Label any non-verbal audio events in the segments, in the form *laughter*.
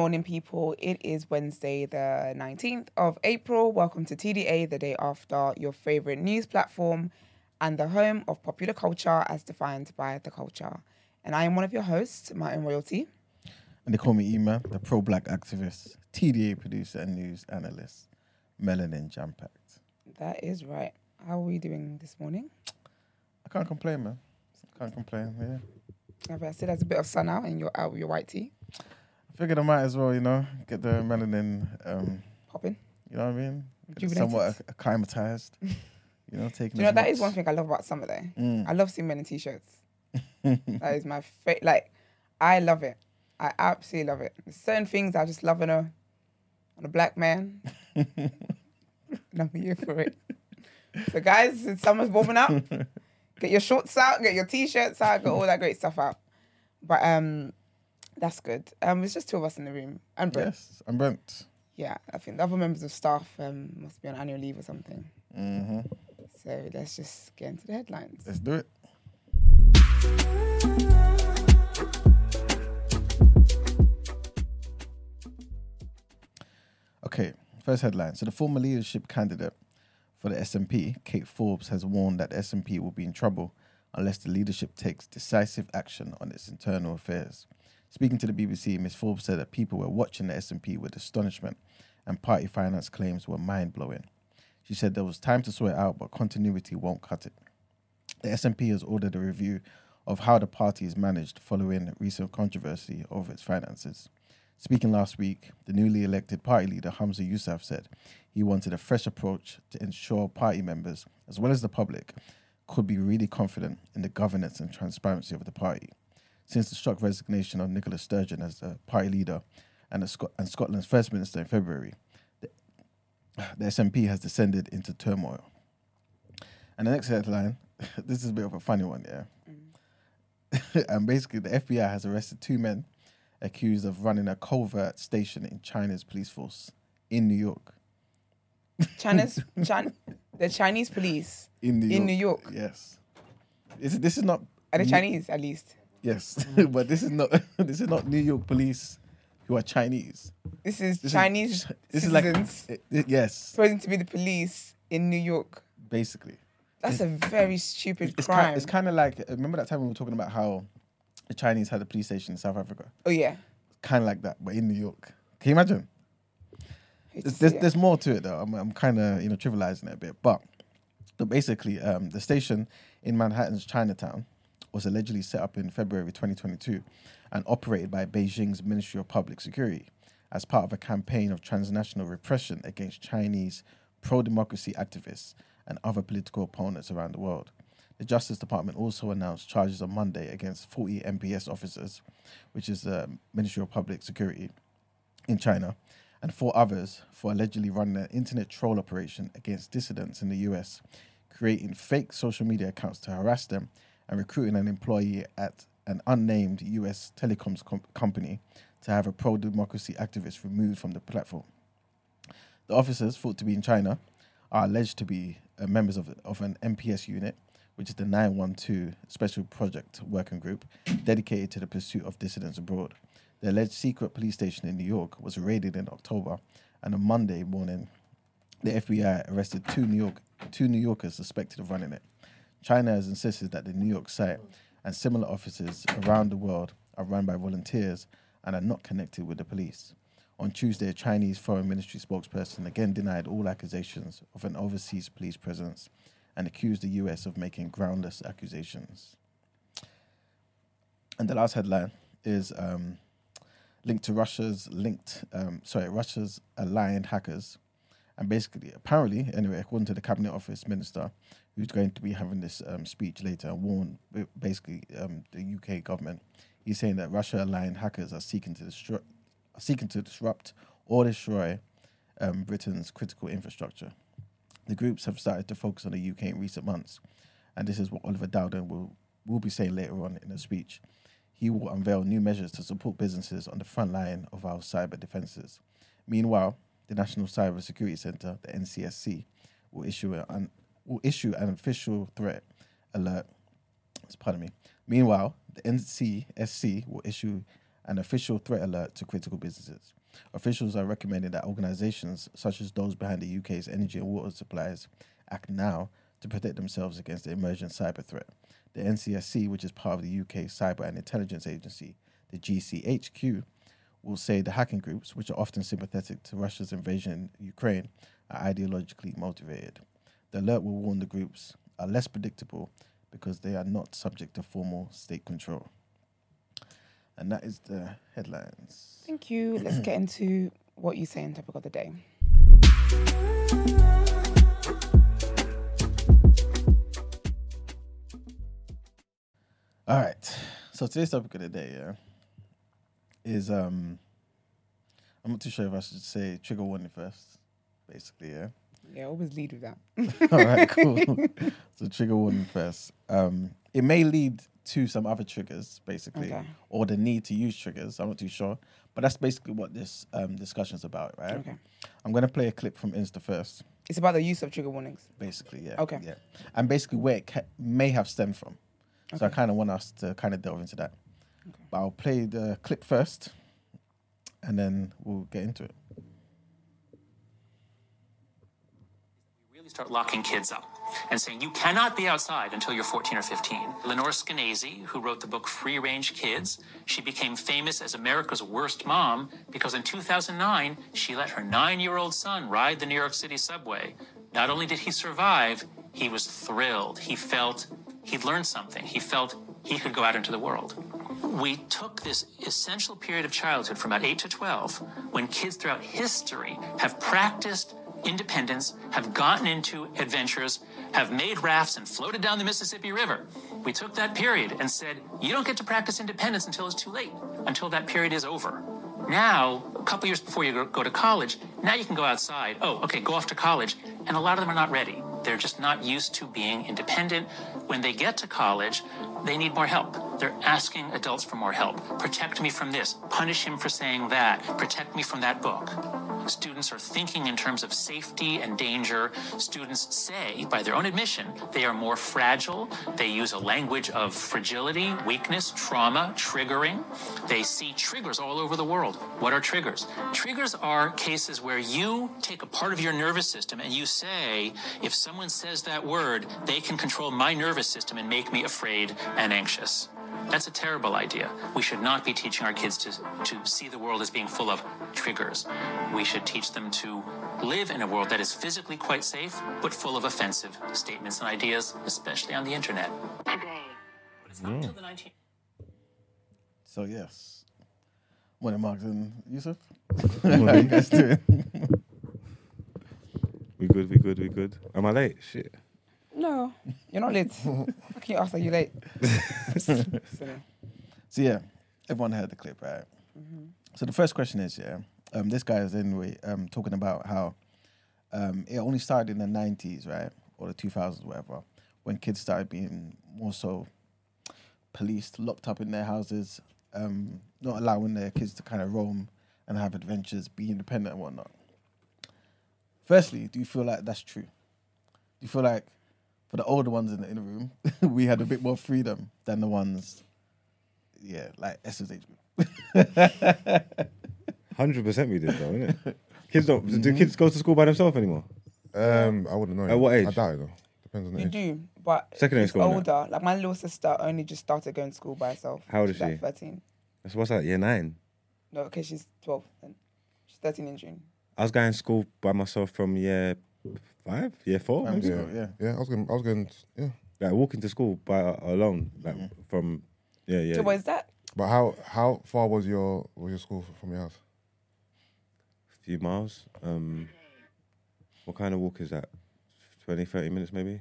morning, people. It is Wednesday, the 19th of April. Welcome to TDA, the day after your favorite news platform and the home of popular culture as defined by the culture. And I am one of your hosts, Martin Royalty. And they call me Ema, the pro black activist, TDA producer, and news analyst, melanin jam packed. That is right. How are we doing this morning? I can't complain, man. Can't complain, yeah. I see there's a bit of sun out and you're out with your white tea. I figured I might as well, you know, get the melanin, um, Popping. you know what I mean? Get it Rejuvenated. somewhat ac- acclimatized. you know, taking *laughs* you know that is one thing I love about summer though. Mm. I love seeing men in t-shirts. *laughs* that is my favorite. Like, I love it. I absolutely love it. There's certain things I just love on a on a black man. and I'm here for it. So, guys, since summer's warming up, *laughs* get your shorts out, get your t-shirts out, get all that great stuff out. But um, that's good. Um, it's just two of us in the room, and Brent. Yes, I'm Brent. Yeah, I think the other members of staff um must be on annual leave or something. hmm So let's just get into the headlines. Let's do it. Okay, first headline. So the former leadership candidate for the SNP, Kate Forbes, has warned that the SNP will be in trouble unless the leadership takes decisive action on its internal affairs. Speaking to the BBC, Ms. Forbes said that people were watching the SNP with astonishment and party finance claims were mind blowing. She said there was time to sort it out, but continuity won't cut it. The SNP has ordered a review of how the party is managed following recent controversy over its finances. Speaking last week, the newly elected party leader Humza Yousaf said he wanted a fresh approach to ensure party members, as well as the public, could be really confident in the governance and transparency of the party. Since the shock resignation of Nicola Sturgeon as the party leader and, the Scot- and Scotland's first minister in February, the, the SNP has descended into turmoil. And the next headline, *laughs* this is a bit of a funny one, yeah. *laughs* and basically, the FBI has arrested two men accused of running a covert station in China's police force in New York. China's *laughs* Chin- the Chinese police In New York. in New York. Yes. This, this is not. Are New- Chinese at least? Yes, *laughs* but this is not. *laughs* this is not New York police who are Chinese. This is This Chinese Is, *laughs* this is like. citizens it- it- yes, supposing to be the police in New York. basically. That's a very stupid It's crime. kind, it's kind of like remember that time we were talking about how the Chinese had a police station in South Africa. oh yeah. Kind of like that, but in New York. Can you imagine? There's, there's, there's more to it though. I'm, I'm kind of you know trivializing it a bit, but but basically, um, the station in Manhattan's Chinatown was allegedly set up in February 2022 and operated by Beijing's Ministry of Public Security as part of a campaign of transnational repression against Chinese pro-democracy activists and other political opponents around the world. The Justice Department also announced charges on Monday against 40 MPS officers, which is the Ministry of Public Security in China, and four others for allegedly running an internet troll operation against dissidents in the US, creating fake social media accounts to harass them and recruiting an employee at an unnamed US telecoms com- company to have a pro democracy activist removed from the platform. The officers, thought to be in China, are alleged to be uh, members of, of an MPS unit, which is the 912 Special Project Working Group dedicated to the pursuit of dissidents abroad. The alleged secret police station in New York was raided in October, and on Monday morning, the FBI arrested two New York two New Yorkers suspected of running it. China has insisted that the New York site and similar offices around the world are run by volunteers and are not connected with the police. On Tuesday, a Chinese Foreign Ministry spokesperson again denied all accusations of an overseas police presence and accused the US of making groundless accusations. And the last headline is um, linked to Russia's linked, um, sorry, Russia's aligned hackers. And basically, apparently, anyway, according to the Cabinet Office Minister, who's going to be having this um, speech later, warned ba- basically um, the UK government. He's saying that Russia aligned hackers are seeking to are seeking to disrupt or destroy um, Britain's critical infrastructure. The groups have started to focus on the UK in recent months, and this is what Oliver Dowden will, will be saying later on in a speech. He will unveil new measures to support businesses on the front line of our cyber defences. Meanwhile, the National Cyber Security Centre, the NCSC, will issue an will issue an official threat alert. Pardon me. Meanwhile, the NCSC will issue an official threat alert to critical businesses. Officials are recommending that organisations such as those behind the UK's energy and water supplies act now to protect themselves against the emerging cyber threat. The NCSC, which is part of the UK Cyber and Intelligence Agency, the GCHQ, will say the hacking groups, which are often sympathetic to Russia's invasion in Ukraine, are ideologically motivated. The alert will warn the groups are less predictable because they are not subject to formal state control. And that is the headlines. Thank you. Let's get into what you say on topic of the day. All right. So today's topic of the day, yeah, is um I'm not too sure if I should say trigger warning first, basically, yeah. Yeah, always lead with that. *laughs* All right, cool. *laughs* so trigger warning first. Um, it may lead to some other triggers, basically, Okay. or the need to use triggers. I'm not too sure, but that's basically what this um, discussion is about, right? Okay. I'm gonna play a clip from Insta first, It's about the use of trigger warnings. basically, yeah. Okay. Yeah, and basically where it ca- may have stemmed from. So I kind of want us to kind of delve into that. Okay. But I'll play the clip first, and then we'll get into it. Really start locking kids up and saying you cannot be outside until you're 14 or 15. Lenore Skenazy, who wrote the book Free Range Kids, she became famous as America's worst mom because in 2009 she let her nine-year-old son ride the New York City subway. Not only did he survive, he was thrilled. He felt he'd learned something. He felt he could go out into the world. We took this essential period of childhood from about 8 to 12 when kids throughout history have practiced independence, have gotten into adventures, have made rafts and floated down the Mississippi River. We took that period and said, you don't get to practice independence until it's too late, until that period is over. Now, a couple years before you go- go to college, now you can go outside. Oh, okay, go off to college. And a lot of them are not ready. They're just not used to being independent. When they get to college, they need more help. They're asking adults for more help. Protect me from this. Punish him for saying that. Protect me from that book. Students are thinking in terms of safety and danger. Students say, by their own admission, they are more fragile. They use a language of fragility, weakness, trauma, triggering. They see triggers all over the world. What are triggers? Triggers are cases where you take a part of your nervous system and you say, if someone says that word, they can control my nervous system and make me afraid and anxious. That's a terrible idea. We should not be teaching our kids to, to see the world as being full of triggers. We should teach them to live in a world that is physically quite safe, but full of offensive statements and ideas, especially on the internet. But it's not until the 19- So yes, morning, Mark and Yusuf. *laughs* How you guys doing? We good, we good, we good. Am I late? Shit. No, *laughs* you're not late. *laughs* How can you ask that you late? *laughs* Silly. So yeah, everyone heard the clip, right? So the first question is, yeah, um, this guy is anyway um, talking about how um, it only started in the '90s, right, or the 2000s, whatever, when kids started being more so policed, locked up in their houses, um, not allowing their kids to kind of roam and have adventures, be independent and whatnot. Firstly, do you feel like that's true? Do you feel like for the older ones in the, in the room, *laughs* we had a bit more freedom than the ones, yeah, like S's age group? *laughs* Hundred percent we did though, innit? *laughs* Kids don't do kids go to school by themselves anymore? Um, I wouldn't know. At what age? I doubt it though. Depends on the You age. do, but Secondary it's school now. older. Like my little sister only just started going to school by herself. How old is She's like she? Thirteen. That's what's that, year nine. No, okay, she's 12. Then. She's 13 in June. I was going to school by myself from year five, yeah, four, Primary maybe. school, yeah. Yeah, I was going. I was going. Yeah, Like walking to school by alone, like from yeah, yeah. So what is that? but how how far was your was your school from your house? few miles. Um, what kind of walk is that? 20, 30 minutes maybe.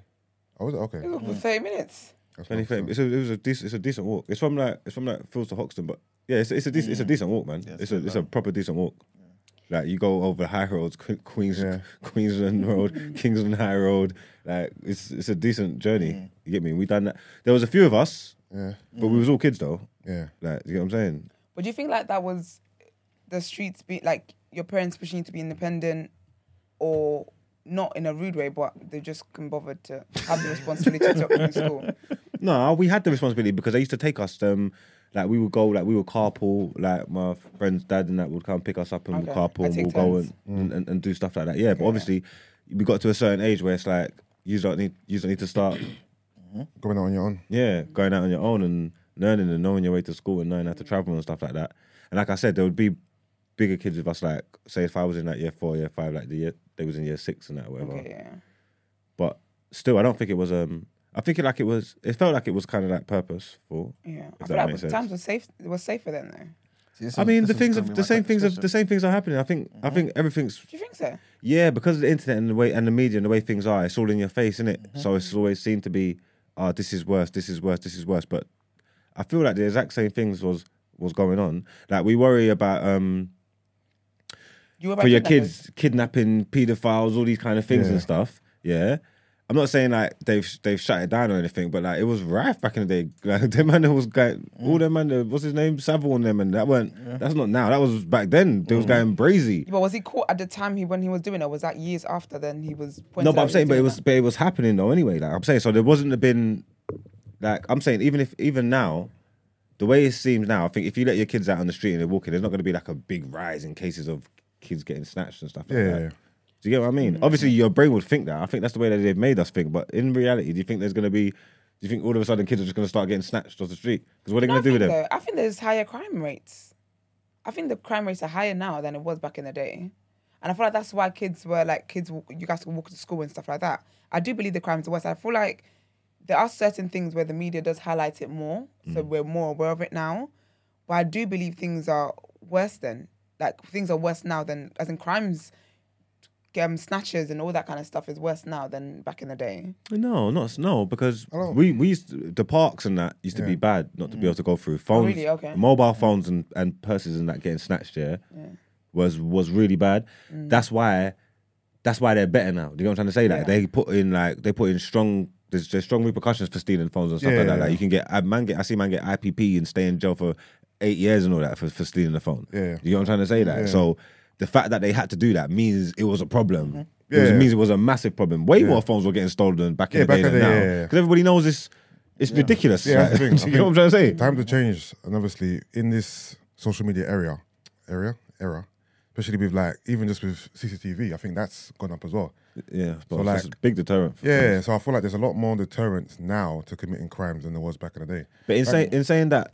Oh, was it okay? It was 30 minutes. That's 20, 30 It's a, it was a decent. It's a decent walk. It's from like it's from like Fields to Hoxton, but yeah, it's it's a decent it's a decent walk, man. Yeah, it's it's a not it's a proper decent walk. Like you go over the high roads, Que- Queens Yeah. Queensland Road, *laughs* Kingsland High Road. Like it's it's a decent journey. You get me? We done that. There was a few of us, Yeah, but we was all kids though. yeah. Like you get what I'm saying? But do you think like that was the streets be like your parents pushing you to be independent or not in a rude way, but they just couldn't bother to have the responsibility to *laughs* open school? No, we had the responsibility because they used to take us. Um, like we would go, like we would carpool. Like my friend's dad and that would come pick us up and we'll carpool. And we'll go turns. and, and, and do stuff like that. Yeah, but obviously we got to a certain age where it's like you don't need you don't need to start. *clears throat* Going out on your own. Yeah, going out on your own and learning and knowing your way to school and knowing how to travel and stuff like that. And like I said, there would be bigger kids with us. Like say if I was in like year four, year five, like the year they was in year six and that whatever. Okay, yeah. But still, I don't think it was. Um, I think it like it was. It felt like it was kind of like purposeful. Yeah. I feel like makes sense. times was safe it was safer then though. See, this I mean, the things of the my same things of the same things are happening. I think I think everything's Do you think so? yeah because of the internet and the way and the media and the way things are. It's all in your face, isn't it? So it's always seemed to be, oh, this is worse, this is worse, this is worse. But I feel like the exact same things was was going on. Like we worry about um You were for your kids kidnapping pedophiles, all these kind of things Yeah. and stuff. Yeah. I'm not saying like they've they've shut it down or anything, but like it was rife back in the day. *laughs* Like them man was going, all them man, that- what's his name, Savile and them, and that weren't. That's not now. That was back then. They was mm. going brazy. But was he caught at the time he when he was doing it? Was that years after then he was pointed No, but I'm saying, but it was, that? but it was happening though. Anyway, like I'm saying, so there wasn't have been, like I'm saying, even if even now, the way it seems now, I think if you let your kids out on the street and they're walking, there's not going to be like a big rise in cases of kids getting snatched and stuff like Yeah, that. yeah, yeah. Do you get what I Mm. mean? Obviously, your brain would think that. I think that's the way that they've made us think. But in reality, do you think there's going to be? Do you think all of a sudden kids are just going to start getting snatched off the street? Because what are they No, going to do with them? though- I think there's higher crime rates. I think the crime rates are higher now than it was back in the day. And I feel like that's why kids were like kids. You guys could walk to school and stuff like that. I do believe the crimes are worse. I feel like there are certain things where the media does highlight it more, so we're more aware of it now. But I do believe things are worse than Like things are worse now than as in crimes, um, snatches and all that kind of stuff is worse now than back in the day. No, not no, because we we used to, the parks and that used to be bad not to be able to go through phones, really? Okay. mobile phones and, and purses and that getting snatched. Yeah, was was really bad. That's why that's why they're better now. Do you know what I'm trying to say? Like Yeah. they put in like they put in strong. There's, there's strong repercussions for stealing phones and stuff Yeah, like that. Like yeah. you can get I man get I see man get IPP and stay in jail for eight years and all that for, for stealing the phone. Yeah. you know what I'm trying to say? That Yeah. so the fact that they had to do that means it was a problem. Mm-hmm. It was, Yeah. means it was a massive problem. Way more phones were getting stolen back in the back day than the- now. yeah, yeah, yeah. Because everybody knows it's it's ridiculous. Yeah, that's the Like, *laughs* thing. you know what I'm trying to say? Time to change, and obviously in this social media area, area, era, especially with like even just with CCTV, I think that's gone up as well. Yeah, So, it's like- a big deterrent. Yeah, so I feel like there's a lot more deterrence now to committing crimes than there was back in the day. But in, say, in saying that,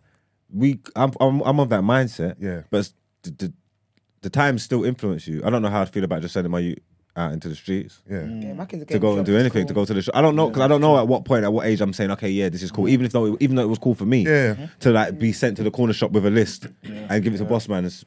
we I'm, I'm I'm of that mindset. Yeah. But the, the the times still influence you. I don't know how I feel about just sending my youth out into the streets. Yeah, mm. Yeah, my kids are To go and do at anything, to go to the. Sh- I don't know because I don't know at what point, at what age I'm saying, okay, yeah, this is cool. Mm. Even if though, even though it was cool for me, Yeah. Mm-hmm. to like be sent to the corner shop with a list and give it to boss man. It's,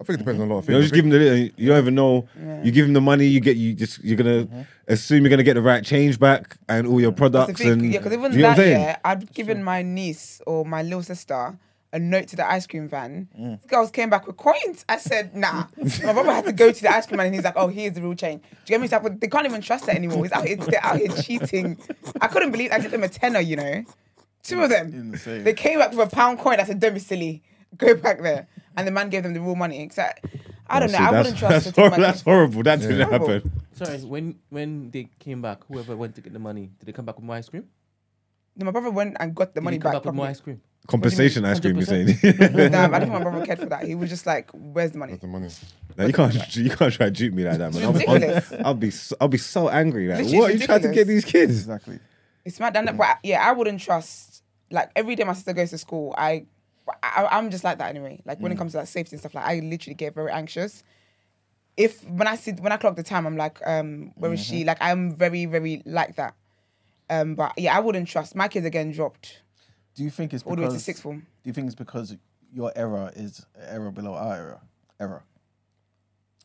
I think it depends on a lot of things. You know, things. just give him the. You don't even know. You give him the money. You get. You just. You're gonna mm-hmm. assume you're gonna get the right change back and all your products thing, and. yeah, because even do you know that I'm year, I'd given my niece or my little sister a note to the ice cream van. Mm. The girls came back with coins. I said, nah. my brother had to go to the ice cream van and he's like, oh, here's the real change. Do you get me? He's like, they can't even trust it anymore. He's out here, they're out here cheating. I couldn't believe I gave them a tenner, you know. Two of them. Insane. They came back with a pound coin. I said, don't be silly. Go back there. And the man gave them the real money. So, I don't oh, know. See, I wouldn't trust That's, to take hor- that's horrible. That didn't Horrible. happen. Sorry, when when they came back, whoever went to get the money, did they come back with more ice cream? No, my brother went and got the Did money he come back. back with more ice cream? Compensation ice cream. You're saying? 100%? *laughs* Nah, I don't think my brother cared for that. He was just like, "Where's the money?" That's the money. No, you can't. You can't try to dupe me like that, man. I'll, ridiculous. I'll, I'll be. So, I'll be so angry. Like, Literally, what are you trying to get these kids? Exactly. It's mad. And but yeah, I wouldn't trust. Like every day my sister goes to school, I I, I'm just like that anyway. Like when it comes to like safety and stuff, like I literally get very anxious. If when I see when I clock the time, I'm like, um, where is she? Like I'm very very like that. Um, but yeah, I wouldn't trust my kids are getting dropped Do you think it's all the way to because sixth form. Do you think it's because your error is an era below our error? Era.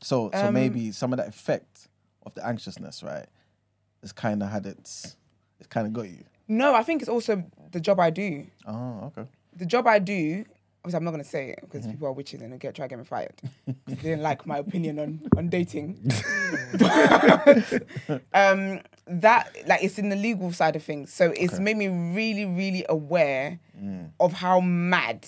So so Um, maybe some of that effect of the anxiousness, right? It's kind of had its. It's kind of got you. No, I think it's also the job I do. Oh, okay. The job I do. Obviously, I'm not gonna say it Mm-hmm. because people are witches and they'll get try to get me fired. 'Cause they didn't like my opinion on on dating. *laughs* *laughs* um, that like it's in the legal side of things, so it's made me really, really aware Mm. of how mad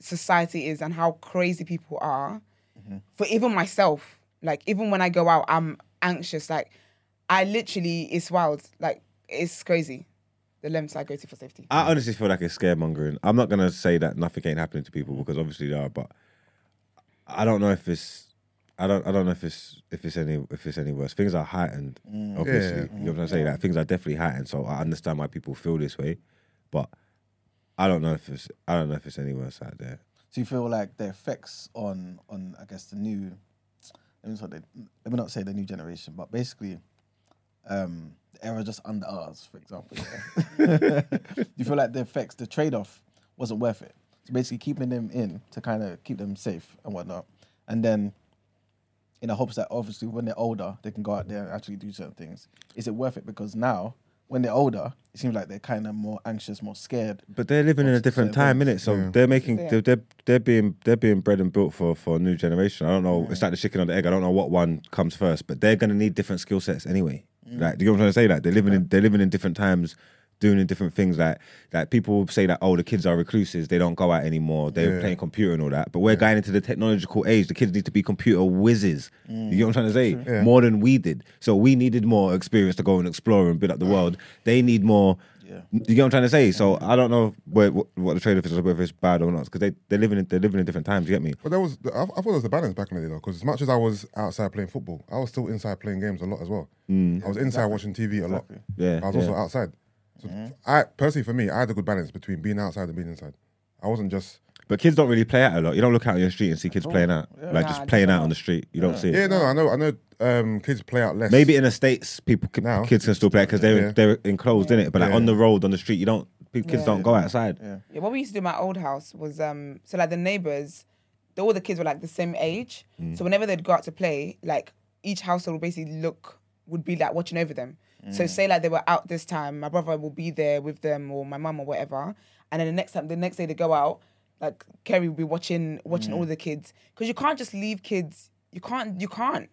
society is and how crazy people are. Mm-hmm. For even myself, like even when I go out, I'm anxious. Like I literally, it's wild. Like it's crazy. The lengths I go to for safety. I honestly feel like it's scaremongering. I'm not gonna say that nothing ain't happening to people because obviously there are, but I don't know if it's. I don't. I don't know if it's if it's any if it's any worse. Things are heightened, obviously. Yeah. You know what I'm saying? Like things are definitely heightened. So I understand why people feel this way, but I don't know if it's. I don't know if it's any worse out there. So you feel like the effects on on I guess the new, let me not say, let me not say the new generation, but basically, um, the era just under ours, for example. yeah? *laughs* you feel like the effects, the trade off, wasn't worth it. So basically, keeping them in to kind of keep them safe and whatnot, and then in the hopes that obviously when they're older they can go out there and actually do certain things. Is it worth it? Because now when they're older, it seems like they're kind of more anxious, more scared. But they're living in a different time, about innit? it? So Yeah. they're making they're, they're they're being they're being bred and built for for a new generation. I don't know. It's like the chicken or the egg. I don't know what one comes first, but they're gonna need different skill sets anyway. Mm. Like, do you know what I'm trying to say? Like they're living in they're living in different times, doing in different things. Like like people say that oh the kids are recluses, they don't go out anymore, they're Yeah. playing computer and all that. But we're going into the technological age. The kids need to be computer whizzes. You get what I'm trying to say? Yeah. More than we did. So we needed more experience to go and explore and build up the world. They need more. Yeah. You get what I'm trying to say? So I don't know where, what, what the trade off is, whether it's bad or not, because they they're living in, they're living in different times. You get me? But there was, I, I thought there was a balance back in the day though, because as much as I was outside playing football, I was still inside playing games a lot as well. Mm. I was inside watching TV a lot. Yeah, I was also outside. So I personally, for me, I had a good balance between being outside and being inside. I wasn't just But kids don't really play out a lot. You don't look out on your street and see kids playing out, like Nah, just playing out on the street. You don't see it. yeah, no, I know, I know. Um, kids play out less. Maybe in the states, people c- Now. kids can still play because they're Yeah. they're enclosed in it. But like Yeah. on the road, on the street, you don't. pe- Kids Yeah. don't go outside. Yeah. Yeah, what we used to do in my old house was um so like the neighbors, the, all the kids were like the same age. So whenever they'd go out to play, like each household would basically look would be like watching over them. So say like they were out this time, my brother will be there with them or my mum or whatever. And then the next time the next day they go out, like Kerry will be watching watching all the kids. Because you can't just leave kids. You can't you can't.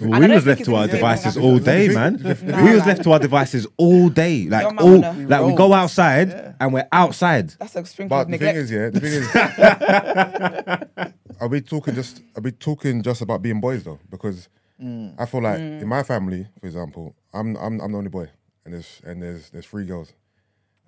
Well, we was left to our devices all day, man. We was left to our devices all day, like all, wanna- like we go outside and we're outside. That's a sprinkle But of the thing neglect. is, yeah, the thing is, *laughs* *laughs* are we talking just are we talking just about being boys though? Because Mm. I feel like in mm. my family, for example, I'm I'm I'm the only boy, and there's and there's there's three girls,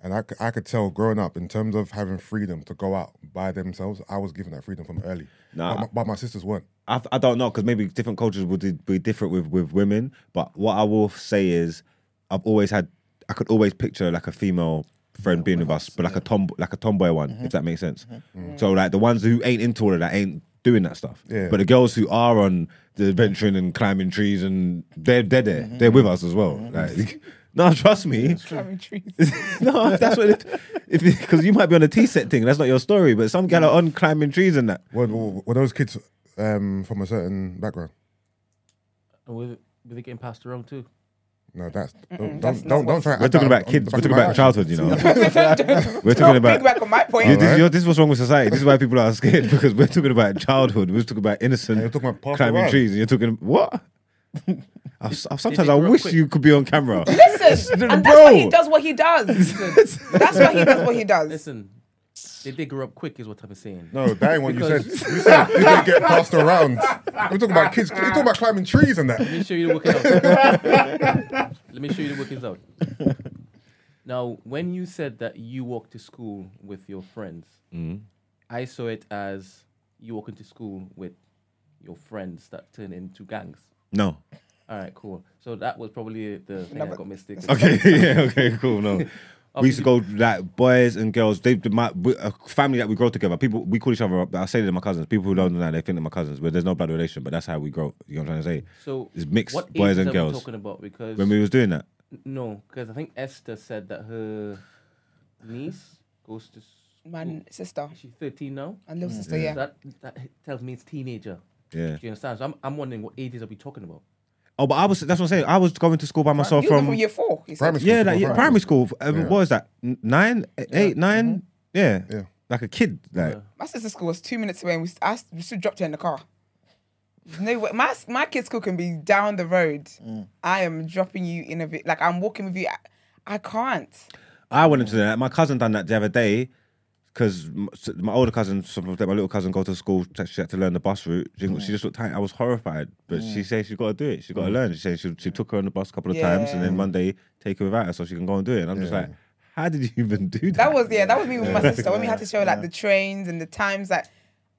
and I, c- I could tell growing up in terms of having freedom to go out by themselves, I was given that freedom from early. Nah. but, my, but my sisters weren't. I, I don't know because maybe different cultures would be different with with women. But what I will say is, I've always had. I could always picture like a female friend being with us, but like a tom like a tomboy one, if mm-hmm. that makes sense. Mm-hmm. So like the ones who ain't into all of that ain't doing that stuff. Yeah. But the girls who are on the adventuring and climbing trees and they're they're there, they're with us as well. Like, *laughs* no, trust me. Climbing trees. *laughs* no, that's what it, if because you might be on a T set thing. That's not your story. But some gal are on climbing trees and that. Were, were, were those kids um, from a certain background? And were, were they getting passed around too? No, that's don't that's don't not don't, don't try. We're talking about kids. We're talking about life. childhood. You know. We're We're talking about. back on my point. You, this, Alright. you're- this is what's wrong with society. This is why people are scared *laughs* because we're talking about childhood. We're talking about innocent And you're talking about climbing around. trees, and you're talking what? I, *laughs* sometimes I wish quick? you could be on camera. Listen, *laughs* and that's why he does what he does. that's why he does what he does. Listen, they did grow up quick, is what I'm saying. No, that ain't what you said. Because- You said you didn't get passed *laughs* around. We're talking about kids. You're talking about climbing trees and that. Let me show you the workings out. Let me show you the workings out. *laughs* Now, when you said that you walk to school with your friends, mm-hmm. I saw it as you walking to school with your friends that turn into gangs. No. All right, cool. So that was probably the thing I but- got mistaken. Okay. *laughs* yeah. Okay. Cool. No. We used to go like boys and girls. They my we- a family that we grow together. People we call each other. Up. I say they're my cousins. People who don't know that they think they're my cousins, but there's no blood relation. But that's how we grow. You know what I'm trying to say? So It's mixed what boys ages and are we girls. talking about because When we was doing that, no, because I think Esther said that her niece goes to. My sister She's 13 now. and little mm. sister, So yeah. That that tells me it's teenager. yeah. Do you understand? So I'm I'm wondering what ages are we talking about? Oh, but I was. That's what I'm saying. I was going to school by myself You from. from year four. Primary school. Yeah, like, yeah, primary school. Um, Yeah. What was that? N- Nine, eight, nine? Yeah. Yeah. like a kid. Like My sister's school was two minutes away, and we, st- I, st- we still dropped her in the car. No way. My my kid's school can be down the road. I am dropping you in a bit. Like I'm walking with you. I, I can't. I went into that. My cousin done that the other day because my older cousin, some of them, my little cousin, go to school. She had to learn the bus route. She, she just looked tight. I was horrified, but she said she got to do it. She got to mm. learn. She said she, she took her on the bus a couple of times, and then Yeah. Monday take her without her so she can go and do it. And I'm just like, how did you even do that? That was yeah. That was me with my sister when we had to show like the trains and the times. Like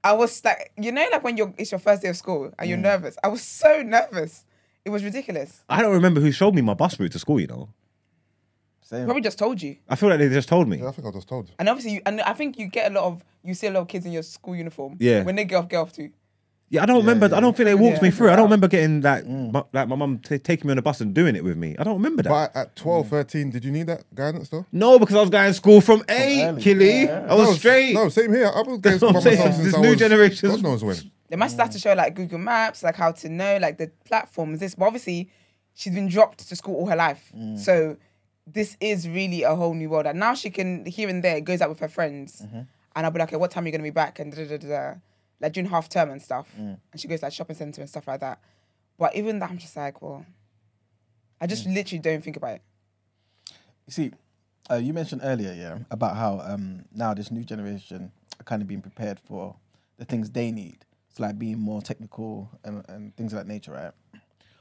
I was like, you know, like when you're it's your first day of school and you're mm. nervous. I was so nervous. It was ridiculous. I don't remember who showed me my bus route to school. You know, Same. Probably just told you. I feel like they just told me. Yeah, I think I was told. And obviously, you, and I think you get a lot of you see a lot of kids in your school uniform. Yeah. When they get off, get off too. Yeah, I don't remember. I don't think they walked Yeah. me through. I don't remember getting like mm. my, like my mum t- taking me on the bus and doing it with me. I don't remember that. But at 12, 13, did you need that guidance though? no, because I was going to school from eight, early. Killy. I was no, straight. No, same here. I was *laughs* going That's to school by myself since This I new was, generation's- God knows when. They must start to show like Google Maps, like how to know like the platforms. This, but obviously, she's been dropped to school all her life, mm. so this is really a whole new world. And now she can here and there goes out with her friends, and I'll be like, okay, what time are you gonna be back? And da, da, da, da, like during half term and stuff. And she goes like shopping center and stuff like that. But even that, I'm just like, well, I just literally don't think about it. You see, uh, you mentioned earlier, yeah, about how um, now this new generation are kind of being prepared for the things they need. It's like being more technical and, and things of that nature, right?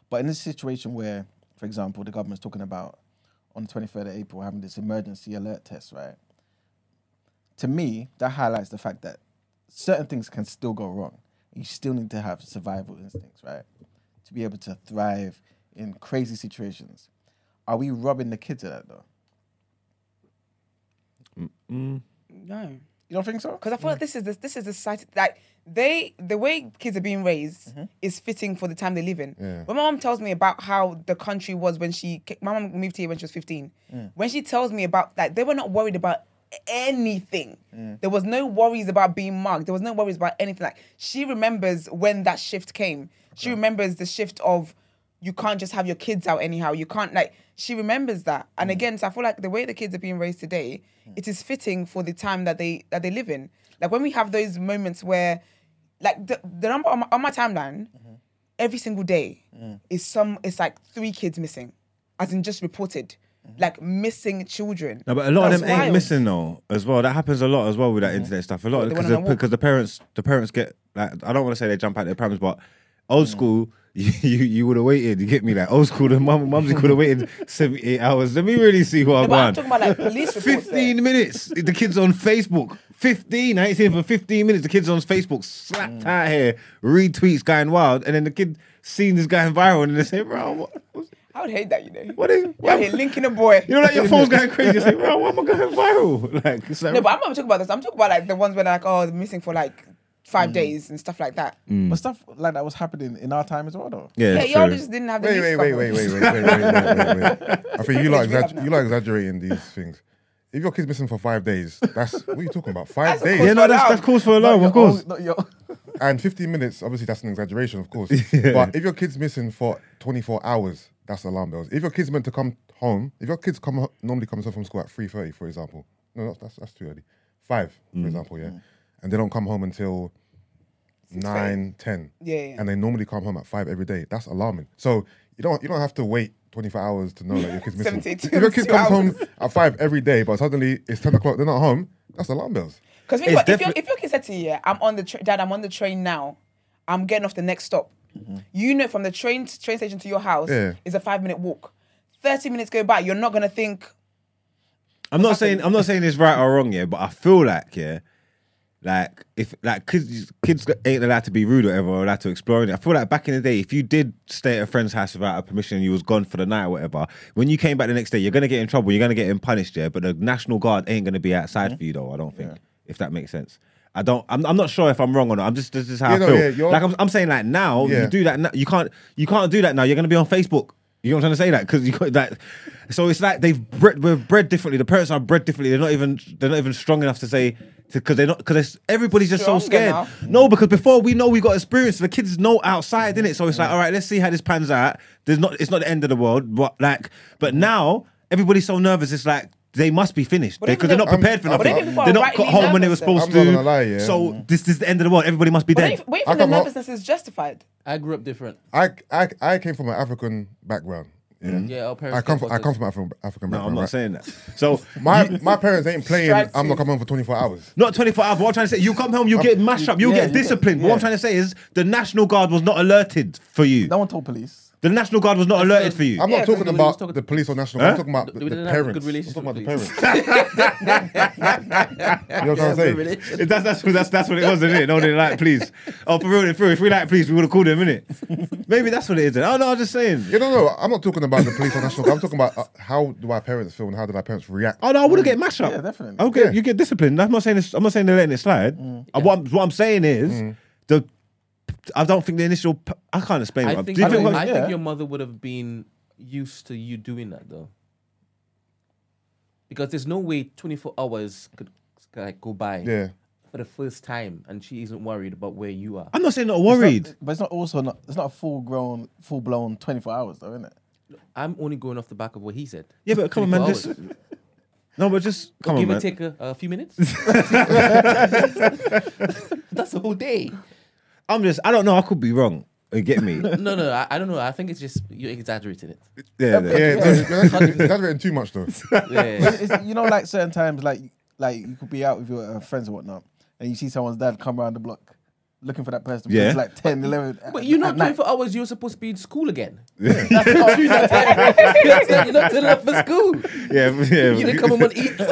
But in this situation where, for example, the government's talking about on the 23rd of April having this emergency alert test, right? To me, that highlights the fact that certain things can still go wrong. You still need to have survival instincts, right? To be able to thrive in crazy situations. Are we robbing the kids of that though? Mm, mm. No. You don't think so? Because I feel like this is this this is the society like they the way kids are being raised mm-hmm. is fitting for the time they live in. Yeah. When my mom tells me about how the country was when she ca- my mom moved here when she was fifteen. Mm. When she tells me about that, they were not worried about anything. Mm. There was no worries about being mugged. There was no worries about anything. Like she remembers when that shift came. She remembers the shift of you can't just have your kids out anyhow. You can't like she remembers that. And mm. again, so I feel like the way the kids are being raised today, mm. it is fitting for the time that they that they live in. Like when we have those moments where like the, the number on my, on my timeline, mm-hmm. every single day mm. is some it's like three kids missing. As in just reported. Mm-hmm. Like missing children. No, but a lot of That's them ain't missing though, as well. That happens a lot as well with that mm-hmm. internet stuff. A lot because the, because the parents the parents get like I don't want to say they jump out their prams, but Mm. Old school *laughs* you you, you would have waited. You get me? Like old school, the mum mumsy could have waited seventy eight hours. Let me really see what No, I'm but I'm on. talking about like police reports. Fifteen minutes. The kids on Facebook. Fifteen. I ain't seen for fifteen minutes. The kids on Facebook slapped Mm. out here, retweets going wild, and then the kid seen this going viral, and they say, "Bro, what, what, *laughs* I would hate that, you know. what is?" What, here linking a boy. you know, like your phone's going crazy. You say, "Bro, why am I going viral?" *laughs* Like, it's like No, but I'm not talking about this. I'm talking about like the ones where like, oh, they're missing for like five mm. days and stuff like that. Mm. But stuff like that was happening in our time as well, though. yeah, Yeah, y'all just didn't have the Wait, news wait, wait, wait, wait, wait, wait, wait, wait, wait, wait. I think you *laughs* like It's exag- you like exaggerating these things. If your kid's missing for five days, that's what are you talking about? Five That's days Yeah, no, that's that's cause for alarm, of course. Not your, *laughs* and 15 minutes. Obviously, that's an exaggeration, of course. *laughs* But if your kid's missing for 24 hours, that's alarm bells. If your kid's meant to come home, if your kids come ho- normally comes home from school at 3:30, for example, no, that's that's, that's too early. Five, for mm. example, yeah, and they don't come home until nine, ten. Yeah, yeah. and they normally come home at five every day. That's alarming. So you don't you don't have to wait 24 hours to know that your kid's *laughs* missing. if your kid *laughs* comes hours. home at five every day, but suddenly it's 10 o'clock, they're not home. That's alarm bells. Because It's if, your, definitely- if your kid said to you, yeah, I'm on the tra- dad, I'm on the train now, I'm getting off the next stop. Mm-hmm. You know, from the train train station to your house Yeah. is a five minute walk. Thirty minutes go by, you're not gonna think. I'm not saying I'm not saying it's right or wrong, yeah, but I feel like yeah, Like if like kids kids ain't allowed to be rude or whatever, or allowed to explore it. I feel like back in the day, if you did stay at a friend's house without a permission, and you was gone for the night or whatever. When you came back the next day, you're gonna get in trouble. You're gonna get him punished, yeah. But the national guard ain't gonna be outside for you though. I don't think if that makes sense. I don't. I'm, I'm not sure if I'm wrong or not. I'm just this is how Yeah, I no, feel. yeah, like I'm, I'm saying like now Yeah. you do that. Now, you can't you can't do that now. You're gonna be on Facebook. You know what I'm trying to say? That because you got that. So it's like they've bred, we're bred differently. The parents are bred differently. They're not even they're not even strong enough to say because they're not because everybody's just so scared. enough. No, because before we know we got experience, the kids know outside, innit? So it's like, all right, let's see how this pans out. There's not it's not the end of the world, but like, but now everybody's so nervous. It's like. They must be finished But because even they're not if- prepared for I'm- nothing. but even people They're are not got rightly home when they were nervous, supposed I'm not to. gonna lie, yeah. So this, this is the end of the world. Everybody must be But dead. if, what if I the come up- nervousness is justified? I grew up different. I, I I came from an African background. Yeah, Yeah, our parents I come from I come from African African No, background. I'm not right? saying that. So *laughs* My my parents ain't playing. Strike I'm not coming home for 24 hours. Not 24 hours. What I'm trying to say, you come home, you get mashed up, you yeah, get you get- disciplined. But what I'm yeah. trying to say is the National Guard was not alerted for you. No one told police. The National Guard was not alerted for you. I'm Yeah, not talking 'cause we about talking- the police or national. Huh? I'm talking about the, We the didn't have a parents. good I'm talking about the parents. *laughs* you know what I'm saying? that's, that's, that's, that's what it was, isn't it? No, they like, please. Oh, for real, for real, if we like, please, we would have called him, innit? Maybe that's what it is. Then. Oh, no, I'm just saying. You know, no, I'm not talking about the police or national. I'm talking about uh, how do our parents feel and how did our parents react. Oh, no, I would have get mashed up. Yeah, definitely. I'll Yeah. You get disciplined. I'm not saying this, I'm not saying they're letting it slide. Uh, what, I'm, what I'm saying is, the I don't think the initial. I can't explain. I what- think do you I think? don't- what- I yeah. think your mother would have been used to you doing that though, because there's no way 24 hours could like go by Yeah, for the first time, and she isn't worried about where you are. I'm not saying not It's not- worried. but it's not also not. It's not a full grown, full blown 24 hours though, isn't it? I'm only going off the back of what he said. Yeah, but come on, man. Just, *laughs* no, but just come on, give man. or take a, a few minutes. *laughs* *laughs* That's the whole day. I'm just. I don't know. I could be wrong. You get me? yeah, *laughs* No, no, I, I don't know. I think it's just you're exaggerating it. yeah. yeah. That's, that's, that's written too much though. *laughs* Yeah. It's- it's- you know, like certain times, like like you could be out with your uh, friends or whatnot, and you see someone's dad come around the block looking for that person. Yeah. It's like 10, 11. But you're not at night. 24 hours. You're supposed to be in school again. *laughs* That's not true. That's. You're not turning up for *laughs* school. yeah, yeah. You didn't come home and eat. *laughs*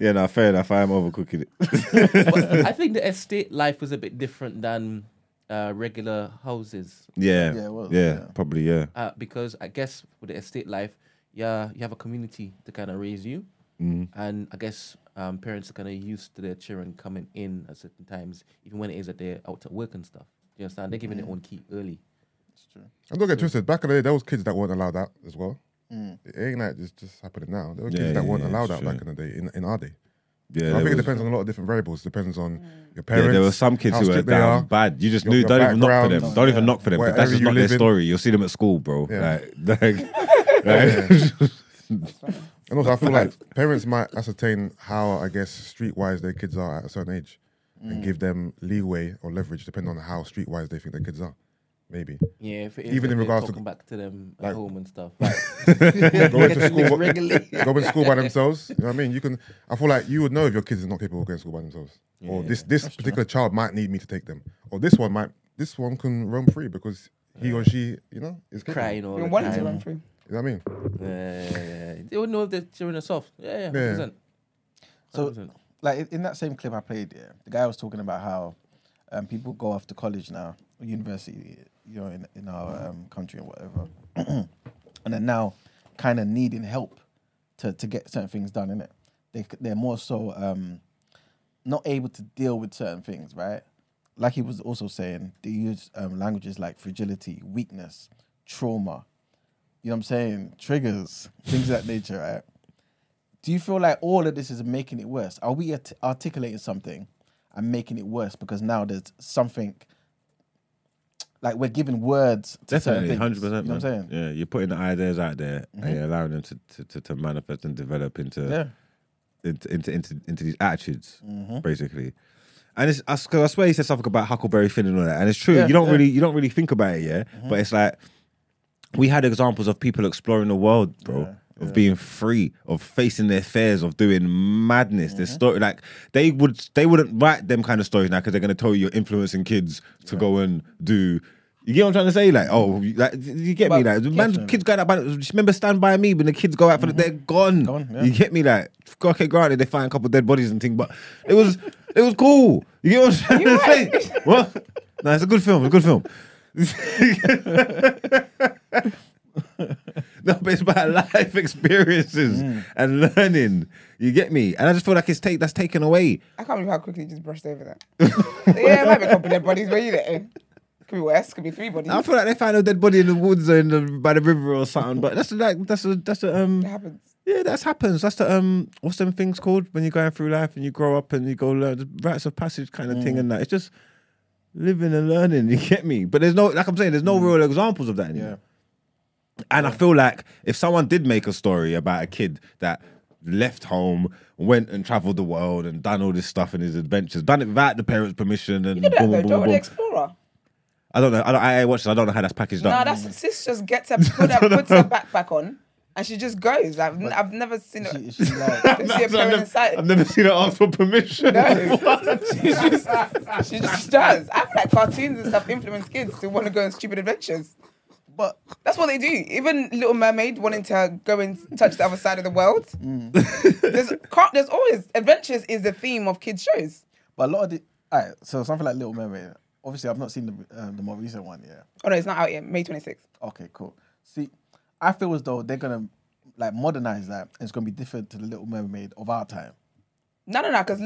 yeah, no, fair enough. I am overcooking it. But I think the estate life was a bit different than uh, regular houses yeah, Yeah, it was, yeah, yeah. probably, yeah. uh, because I guess with the estate life, yeah, you have a community to kind of raise you, Mm-hmm. and I guess um, parents are kind of used to their children coming in at certain times, even when it is that they're out at work and stuff. Do you understand? They're giving their mm. own key early. That's true. And don't going to get twisted. Back in the day, there was kids that weren't allowed that as well. Mm. It ain't like it's just happening now. There were kids that yeah, weren't yeah, allowed it's out true. back in the day, in, in our day. Yeah, I think it was- depends on a lot of different variables. Depends on mm. your Yeah, parents. there were some kids who were down are. bad. You just your- knew. your Don't even knock for them. Don't even knock for them. wherever That's just not their in. story. You'll see them at school, bro. Yeah. Like, *laughs* like, *laughs* like- *laughs* And also, I feel like *laughs* parents might ascertain how, I guess, streetwise their kids are at a certain age, and mm. give them leeway or leverage depending on how streetwise they think their kids are. Maybe Yeah, if it is Even that in they're regards to- talking back to them at like- home and stuff. *laughs* going to school, regularly. going to school by *laughs* themselves. You know what I mean? You can. I feel like you would know if your kids are not capable of going to school by themselves, or this this particular child might need me to take them, or this one might this one can roam free because he or she, you know, is capable. Crying all You the wanted to time. run through. You know what I mean? Yeah, yeah, yeah. they would know if their children are soft. Yeah, yeah, Yeah. 100%. So, 100%. like in- in that same clip I played, yeah, the guy was talking about how um, people go off to college now, university, you know, in in our um, country and whatever, *clears throat* and then now kind of needing help to to get certain things done. In it, They, they're more so um, not able to deal with certain things, right? Like he was also saying, they use um, languages like fragility, weakness, trauma. You know what I'm saying? Triggers, things of that nature, right? Do you feel like all of this is making it worse? Are we art- articulating something and making it worse because now there's something like we're giving words to certain Definitely, things, hundred percent. You know what I'm saying? Yeah, you're putting the ideas out there and you're allowing them to, to, to, to manifest and develop into Yeah. into, into into into these attitudes, Mm-hmm. basically. And it's because I swear he said something about Huckleberry Finn and all that, and it's true. Yeah, you don't yeah. Mm-hmm. really you don't really think about it, yeah. But it's like we had examples of people exploring the world, bro. Of being free, of facing their fears, of doing madness. Mm-hmm. Their story, like they would, they wouldn't write them kind of stories now because they're going to tell you you're influencing kids to go and do You get what I'm trying to say? Like, oh, you- like, you get me? Like, man, kids going out. By, just remember, Stand by Me when the kids go out for the, they're gone. Gone, yeah. You get me? Like, okay, granted, they find a couple dead bodies and things, but it was, it was cool. You get what I'm *laughs* trying to say? What? No, it's a good film. It's a good film. *laughs* no, but it's about life experiences and learning. You get me? And I just feel like it's take that's taken away. I can't believe how quickly you just brushed over that. *laughs* yeah, it might be a couple dead bodies, but you there. Could be worse. Could be three bodies. I feel like they found a dead body in the woods or in the, by the river or something. But that's like that's a that's a um It happens. yeah that's happens. That's the um what's them things called when you're going through life and you grow up and you go learn rites of passage kind of thing and that. It's just living and learning. *laughs* You get me? But there's no like I'm saying there's no mm. real examples of that anymore. Yeah. And I feel like if someone did make a story about a kid that left home, went and traveled the world and done all this stuff and his adventures, done it without the parents' permission and You did boom, boom, boom, the boom. Explorer. I don't know. I, don't, I watched it. I don't know how that's packaged No, up. that's sis just gets *laughs* her, put her puts her backpack on and she just goes. I've, n- I've never seen She, it. she like, *laughs* Don't see a I've, parent never, inside. I've never seen her ask for permission. No. *laughs* she, just, she just does. I feel like cartoons and stuff influence kids to want to go on stupid adventures. but That's what they do. Even Little Mermaid wanting to go and touch the other side of the world. Mm. there's, car- there's always adventures is the theme of kids shows. but a lot of the alright, so something like Little Mermaid. Obviously, I've not seen the um, the more recent one. Yeah. Oh no, it's not out yet. May 26th. Okay, cool. See, I feel as though they're gonna like modernize that. and It's gonna be different to the Little Mermaid of our time. No, no, no, because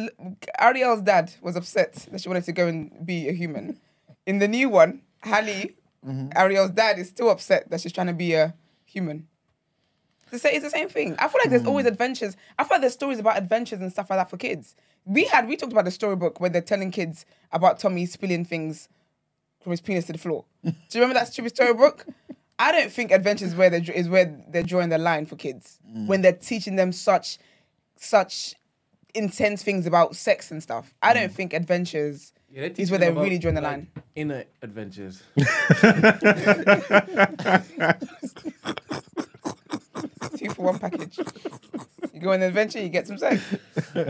Ariel's dad was upset that she wanted to go and be a human. In the new one, Halle, mm-hmm. Ariel's dad is still upset that she's trying to be a human. It's the, it's the same thing. I feel like there's mm. always adventures. I feel like there's stories about adventures and stuff like that for kids. We had we talked about the storybook where they're telling kids about Tommy spilling things from his penis to the floor. Do you remember that stupid storybook? I don't think adventures where they is where they're drawing the line for kids mm. when they're teaching them such such intense things about sex and stuff. I mm. don't think adventures Yeah, is where they're really drawing the like, line. Inner adventures. *laughs* Two for one package. You go on an adventure, you get some sex. *laughs*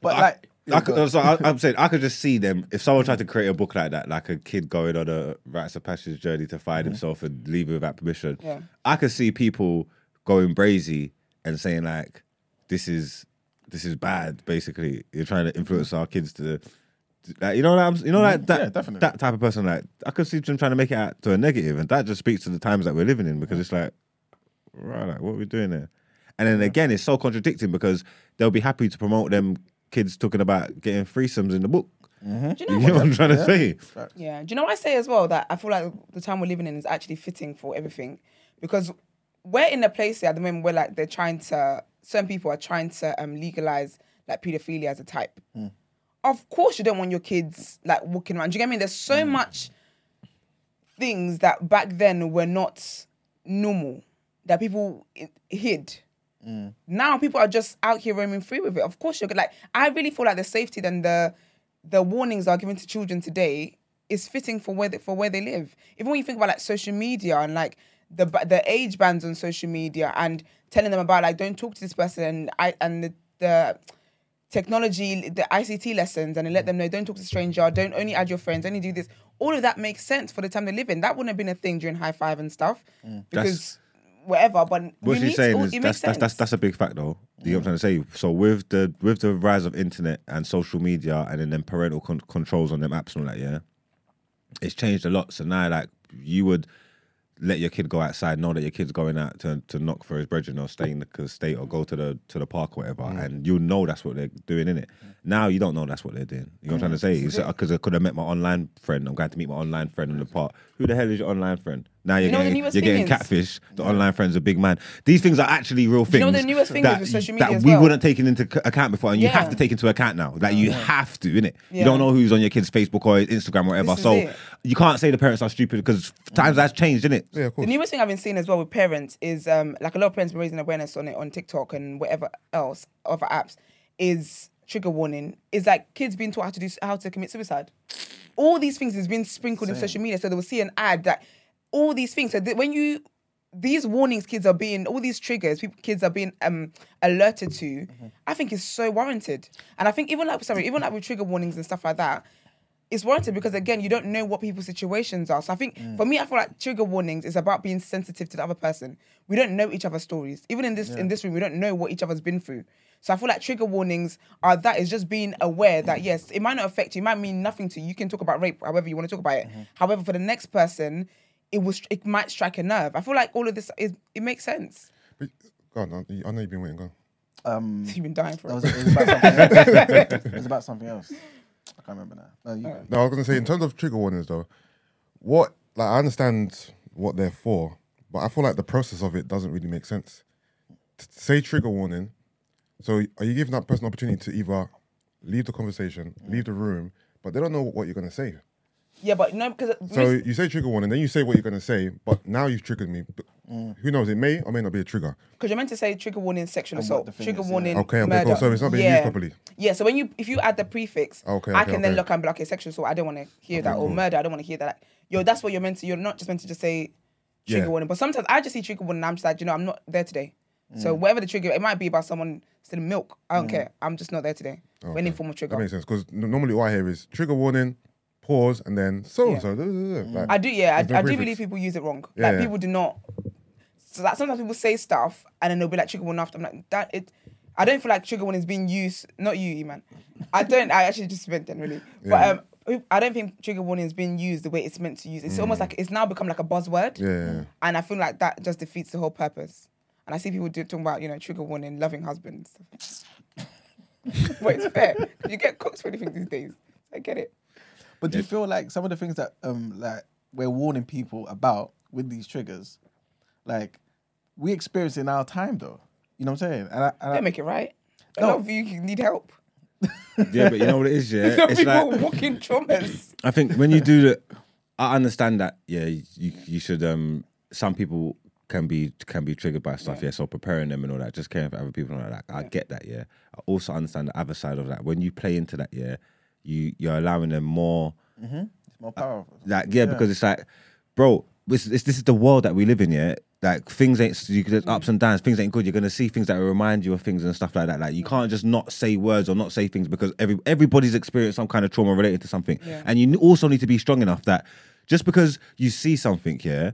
But like, I could, uh, so I, I'm saying I could just see them if someone tried to create a book like that, like a kid going on a rites of passage journey to find himself and leaving without permission. Yeah. I could see people going brazy and saying like, "This is this is bad." Basically, you're trying to influence our kids to, to- like, you know, what I'm, you know, like that, Yeah, that type of person. Like, I could see them trying to make it out to a negative, and that just speaks to the times that we're living in because it's like, right, like what are we doing there? And then again, it's so contradicting because they'll be happy to promote them kids talking about getting threesomes in the book. Mm-hmm. Do you know You know what I'm trying to say? Yeah. Do you know what I say as well? That I feel like the time we're living in is actually fitting for everything. Because we're in a place here at the moment where like they're trying to certain people are trying to um legalize like pedophilia as a type. Hmm. Of course you don't want your kids like walking around. Do you get me? There's so hmm. much things that back then were not normal that people i- hid. Now people are just out here roaming free with it. Of course, you're good. Like I really feel like the safety and the the warnings are given to children today is fitting for where they, for where they live. Even when you think about like social media and like the the age bands on social media and telling them about like don't talk to this person and I and the, the technology, the ICT lessons, and let them know don't talk to a stranger, don't only add your friends, only do this. All of that makes sense for the time they live in. That wouldn't have been a thing during high five and stuff mm. because whatever. But What she's saying to, is that's, that's that's that's a big fact though. You know what I'm trying to say? So with the with the rise of internet and social media and then them parental con- controls on them apps and all that, yeah, it's changed a lot. So now like you would let your kid go outside, know that your kid's going out to, to knock for his brethren or stay in the state or go to the to the park or whatever, mm. and you know that's what they're doing in it. Now you don't know that's what they're doing. You know what I'm trying to say? Because I could have met my online friend. I'm going to meet my online friend in the park. Who the hell is your online friend? Now you're know getting you're getting catfish. The online friend's a big man. These things are actually real things. you know the newest thing that, with social media that as we well? wouldn't taken into account before, and you have to take into account now. Like you have to, innit? You don't know who's on your kid's Facebook or Instagram or whatever. So it. you can't say the parents are stupid because times has changed, innit? Yeah, of The newest thing I've been seeing as well with parents is um, like a lot of parents been raising awareness on it on TikTok and whatever else other apps is trigger warning. Is like kids being taught how to do how to commit suicide. All these things is being sprinkled in social media, so they will see an ad that all these things. So when you these warnings, kids are being all these triggers, people, kids are being um, alerted to. I think is so warranted, and I think even like sorry, even like with trigger warnings and stuff like that. It's warranted because again, you don't know what people's situations are. So I think Mm. for me, I feel like trigger warnings is about being sensitive to the other person. We don't know each other's stories. Even in this in this room, we don't know what each other's been through. So I feel like trigger warnings are that is just being aware that yes, it might not affect you, it might mean nothing to you. You can talk about rape however you want to talk about it. Mm-hmm. However, for the next person, it was it might strike a nerve. I feel like all of this is it makes sense. But, go on, I I know you've been waiting. Go. on. Um, *laughs* You've been dying for that it. was, it, was about something else. *laughs* it was about something else. I can't remember now. No, you go. No, I was gonna say in terms of trigger warnings though, what like I understand what they're for, but I feel like the process of it doesn't really make sense. T- say trigger warning. So are you giving that person an opportunity to either leave the conversation, leave the room, but they don't know what you're gonna say. Yeah, but no, because So you say trigger warning, then you say what you're gonna say, but now you've triggered me. But Who knows? It may or may not be a trigger. because you're meant to say trigger warning sexual And assault, trigger is, yeah. warning Okay, okay, murder. cool. So it's not being yeah. used properly. Yeah, so when you if you add the prefix, Okay, I okay, can then okay. look and be like, okay, sexual assault, I don't want to hear that, or murder, I don't want to hear that. Like, yo, that's what you're meant to. You're not just meant to just say trigger Yeah. warning. But sometimes I just see trigger warning, and I'm just like, you know, I'm not there today. Mm. So whatever the trigger, it might be about someone stealing milk. I don't care. I'm just not there today. For any form of trigger. That makes sense because normally what I hear is trigger warning, pause, and then so and so. I do, yeah. I, no I do believe people use it wrong. Yeah, like yeah. people do not. So like sometimes people say stuff and then they'll be like trigger warning after. I'm like that. It. I don't feel like trigger warning is being used. Not you, man. I don't. I actually just meant generally. Yeah. But um, I don't think trigger warning is being used the way it's meant to use. It's almost like it's now become like a buzzword. Mm. Yeah, yeah, yeah. And I feel like that just defeats the whole purpose. And I see people do, talking about you know trigger warning, loving husbands. *laughs* but it's fair. You get cooked for anything these days. I get it. But do you feel like some of the things that um like we're warning people about with these triggers, like we experience it in our time though? You know what I'm saying? And I, and I, Don't make it right. A No. lot of you need help. *laughs* Yeah, but you know what it is, yeah. *laughs* Some It's people like walking traumas. *laughs* I think when you do the, I understand that. Yeah, you you should. Um, some people can be can be triggered by stuff. Yeah, so preparing them and all that, just caring for other people and all that. I get that. Yeah, I also understand the other side of that. When you play into that, yeah, you you're allowing them more. it's more powerful. Like yeah, because it's like, bro, this, this this is the world that we live in. Yeah, like things ain't you there's ups mm. and downs. Things ain't good. You're gonna see things that remind you of things and stuff like that. Like you can't just not say words or not say things because every everybody's experienced some kind of trauma related to something. Yeah. And you also need to be strong enough that just because you see something, yeah.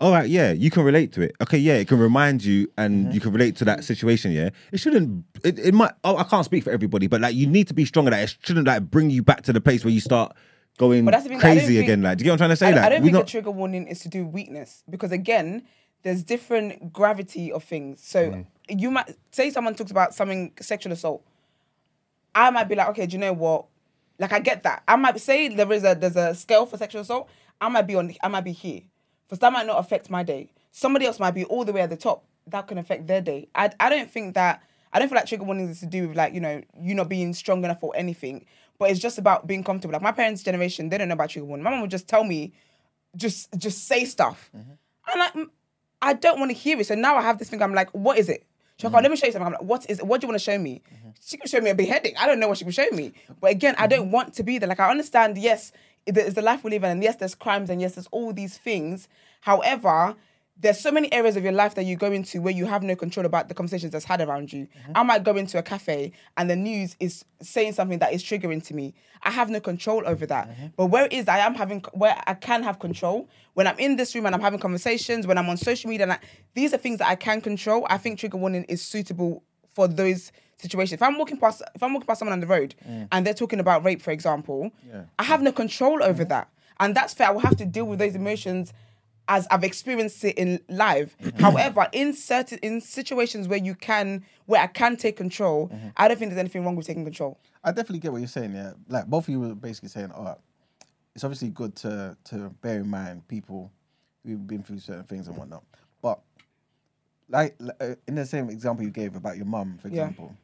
All right, yeah, you can relate to it. Okay, yeah, it can remind you and mm-hmm. you can relate to that situation. Yeah, it shouldn't. It, it might. Oh, I can't speak for everybody, but like you need to be strong at that. It shouldn't like bring you back to the place where you start going But that's the thing, I crazy think- again. Like, do you get what I'm trying to say? I, like, I don't think not. the trigger warning is to do weakness because again, there's different gravity of things. So Mm. you might say someone talks about something sexual assault. I might be like, okay, do you know what? Like I get that. I might say there is a there's a scale for sexual assault. I might be on I might be here. For that might not affect my day. Somebody else might be all the way at the top. That can affect their day. I I don't think that I don't feel like trigger warnings is to do with like, you know, you not being strong enough or anything. But it's just about being comfortable. Like my parents' generation, they don't know about trigger warning. My mom would just tell me, just just say stuff. And like I don't want to hear it. So now I have this thing. I'm like, what is it? She's like, oh, let me show you something. I'm like, what is it? What do you want to show me? Mm-hmm. She can show me a beheading. I don't know what she can show me. But again, I don't mm-hmm. want to be there. Like I understand, yes, it is the life we live in, and yes, there's crimes, and yes, there's all these things. However, there's so many areas of your life that you go into where you have no control about the conversations that's had around you. Mm-hmm. I might go into a cafe and the news is saying something that is triggering to me. I have no control over that. Mm-hmm. But where it is I am having where I can have control when I'm in this room and I'm having conversations, when I'm on social media, and I, these are things that I can control. I think trigger warning is suitable for those situations. If I'm walking past if I'm walking past someone on the road mm. and they're talking about rape, for example, I have no control over mm-hmm. that. And that's fair. I will have to deal with those emotions as I've experienced it in live. *clears throat* However, in certain in situations where you can where I can take control, I don't think there's anything wrong with taking control. I definitely get what you're saying. Yeah, like both of you were basically saying, "Oh, it's obviously good to to bear in mind people who've been through certain things and whatnot." But like uh, in the same example you gave about your mum, for Yeah. example,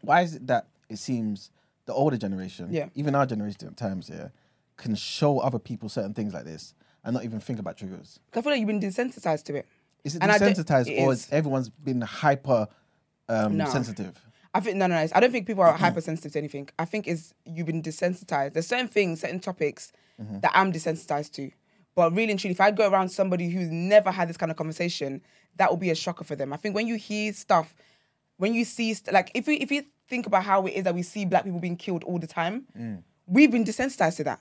why is it that it seems the older generation, Yeah. even our generation at times, yeah, can show other people certain things like this and not even think about triggers? I feel like you've been desensitized to it. Is it And desensitized it or is. is everyone's been hyper um, No. sensitive? I think no, no, no. I don't think people are hypersensitive to anything. I think it's you've been desensitized. There's certain things, certain topics that I'm desensitized to. But really and truly, if I go around somebody who's never had this kind of conversation, that will be a shocker for them. I think when you hear stuff, when you see st- like if you if you think about how it is that we see black people being killed all the time, we've been desensitized to that.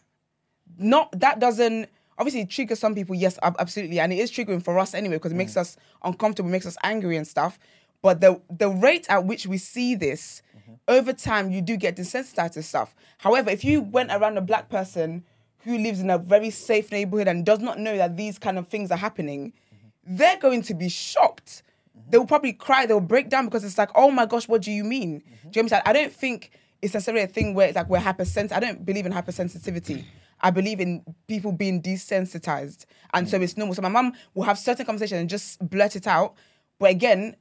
Not that doesn't obviously triggers some people. Yes, absolutely, and it is triggering for us anyway because it makes mm. us uncomfortable, makes us angry and stuff. But the the rate at which we see this mm-hmm. over time, you do get desensitized to stuff. However, if you went around a black person who lives in a very safe neighborhood and does not know that these kind of things are happening, mm-hmm. they're going to be shocked. Mm-hmm. They will probably cry, they'll break down because it's like, oh my gosh, what do you mean? Do you know what I'm saying? I don't think it's necessarily a thing where it's like we're hypersensitive. I don't believe in hypersensitivity. I believe in people being desensitized. And so mm. it's normal. So my mom will have certain conversations and just blurt it out. But again,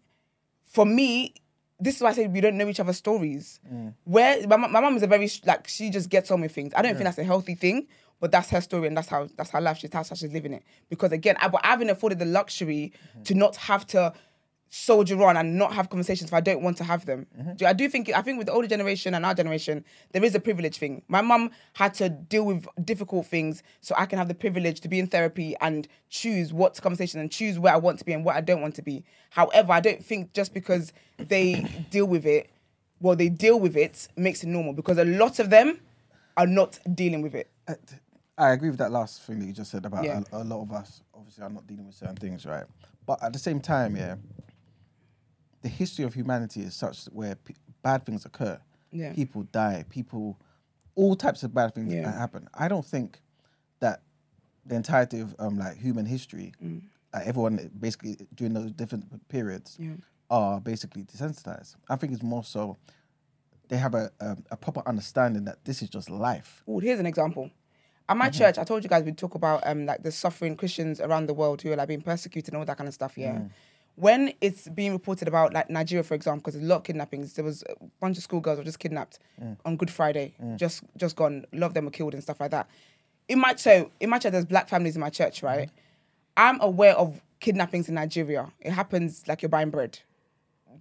for me, this is why I say we don't know each other's stories. Mm. Where my, mum- my mum is a very like she just gets on with things. I don't think that's a healthy thing, but that's her story and that's how that's her life. She's how she's living it. Because again, I, but I haven't afforded the luxury mm-hmm. to not have to soldier on and not have conversations if I don't want to have them. Mm-hmm. Do- I do think I think with the older generation and our generation, there is a privilege thing. My mum had to deal with difficult things, so I can have the privilege to be in therapy and choose what conversation and choose where I want to be and what I don't want to be. However, I don't think just because they *coughs* deal with it, well, they deal with it makes it normal because a lot of them are not dealing with it. Uh, I agree with that last thing that you just said about Yeah. a, a lot of us obviously are not dealing with certain things, right? But at the same time, yeah, the history of humanity is such where pe- bad things occur. Yeah. People die. People, all types of bad things Yeah. happen. I don't think that the entirety of um, like human history, Mm. uh, everyone basically during those different periods Yeah. are basically desensitized. I think it's more so they have a, a, a proper understanding that this is just life. Oh, here's an example. At my church, I told you guys we'd talk about um like the suffering Christians around the world who are like being persecuted and all that kind of stuff. Yeah. When it's being reported about like Nigeria, for example, because there's a lot of kidnappings. There was a bunch of schoolgirls were just kidnapped mm. on Good Friday, mm. just just gone. A lot of them were killed and stuff like that. In my so in my church, there's black families in my church, right? Mm-hmm. I'm aware of kidnappings in Nigeria. It happens like you're buying bread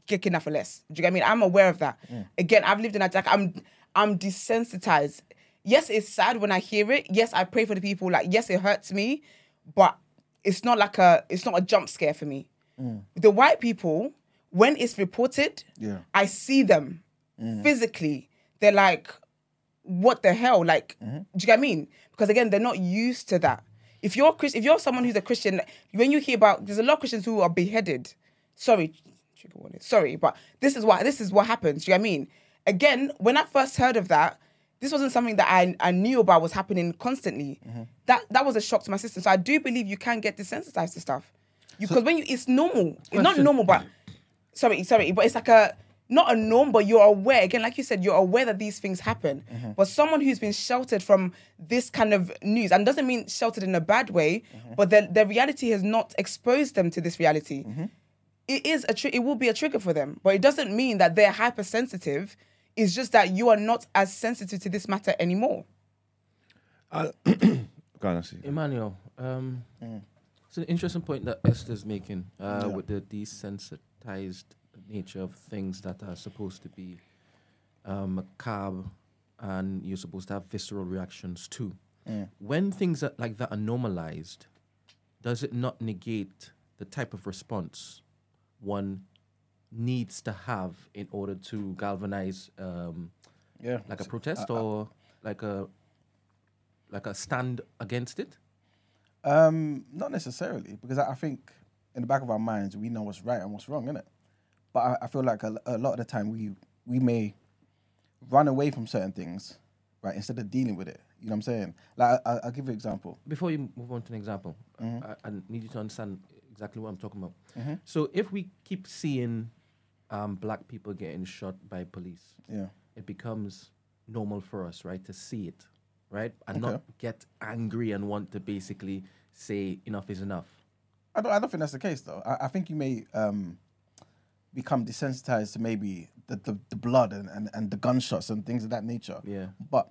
get kidnapped for less. Do you get what I mean? I'm aware of that. Mm. Again, I've lived in that. Like, I'm, I'm desensitized. Yes, it's sad when I hear it. Yes, I pray for the people. Like, yes, it hurts me, but it's not like a, it's not a jump scare for me. Mm. The white people, when it's reported, Yeah. I see them mm. physically. They're like, what the hell? Like, mm-hmm. do you get what I mean? Because again, they're not used to that. If you're Chris, if you're someone who's a Christian, when you hear about, there's a lot of Christians who are beheaded. Sorry. Sorry, but this is what this is what happens. Do you get what I mean? Again, when I first heard of that, this wasn't something that I, I knew about was happening constantly. Mm-hmm. That that was a shock to my system. So I do believe you can get desensitized to stuff. Because when you, it's normal. It's not normal, but sorry, sorry, but it's like a not a norm, but you're aware. Again, like you said, you're aware that these things happen. But someone who's been sheltered from this kind of news, and doesn't mean sheltered in a bad way, but their their reality has not exposed them to this reality. It is a tri- it will be a trigger for them, but it doesn't mean that they're hypersensitive. It's just that you are not as sensitive to this matter anymore. *clears throat* Go on, I see. Emmanuel, um, Mm. It's an interesting point that Esther's making uh, with the desensitized nature of things that are supposed to be um, macabre and you're supposed to have visceral reactions too. Mm. When things are, like that are normalized, does it not negate the type of response one needs to have in order to galvanize um, Yeah. like a protest or like a like a stand against it? Um, not necessarily, because I, I think in the back of our minds we know what's right and what's wrong, innit? But I, I feel like a, a lot of the time we we may run away from certain things, right, instead of dealing with it. You know what I'm saying? Like I, I'll give you an example. Before you move on to an example, I, I need you to understand exactly what I'm talking about. So if we keep seeing um, black people getting shot by police, Yeah. it becomes normal for us, right, to see it, right, and Okay. not get angry and want to basically say enough is enough. I don't. I don't think that's the case though. I, I think you may um, become desensitized to maybe the, the, the blood and, and, and the gunshots and things of that nature. Yeah. But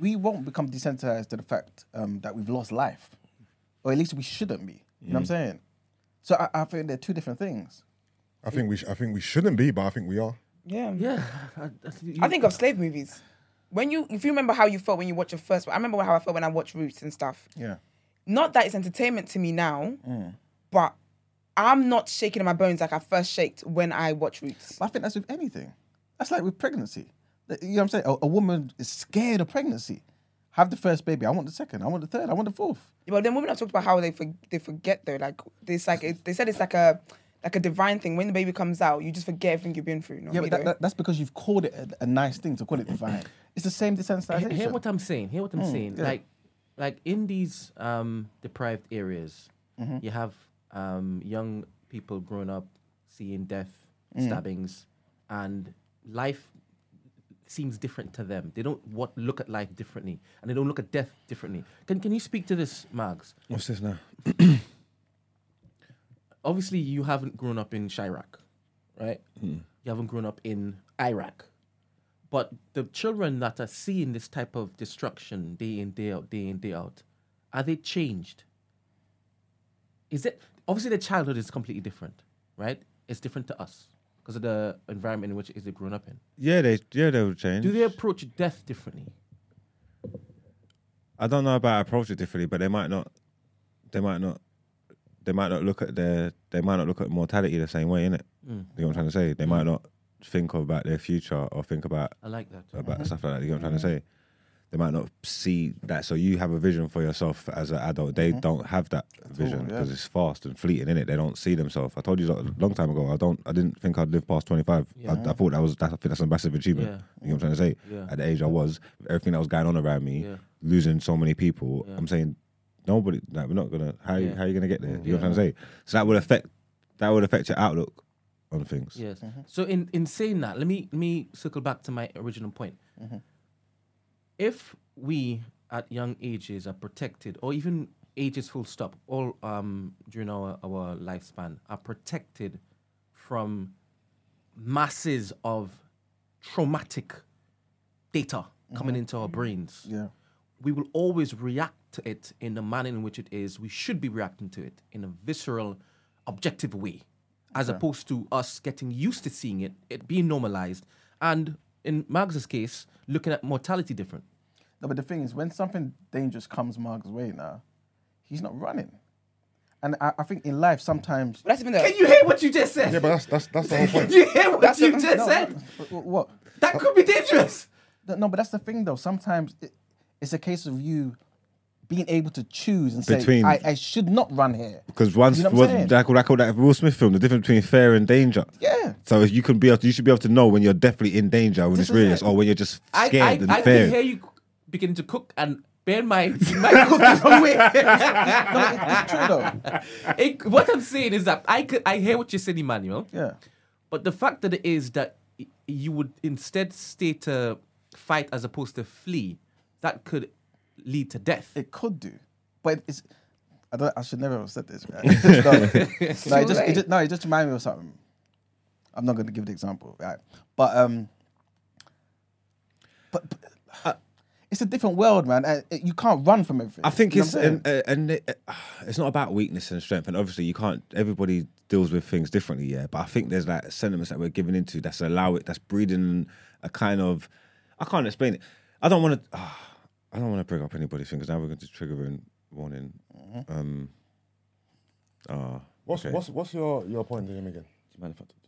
we won't become desensitized to the fact um, that we've lost life, or at least we shouldn't be. You know what I'm saying? So I, I think they're two different things. I think we sh- I think we shouldn't be, but I think we are. Yeah. Yeah, *laughs* I, I think of slave movies. When you, if you remember how you felt when you watched your first, I remember how I felt when I watched Roots and stuff. Yeah. Not that it's entertainment to me now, mm. but I'm not shaking in my bones like I first shaked when I watched Roots. But I think that's with anything. That's like with pregnancy. You know what I'm saying? A, a woman is scared of pregnancy. Have the first baby. I want the second. I want the third. I want the fourth. But then women have talked about how they for, they forget though. Like it's like it, they said it's like a like a divine thing. When the baby comes out, you just forget everything you've been through. Yeah, but that, that, that's because you've called it a, a nice thing to call it divine. *clears throat* It's the same He- desensitization. Hear what I'm saying. Hear what I'm saying. yeah. Like, like in these um, deprived areas, Mm-hmm. you have um, young people growing up seeing death, Mm. stabbings, and life seems different to them. They don't what look at life differently, and they don't look at death differently. Can Can you speak to this, Mags? What's this now? *clears throat* Obviously, you haven't grown up in Chiraq, right? Hmm. You haven't grown up in Iraq. But the children that are seeing this type of destruction day in, day out, day in, day out, are they changed? Is it obviously their childhood is completely different, right? It's different to us because of the environment in which it is they've grown up in. Yeah, they yeah they will change. Do they approach death differently? I don't know about approach it differently, but they might not. They might not. They might not look at their. They might not look at mortality the same way, innit? Hmm. You know what I'm trying to say? They might hmm. not think about their future or think about I like that. about mm-hmm. stuff like that. You know what I'm trying to say? They might not see that. So you have a vision for yourself as an adult. They mm-hmm. don't have that vision yeah. because it's fast and fleeting in it. They don't see themselves. I told you a long time ago. I don't. I didn't think I'd live past 25. I, I thought that was. That, I think that's a massive achievement. Yeah. You know what I'm trying to say? Yeah. At the age I was, everything that was going on around me, Yeah. losing so many people. I'm saying nobody. Like, we're not gonna. How you Yeah. how you gonna get there? You know what I'm trying to say? So that would affect. That would affect your outlook on things. Yes. Mm-hmm. So in in saying that, let me let me circle back to my original point. Mm-hmm. If we at young ages are protected, or even ages full stop, all um during our our lifespan are protected from masses of traumatic data coming mm-hmm. into our brains Yeah. we will always react to it in the manner in which it is. We should be reacting to it in a visceral, objective way, as opposed to us getting used to seeing it, it being normalized, and in Mags's case, looking at mortality different. No, but the thing is, when something dangerous comes Mark's way now, he's not running. And I, I think in life sometimes. But that's even the Can you hear what you just said? Yeah, but that's that's that's the whole point. Did *laughs* you hear what That's you the- just no, said? no, what? That could be dangerous. No, but that's the thing though. Sometimes it, it's a case of you being able to choose and say, Between- I, I should not run here. Because once You know what I'm was saying? like, like that Will Smith film, the difference between fair and danger. Yeah. So if you can be able, to, you should be able to know when you're definitely in danger, when This it's is serious, it. or when you're just scared I, and I fair. can hear you beginning to cook, and bear in mind, you might cook the wrong way. *laughs* It's true though. *laughs* It- what I'm saying is that I could, I hear what you're saying, Emmanuel. Yeah. But the fact that it is that you would instead stay to fight as opposed to flee, that could lead to death. It could do, but it's. I don't. I should never have said this. Right? *laughs* no, no, it just, it just, no, it just reminded me of something. I'm not going to give the example, right? But um, but, but, uh, it's a different world, man. Uh, you can't run from everything. I think You know it's and, uh, and it, uh, it's not about weakness and strength, and obviously you can't. Everybody deals with things differently, yeah. But I think there's like sentiments that we're giving into that's allow it, that's breeding a kind of. I can't explain it. I don't want to. *sighs* I don't want to bring up anybody's thing because now we're going to trigger in warning. Mm-hmm. Um. Uh, What's okay. what's what's your your point again? again?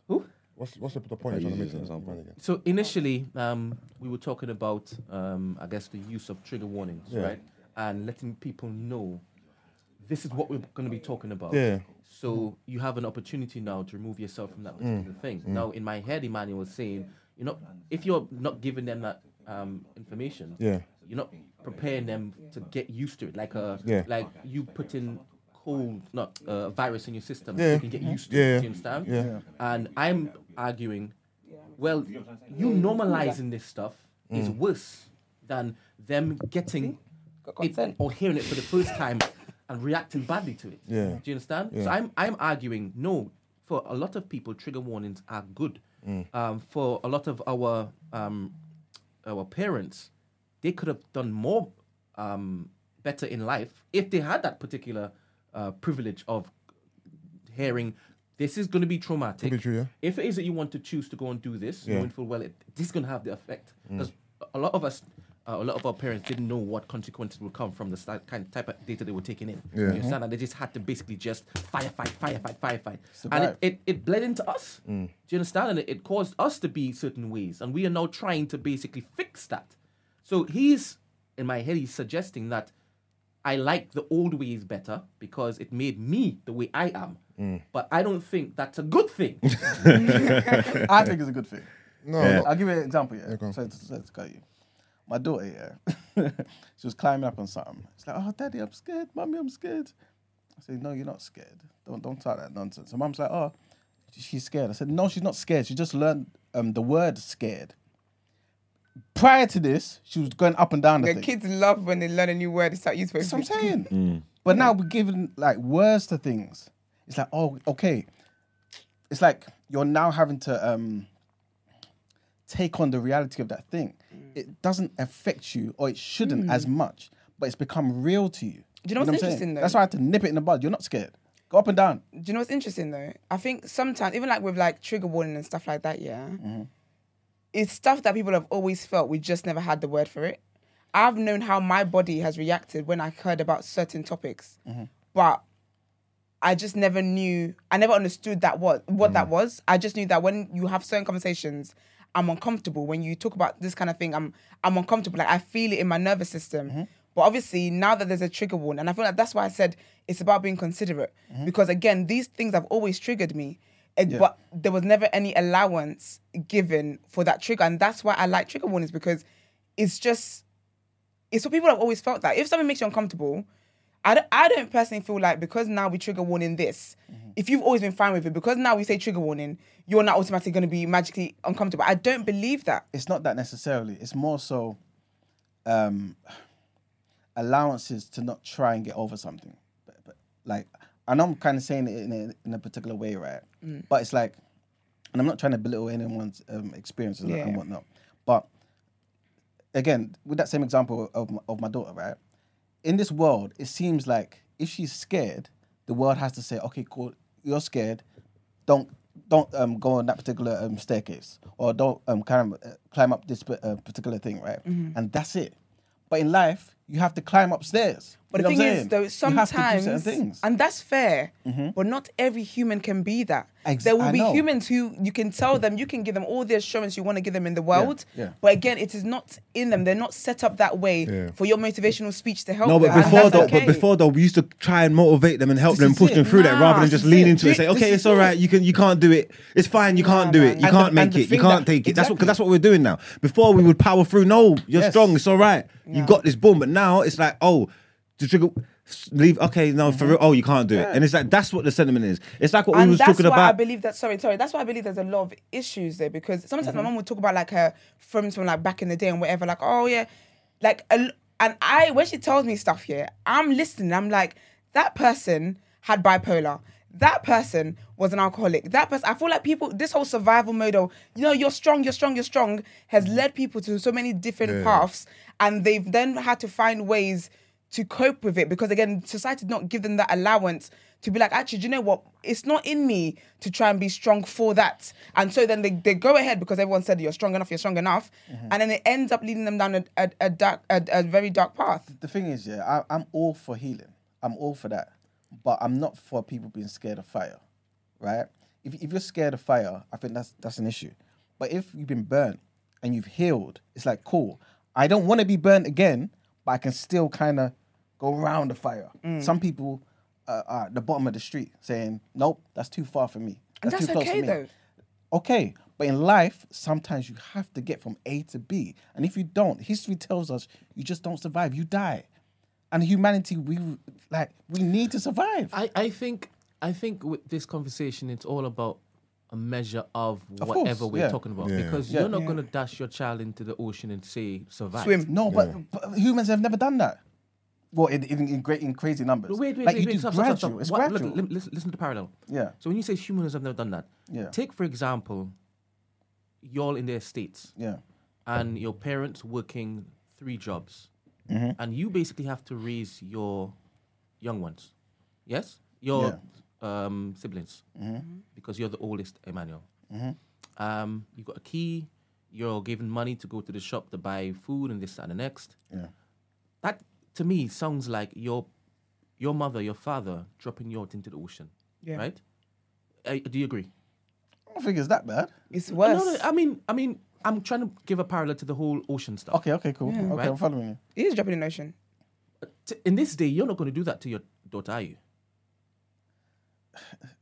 Who? What's what's the, the point you're trying to make? it as an again? example. So initially, um, we were talking about, um, I guess, the use of trigger warnings, Yeah. right? And letting people know this is what we're going to be talking about. Yeah. So you have an opportunity now to remove yourself from that particular thing. Now, in my head, Emmanuel was saying, you know, if you're not giving them that um, information, Yeah. You're not preparing them to get used to it. Like a, Yeah. like you putting cold, not a uh, virus in your system, so Yeah. you can get used to Yeah, it. Do you understand? Yeah. And I'm arguing, well, you normalizing this stuff is Mm. worse than them getting Got it or hearing it for the first time and reacting badly to it. Yeah. Do you understand? So I'm I'm arguing no. For a lot of people, trigger warnings are good. Mm. Um, for a lot of our um, our parents, they could have done more um, better in life if they had that particular uh, privilege of hearing this is going to be traumatic. Be true, yeah. If it is that you want to choose to go and do this, Yeah. Mm. knowing full well it, this is going to have the effect. Because a lot of us uh, a lot of our parents didn't know what consequences would come from the sti- kind of type of data they were taking in. Yeah. You understand? And they just had to basically just firefight, firefight, firefight. And it, it, it bled into us. Do you understand? And it, it caused us to be certain ways. And we are now trying to basically fix that. So he's, in my head, he's suggesting that I like the old ways better because it made me the way I am. But I don't think that's a good thing. *laughs* I think it's a good thing. No, Yeah. I'll give you an example. Yeah, go on. so, so, let's cut you. My daughter, yeah, *laughs* she was climbing up on something. She's like, "Oh, daddy, I'm scared. Mommy, I'm scared." I said, "No, you're not scared. Don't don't talk that nonsense." So mom's like, "Oh, she's scared." I said, "No, she's not scared. She just learned um, the word scared." Prior to this, she was going up and down the The thing. kids love when they learn a new word. It's like useful. That's what I'm saying. *laughs* Mm. But now we're giving like words to things. It's like, oh, okay. It's like you're now having to um take on the reality of that thing. Mm. It doesn't affect you, or it shouldn't mm. as much, but it's become real to you. Do you know what what's I'm saying? interesting, though? That's why I had to nip it in the bud. You're not scared. Go up and down. Do you know what's interesting though? I think sometimes, even like with like trigger warning and stuff like that, yeah, mm-hmm. It's stuff that people have always felt. We just never had the word for it. I've known how my body has reacted when I heard about certain topics, mm-hmm. but I just never knew. I never understood that what what that mm-hmm. was. I just knew that when you have certain conversations, I'm uncomfortable. When you talk about this kind of thing, I'm I'm uncomfortable. Like I feel it in my nervous system. Mm-hmm. But obviously, now that there's a trigger warning, and I feel like that's why I said it's about being considerate. Because again, these things have always triggered me. Eh, But there was never any allowance given for that trigger. And that's why I like trigger warnings because it's just it's what people have always felt that if something makes you uncomfortable, I don't, I don't personally feel like because now we trigger warning this, if you've always been fine with it, because now we say trigger warning, you're not automatically going to be magically uncomfortable. I don't believe that. It's not that necessarily. It's more so um allowances to not try and get over something. But, but like, I know I'm kind of saying it in a, in a particular way, right? But it's like, and I'm not trying to belittle anyone's um, experiences Yeah. and whatnot. But again, with that same example of my, of my daughter, right? In this world, it seems like if she's scared, the world has to say, "Okay, cool, you're scared. Don't don't um, go on that particular um, staircase, or don't um, climb uh, climb up this uh, particular thing, right?" And that's it. But in life, you have to climb upstairs. But You the thing is, saying? though, You have to do certain sometimes, things. and that's fair, mm-hmm. but not every human can be that. Ex- there will I be know. humans who you can tell them, you can give them all the assurance you want to give them in the world. yeah. But again, it is not in them. They're not set up that way Yeah. for your motivational speech to help No, but them. and before that's though, okay. but before though, we used to try and motivate them and help This them, is push it. them through that, rather than just lean it. into it. and Say, okay, is it's all right, You can, you can't do it. It's fine. You can't do Nah, it. You And can't and make it. You can't take it. That's what. exactly. That's what we're doing now. Before we would power through. No, you're strong. It's all right. You got this. Boom. But now it's like, oh, the trigger. Leave. Okay, no, for mm-hmm. real. Oh, you can't do it. And it's like that's what the sentiment is. It's like what we and was that's talking why I about. believe that. Sorry, sorry. That's why I believe there's a lot of issues there because sometimes my mm-hmm. mom would talk about like her friends from like back in the day and whatever. Like, oh yeah, like, a l- and I when she tells me stuff here, I'm listening. I'm like, that person had bipolar. That person was an alcoholic. That person, I feel like people, this whole survival mode of, you know, you're strong, you're strong, you're strong, has led people to so many different paths, and they've then had to find ways to cope with it because again society did not give them that allowance to be like actually do you know what it's not in me to try and be strong for that and so then they, they go ahead because everyone said you're strong enough you're strong enough mm-hmm. and then it ends up leading them down a, a, a dark a, a very dark path the thing is, yeah, I, I'm all for healing. I'm all for that. But I'm not for people being scared of fire, right? If, if you're scared of fire, I think that's that's an issue. But if you've been burnt and you've healed, it's like cool. I don't want to be burnt again, but I can still kind of go around the fire. Mm. Some people uh, are at the bottom of the street saying, "Nope, that's too far for me. And That's, that's too close okay, for me." though. Okay, but in life, sometimes you have to get from A to B, and if you don't, history tells us you just don't survive. You die, and humanity, we like we need to survive. I, I think I think with this conversation, it's all about a measure of, Of whatever course, we're yeah. talking about. Yeah. Because Yeah. you're not Yeah. gonna dash your child into the ocean and say survive. swim no, but, but humans have never done that. Well, in in, in great in crazy numbers. Wait, wait, like wait, you wait. Stop, stop, gradual. stop, stop. It's What- gradual. li- listen, listen to the parallel. yeah, So when you say humans have never done that, Yeah. take for example, y'all in the estates yeah, and your parents working three jobs, Mm-hmm. and you basically have to raise your young ones. Yes, your um, siblings, Mm-hmm. because you're the oldest, Emmanuel. Um, you've got a key. you're given money to go to the shop to buy food and this that, and the next. Yeah. That to me sounds like your your mother, your father dropping you out into the ocean. Yeah. Right? Uh, do you agree? I don't think it's that bad. It's worse. no, I mean, I mean, I'm trying to give a parallel to the whole ocean stuff. Okay, okay, cool. okay, Right. I'm following you. It is dropping in the ocean. In this day, you're not going to do that to your daughter, are you?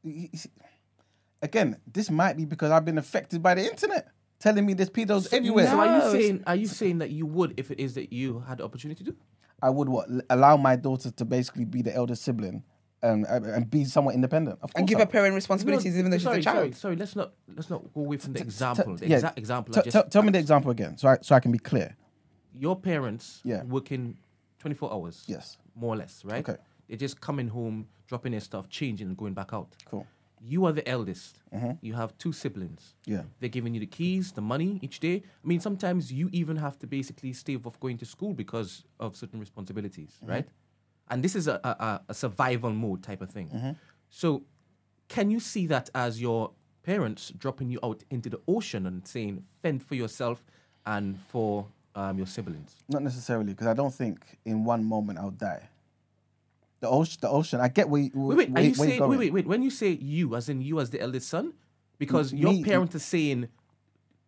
You- you see- Again, this might be because I've been affected by the internet, telling me there's pedos everywhere. So are you saying are you saying that you would if it is that you had the opportunity to do? I would what allow my daughter to basically be the elder sibling and and and be somewhat independent. Of And give I her would. parent responsibilities even though she's sorry, a child. Sorry, sorry, let's not let's not go away from the T- example. t- the yeah, exact example. t- I just, t- tell me the example again, so I so I can be clear. your parents Yeah. working 24 hours. Yes. More or less, right? Okay. They're just coming home, dropping their stuff, changing, and going back out. Cool. You are the eldest. You have two siblings. Mm-hmm. Yeah. They're giving you the keys, the money each day. I mean, sometimes you even have to basically stave off going to school because of certain responsibilities, Mm-hmm. right? And this is a, a, a- a survival mode type of thing. Mm-hmm. So, can you see that as your parents dropping you out into the ocean and saying, fend for yourself and for um, your siblings? Not necessarily, because I don't think in one moment I'll die. The ocean, the ocean. I get where you, Wait, wait, are you saying, you're wait, wait, wait. When you say you, as in you as the eldest son, because M- your me- parent is saying,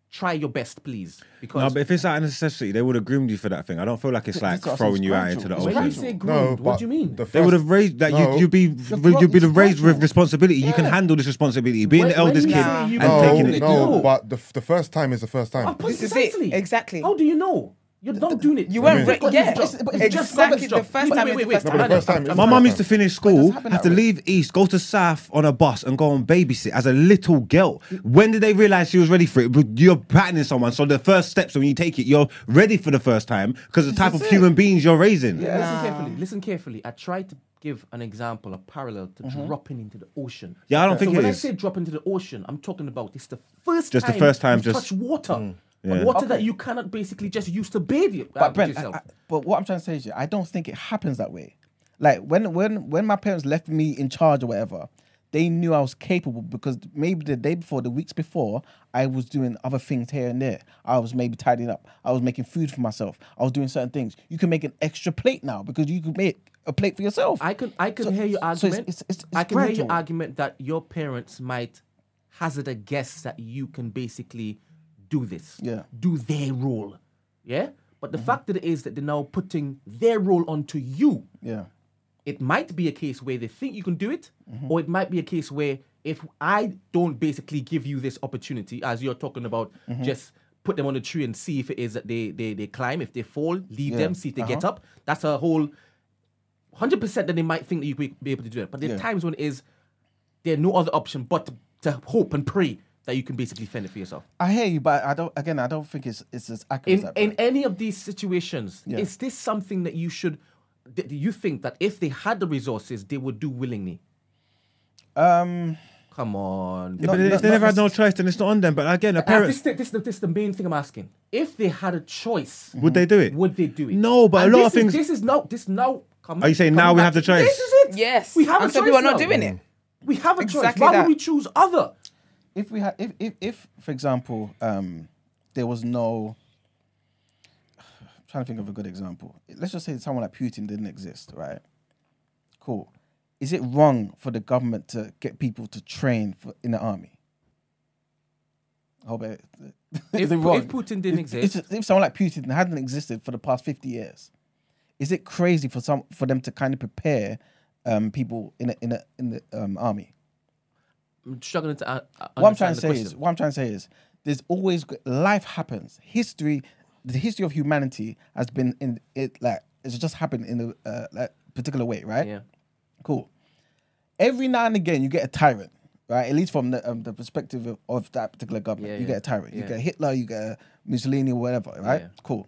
try your best, please. Because No, but if it's out of necessity, they would have groomed you for that thing. I don't feel like it's like this is throwing you out into the It's when you ocean. spiritual. say No, groomed, what do you mean? the They would have raised that No. you you'd be bro- you'd be it's raised with gradual. responsibility. You can handle this responsibility. Being When- the eldest kid you and No, taking it. no, No. but the, the first time is the first time. Oh, This is it. precisely. Exactly. How do you know? You're not doing it. You weren't re- got yeah, this job. but it's just got exactly this the job. first Wait, time wait, is wait, the wait. first No, the first time My I'm- mum used to finish school, have to leave East, go to South on a bus and go on babysit as a little girl. When did they realize she was ready for it? But You're patterning someone, so the first steps when you take it, you're ready for the first time because the type of it. human beings you're raising. Yeah. Listen carefully. Listen carefully. I tried to give an example, a parallel to mm-hmm. dropping into the ocean. Yeah, I don't think so it when is. I say drop into the ocean, I'm talking about it's the first Just the first time, you've just- touch water, mm. Yeah. water that you cannot basically just use to bathe you. uh, But Brent, yourself. I, I- but what I'm trying to say is, I don't think it happens that way. Like when when when my parents left me in charge or whatever, they knew I was capable because maybe the day before, the weeks before, I was doing other things here and there. I was maybe tidying up. I was making food for myself. I was doing certain things. You can make an extra plate now because you could make a plate for yourself. I can I can So- hear your so it's- argument. it's- it's- it's I can hear your argument that your parents might hazard a guess that you can basically do this. Yeah. Do their role. Yeah? But the fact that it is that they're now putting their role onto you. yeah. It might be a case where they think you can do it, Mm-hmm. or it might be a case where if I don't basically give you this opportunity, as you're talking about, Mm-hmm. just put them on a tree and see if it is that they they, they climb. If they fall, leave Yeah. them, see if they get Uh-huh. up. That's a whole hundred percent that they might think that you could be able to do it. But there are Yeah. times when it is there's no other option but to, to hope and pray that you can basically fend it for yourself. I hear you, but I don't. Again, I don't think it's it's as accurate In as that. in Brent. any of these situations, Yeah. is this something that you should? that you think that if they had the resources, they would do willingly? um, Come on. Yeah, Not- but if not- they never had no choice, then it's not on them. But again, a Uh, parent, this, this, this, this is the main thing I'm asking. If they had a choice, would they do it? would they do it? No, but a lot this of things- Is, this is now. This now. Come, Are you saying come now we have the choice? This is it. Yes. We have and a some choice people are not now. doing it. We have a Exactly choice. Why that. would we choose other? If we had if if, if for example um there was no *sighs* I'm trying to think of a good example. Let's just say someone like putin didn't exist right? Cool. Is it wrong for the government to get people to train for, in the army? I hope it, *laughs* If, is it wrong? if Putin didn't If- exist, if, if someone like putin hadn't existed for the past 50 years is it crazy for some for them to kind of prepare um, people in a, in a, in the um, army I'm struggling to. Uh, uh, what I'm trying to say the is, what I'm trying to say is, there's always life happens. History, the history of humanity has been in it like it's just happened in a uh, like particular way, right? Yeah. Cool. Every now and again, you get a tyrant, right? At least from the um, the perspective of, of that particular government, Yeah, you yeah. get a tyrant. You Yeah. get Hitler, you get Mussolini, or whatever, right? Cool.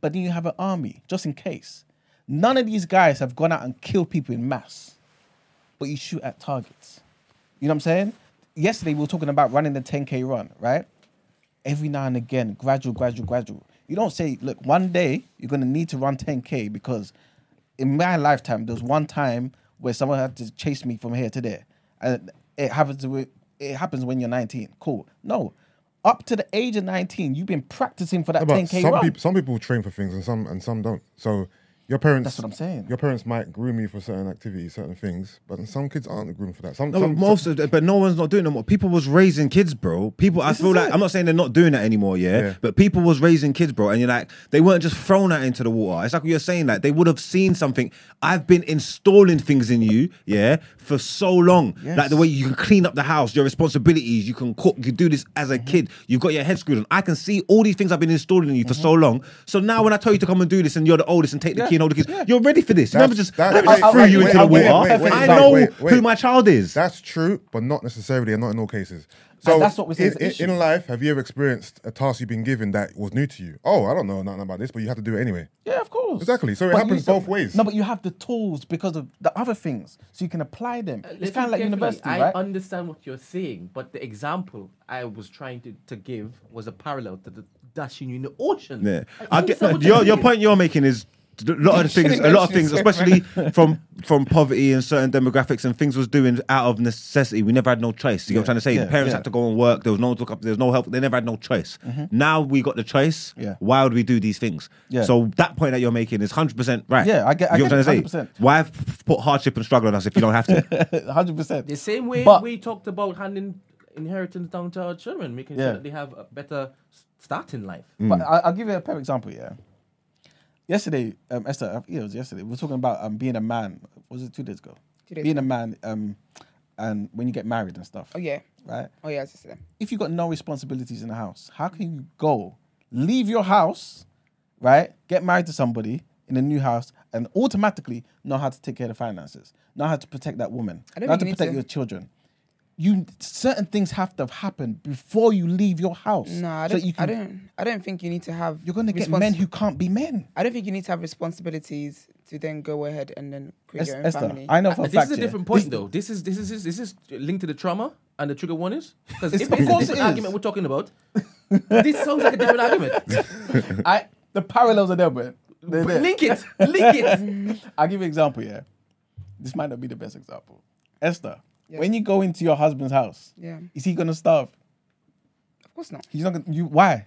But then you have an army, just in case. None of these guys have gone out and killed people in mass, but you shoot at targets. You know what I'm saying? Yesterday we were talking about running the 10k run, right? Every now and again, gradual, gradual, gradual. You don't say, look, one day you're gonna need to run 10k because in my lifetime there was one time where someone had to chase me from here to there, and it happens. With, it happens when you're 19. Cool. No, up to the age of 19, you've been practicing for that But 10k some run. people, some people train for things and some and some don't. So your parents, That's what I'm saying. Your parents might groom you for certain activities, certain things, but some kids aren't groomed for that. Some, No, some but most of the, but no one's not doing it. more. People was raising kids, bro. People, I feel like I'm not saying they're not doing that anymore, yeah? Yeah. But people was raising kids, bro, and you're like, they weren't just thrown out into the water. It's like what you're saying, like they would have seen something. I've been installing things in you, yeah, for so long. Like the way you can clean up the house, your responsibilities, you can cook, you do this as a mm-hmm. kid. You've got your head screwed on. I can see all these things I've been installing in you for mm-hmm. so long. So now when I tell you to come and do this, and you're the oldest and take the key and hold the keys, you're ready for this. You never just, that- never just wait, threw wait, you wait, into the water. wait, wait, I know wait, who my child is. That's true, but not necessarily, and not in all cases. So And that's what we're saying in, in, in life, have you ever experienced a task you've been given that was new to you? Oh, I don't know nothing about this, but you have to do it anyway. Yeah, of course. Exactly. So it But happens both ways. No, but you have the tools because of the other things, so you can apply them. Uh, it's kind of like university, I right? understand what you're saying, but the example I was trying to, to give was a parallel to the dashing you in the ocean. Yeah, I I get understand what your your point you're making is a lot of the things, a lot of things, *laughs* especially from from poverty and certain demographics and things was doing out of necessity. We never had no choice. You know what I'm trying to say? yeah, the parents yeah. had to go and work. There was no look up. There was no help. They never had no choice. Mm-hmm. Now we got the choice. Yeah. Why would we do these things? Yeah. So that point that you're making is 100 percent right. Yeah, I get- I you know get what I'm trying to say? Why f- put hardship and struggle on us if you don't have to? *laughs* Hundred percent. The same way But- we talked about handing inheritance down to our children, making Yeah. sure that they have a better start in life. Mm. But I, I'll give you a perfect example. Yeah. Yesterday, um, Esther, I think it was yesterday. We were talking about um, being a man. Was it two days ago? Two days being ago. a man, um, and when you get married and stuff. Oh yeah. Right. Oh yeah. Them. If you got no responsibilities in the house, how can you go leave your house, right? Get married to somebody in a new house, and automatically know how to take care of the finances, know how to protect that woman, know how to protect to. your children. You certain things have to happen before you leave your house. No, I don't. you I don't. I don't think you need to have. You're gonna get men who can't be men. I don't think you need to have responsibilities to then go ahead and then create Es- your own Esther, family. I know for Uh, a this fact. This is a yeah, different point, this- though. This is this is this is linked to the trauma and the trigger warnings. *laughs* Because It's- if of it's a course different it is. argument we're talking about, this sounds like a different argument. *laughs* I the parallels are there, but they're there. Link it, link it. *laughs* I'll give you an example. Yeah, this might not be the best example. Esther, Yes. when you go into your husband's house, Yeah. is he gonna starve? Of course not, He's not gonna. You why?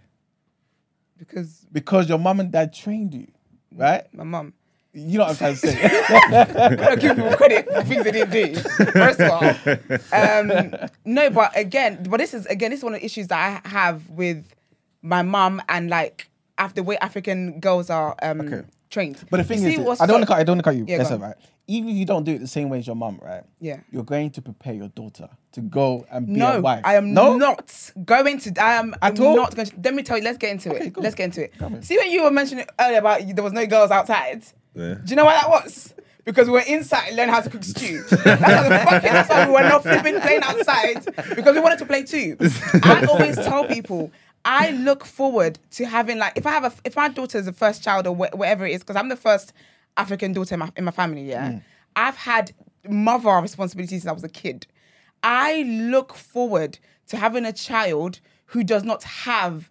because Because your mum and dad trained you, right? my mum. You know what I'm trying to say. *laughs* I don't give people credit for things they didn't do. First of all, um, no, but again, but this is again, this is one of the issues that I have with my mum and like after the way African girls are um, Okay. trained. but the thing You is, I don't want to cut. I don't want to cut you. Yeah, That's right. Even if you don't do it the same way as your mum, right? Yeah. You're going to prepare your daughter to go and be No, a wife. I am no? not going to. I am At all? not going to. Let me tell you. Let's get into Okay, it. go Let's get into it. Come. See when you were mentioning earlier about there was no girls outside. Yeah. Do you know why that was? Because we were inside and learning how to cook stew. *laughs* That's why, the fucking, that's why we were not flipping playing outside because we wanted to play too. I always tell people I look forward to having like if I have a if my daughter is the first child or wh- whatever it is because I'm the first African daughter in my, in my family. Yeah, mm. I've had mother responsibilities since I was a kid. I look forward to having a child who does not have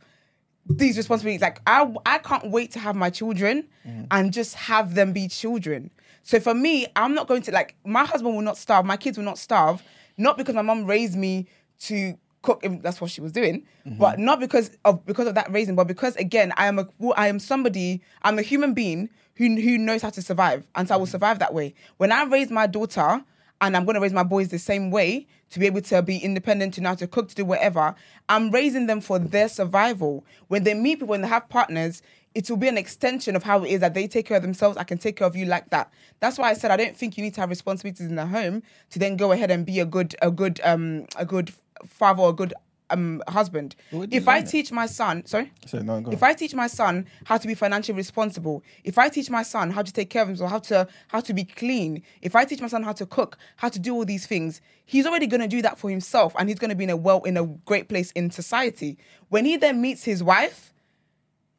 these responsibilities. Like I, I can't wait to have my children mm. and just have them be children. So for me, I'm not going to like my husband will not starve, my kids will not starve, not because my mom raised me to cook. if That's what she was doing, mm-hmm. but not because of because of that raising, but because again, I am a I am somebody. I'm a human being who who knows how to survive, and so I will survive that way. When I raise my daughter and I'm going to raise my boys the same way to be able to be independent, to know how to cook, to do whatever. I'm raising them for their survival. When they meet people, when they have partners, it will be an extension of how it is that they take care of themselves. I can take care of you like that. That's why I said I don't think you need to have responsibilities in the home to then go ahead and be a good, a good, um, a good father a good um husband. But where do you If I teach my son, sorry. So, no, If I teach my son how to be financially responsible, if I teach my son how to take care of himself, how to how to be clean, if I teach my son how to cook, how to do all these things, he's already going to do that for himself, and he's going to be in a well in a great place in society. When he then meets his wife,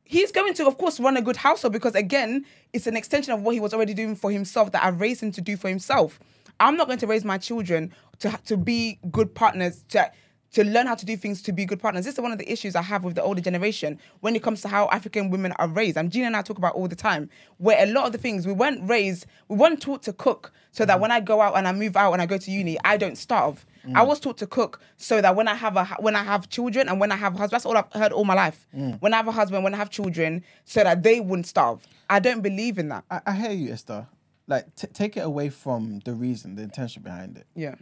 he's going to, of course, run a good household because again, it's an extension of what he was already doing for himself that I've raised him to do for himself. I'm not going to raise my children to to be good partners to to learn how to do things to be good partners. This is one of the issues I have with the older generation when it comes to how African women are raised. And Gina and I talk about all the time, where a lot of the things we weren't raised, we weren't taught to cook so that mm. when I go out and I move out and I go to uni, I don't starve. Mm. I was taught to cook so that when I have a when I have children and when I have a husband, that's all I've heard all my life. Mm. When I have a husband, when I have children, so that they wouldn't starve. I don't believe in that. I, I hear you, Esther. Like, t- take it away from the reason, the intention behind it. Yeah.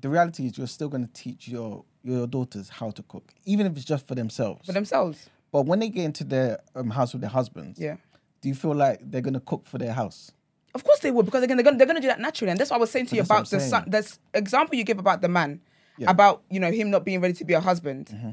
The reality is, you're still going to teach your your daughters how to cook, even if it's just for themselves. For themselves. But when they get into their um, house with their husbands, Yeah. do you feel like they're going to cook for their house? Of course they would, because again, they're gonna, they're gonna do that naturally, and that's what I was saying to you about the son. This example you give about the man, Yeah. about you know him not being ready to be a husband, Mm-hmm.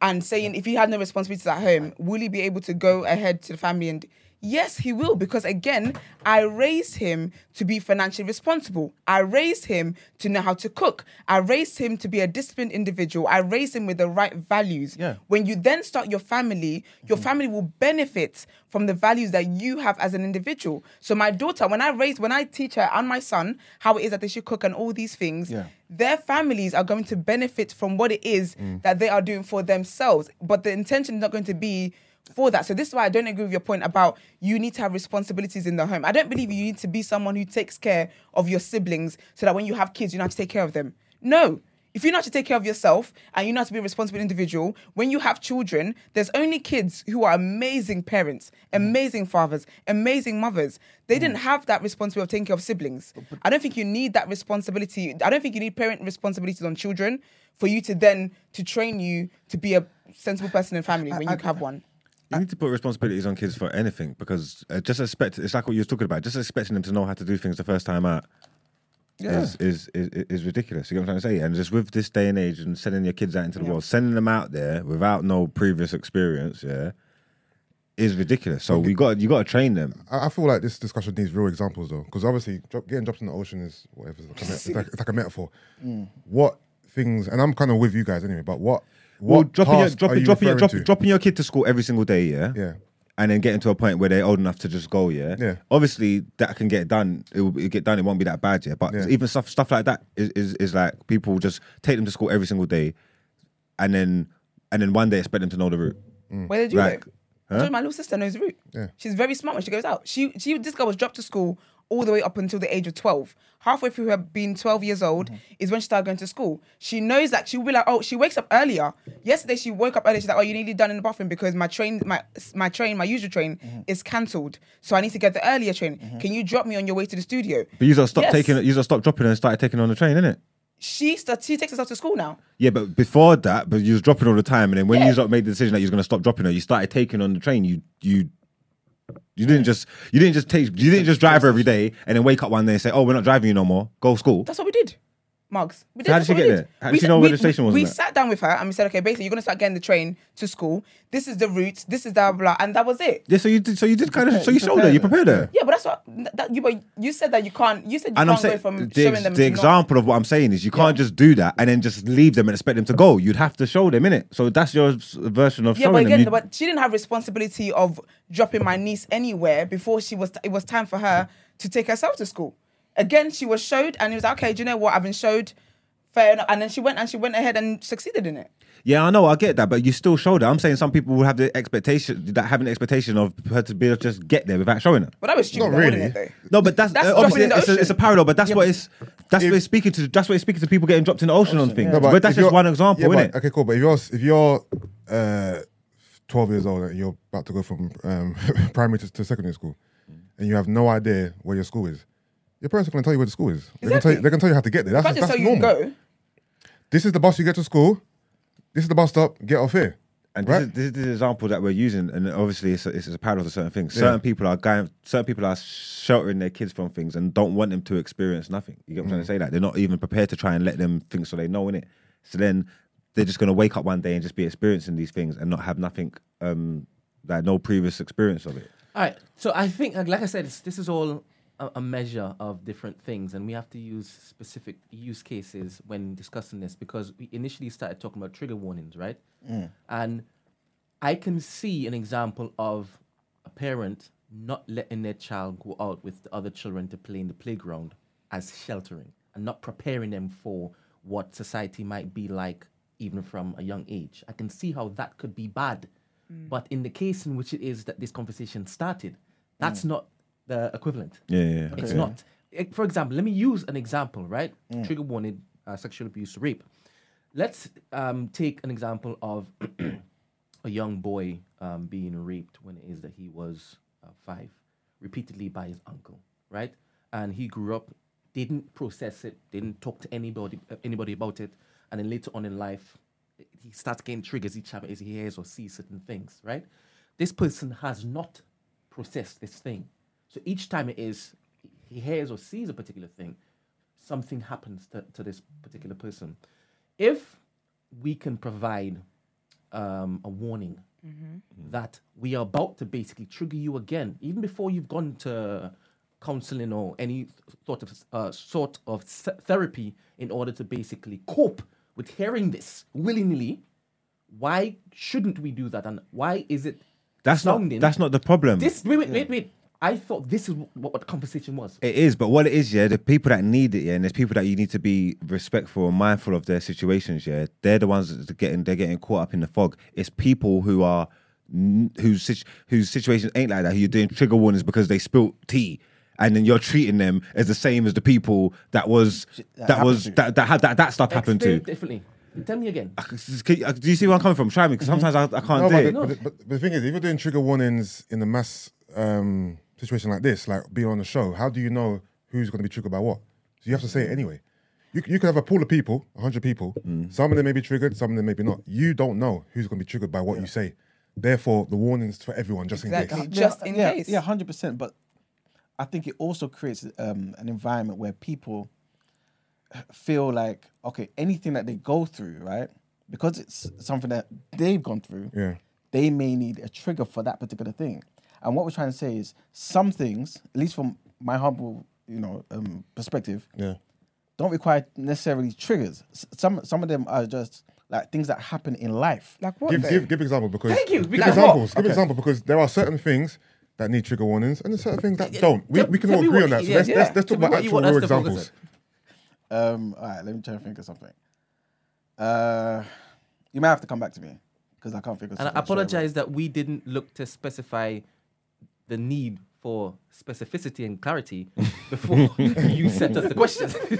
and saying if he had no responsibilities at home, will he be able to go ahead to the family and? Yes, he will, because again, I raised him to be financially responsible. I raised him to know how to cook. I raised him to be a disciplined individual. I raised him with the right values. Yeah. When you then start your family, your family will benefit from the values that you have as an individual. So my daughter, when I raise, when I teach her and my son how it is that they should cook and all these things, Yeah. their families are going to benefit from what it is Mm. that they are doing for themselves. But the intention is not going to be for that. So this is why I don't agree with your point about you need to have responsibilities in the home. I don't believe you need to be someone who takes care of your siblings so that when you have kids, you know how to take care of them. No. If you know how to take care of yourself and you know how to be a responsible individual, when you have children, there's only kids who are amazing parents, amazing fathers, amazing mothers. They didn't have that responsibility of taking care of siblings. I don't think you need that responsibility. I don't think you need parent responsibilities on children for you to then to train you to be a sensible person in family when you have one. You need to put responsibilities on kids for anything because uh, just expect it's like what you were talking about. Just expecting them to know how to do things the first time out is, is is is ridiculous. You get what I'm trying to say? And just with this day and age and sending your kids out into the world, sending them out there without no previous experience, yeah, is ridiculous. So we got you got to train them. I, I feel like this discussion needs real examples though, because obviously drop, getting dropped in the ocean is whatever. It's like a, it's like, it's like a metaphor. Mm. What things? And I'm kind of with you guys anyway. But what? Well, What dropping your task are dropping you dropping your, referring to? dropping your kid to school every single day, yeah, Yeah. and then getting to a point where they're old enough to just go, yeah. Yeah. Obviously, that can get done. It will it'll get done. It won't be that bad, yeah. But Yeah. even stuff stuff like that is, is is like people just take them to school every single day, and then and then one day expect them to know the route. Mm. Where did you Like, go? I my little sister knows the route. Yeah. She's very smart when she goes out. She she this girl was dropped to school all the way up until the age of 12. Halfway through her being 12 years old Mm-hmm. is when she started going to school. She knows that she'll be like, oh, she wakes up earlier. Yesterday she woke up early. She's like, oh, you nearly done in the bathroom because my train, my my train, my usual train Mm-hmm. is cancelled. So I need to get the earlier train. Can you drop me on your way to the studio? But you just stop Yes. taking you just stop dropping her and started taking on the train, innit? She start, she takes herself to school now. Yeah, but before that, but you was dropping all the time, and then when Yeah. you made the decision that you was gonna stop dropping her, you started taking on the train. You you you didn't just you didn't just take you didn't just drive every day and then wake up one day and say, oh, we're not driving you no more. Go school. That's what we did. Mugs. We did. how did she get did. there? How did We she know we- where the station was We, we sat down with her and we said, okay, basically, you're gonna start getting the train to school. This is the route. This is the blah, and that was it. Yeah, so you did so you did kind of so you showed her, you prepared her. Yeah, but that's what that you. But you said that you can't. You said you And I'm can't go saying from the, showing them the to not- example of what I'm saying is you can't just do that and then just leave them and expect them to go. You'd have to show them innit? So that's your version of Yeah, showing but them. again, You- but she didn't have responsibility of dropping my niece anywhere before she was. It was time for her to take herself to school. Again, she was showed, and it was like, okay. Do you know what? I've been showed. Fair enough. And then she went and she went ahead and succeeded in it. Yeah, I know, I get that, but you still showed her. I'm saying some people will have the expectation that have an expectation of her to be able to just get there without showing her. But that was stupid, Not though, really. wasn't it? No, but that's, That's uh, obviously in the it's a, it's a parallel, but that's Yeah, what it's that's what it's speaking to. That's what it's speaking to people getting dropped in the ocean on things. No, but, that's just one example, yeah, isn't but- it? Okay, cool. But if you're if you're uh, 12 years old and you're about to go from um, *laughs* primary to, to secondary school, and you have no idea where your school is, your parents are going to tell you where the school is. They're going to tell you, Exactly. they're going to tell you how to get there. If I That's, just that's tell you normal. go, This is the bus you get to school. This is the bus stop. Get off here. And Right. this, is, this is the example that we're using, and obviously it's a, it's a parallel to certain things. Certain people are going, certain people are sheltering their kids from things and don't want them to experience nothing. You get what I'm trying to say? That they're not even prepared to try and let them think so they know in it. So then they're just going to wake up one day and just be experiencing these things and not have nothing, um, like no previous experience of it. All right. So I think, like like I said, it's, this is all a, a measure of different things, and we have to use specific use cases when discussing this because we initially started talking about trigger warnings, right? Mm. And I can see an example of a parent not letting their child go out with the other children to play in the playground as sheltering and not preparing them for what society might be like even from a young age. I can see how that could be bad. Mm. But in the case in which it is that this conversation started, that's mm. not the equivalent. Yeah, yeah, yeah. It's not. For example, let me use an example, right? Trigger warning, uh, sexual abuse, rape. Let's um, take an example of *clears throat* a young boy um, being raped when it is that he was uh, five, repeatedly by his uncle, right? And he grew up, didn't process it, didn't talk to anybody uh, anybody about it, and then later on in life, he starts getting triggers each time as he hears or sees certain things, right? This person has not processed this thing. So each time it is he hears or sees a particular thing, something happens to, to this particular person. If we can provide um, a warning that we are about to basically trigger you again, even before you've gone to counseling or any sort of uh, sort of therapy, in order to basically cope with hearing this willy nilly. Why shouldn't we do that? And why is it That's not that's not the problem. this. Wait, wait, wait, wait. I thought this is what, what the conversation was. It is, but what it is, yeah, the people that need it, yeah, and there's people that you need to be respectful and mindful of their situations, yeah. They're the ones that are getting they're getting caught up in the fog. It's people who are whose whose situations ain't like that. Who you're doing trigger warnings because they spilt tea, and then you're treating them as the same as the people that was that that, was to. that that had that, that stuff happened to. Explain differently. Tell me again. Do you see where I'm coming from? Try me, because sometimes I, I can't No, do but, it. the, but, the, but the thing is, if you're doing trigger warnings in the mass um, situation like this, like being on the show, how do you know who's going to be triggered by what? So you have to say it anyway. You, c- you could have a pool of people, 100 people. Some of them may be triggered, some of them maybe not. You don't know who's going to be triggered by what you say. Therefore, the warnings for everyone just in Exactly. case. Just in yeah, case. Yeah, hundred percent. But I think it also creates um, an environment where people feel like okay, anything that they go through, right? Because it's something that they've gone through. Yeah. They may need a trigger for that particular thing. And what we're trying to say is some things, at least from my humble, you know, um, perspective, Yeah. don't require necessarily triggers. S- Some some of them are just like things that happen in life. Like what? Give, though? give, give example because Thank you. Give Like what? examples. Give Okay. example because there are certain things that need trigger warnings and there's certain things that don't. We, tell- we can all agree what- on that. So yeah, let's, yeah. let's, let's talk me about actual real us to focus examples. Um, all right, let me try to think of something. Uh, you might have to come back to me because I can't think of And I something straight apologize that we didn't look to specify the need for specificity and clarity *laughs* before you sent us the questions. *laughs*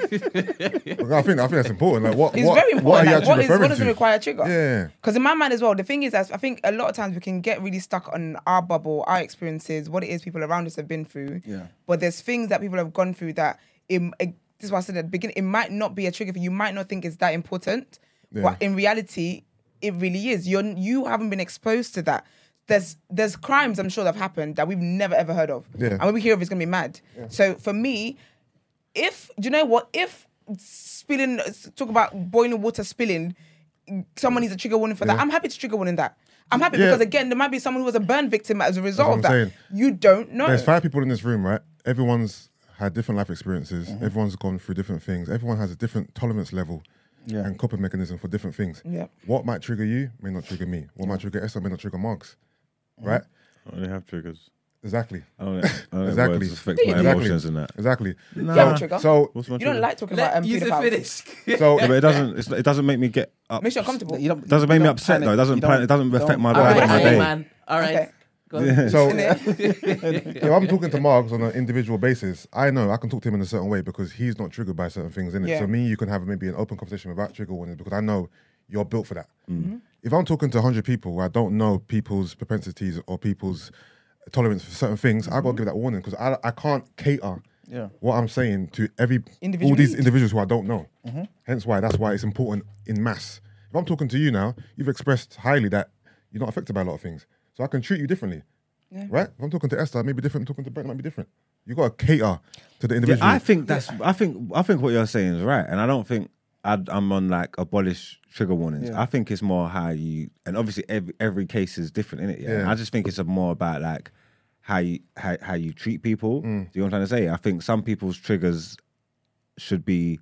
Look, I think I think that's important. Like what? It's what, very What are important. you Like, what, is, referring what does to? it require a trigger? Yeah. Because in my mind as well, the thing is that I think a lot of times we can get really stuck on our bubble, our experiences, what it is people around us have been through. Yeah. But there's things that people have gone through that it, it- this is what I said at the beginning. It might not be a trigger for you. You might not think it's that important, Yeah. but in reality, it really is. You're you haven't been exposed to that. There's there's crimes I'm sure that have happened that we've never ever heard of. Yeah. And when we hear of, it, it's gonna be mad. So for me, if do you know what? If spilling, talk about boiling water spilling, someone needs a trigger warning for that. Yeah. I'm happy to trigger warning that. I'm happy Yeah. because again, there might be someone who was a burn victim as a result what of I'm that. saying. You don't know. There's five people in this room, right? Everyone's had different life experiences. Mm-hmm. Everyone's gone through different things. Everyone has a different tolerance level Yeah. and coping mechanism for different things. Yeah. What might trigger you may not trigger me. What might trigger Esther may not trigger Marks. Right? I only have triggers. Exactly. I don't, *laughs* I don't Exactly. words affect my Exactly. emotions and that. Exactly. You have a trigger. So What's my you don't trigger? like talking about Let um, you pedophiles. finish. *laughs* so Yeah, but it doesn't. It's, it doesn't make me get up. Makes you uncomfortable. You don't, doesn't make me don't upset panic, though. It doesn't. you it doesn't affect my All vibe right, of my okay, day. man. All right. Okay. Go on. *laughs* so if I'm talking to Marks on an individual basis, I know I can talk to him in a certain way because he's not triggered by certain things in it. Yeah. So me, you can have maybe an open conversation without trigger warnings because I know you're built for that. Mm-hmm. If I'm talking to 100 people I don't know people's propensities or people's tolerance for certain things, I got Mm-hmm. to give that warning because I, I can't cater Yeah. what I'm saying to every Individual all these needs. individuals who I don't know. Mm-hmm. Hence why that's why it's important in mass. If I'm talking to you now, you've expressed highly that you're not affected by a lot of things, so I can treat you differently. Right? If I'm talking to Esther, it may be different. talking to Brent, it might be different. You got to cater to the Yeah, individual. I think that's. I think. I think what you're saying is right, and I don't think I'd, I'm on like abolish trigger warnings. Yeah. I think it's more how you, and obviously every every case is different in it. Yeah? Yeah. I just think it's a more about like how you how, how you treat people. Mm. Do you know what I'm trying to say? I think some people's triggers should be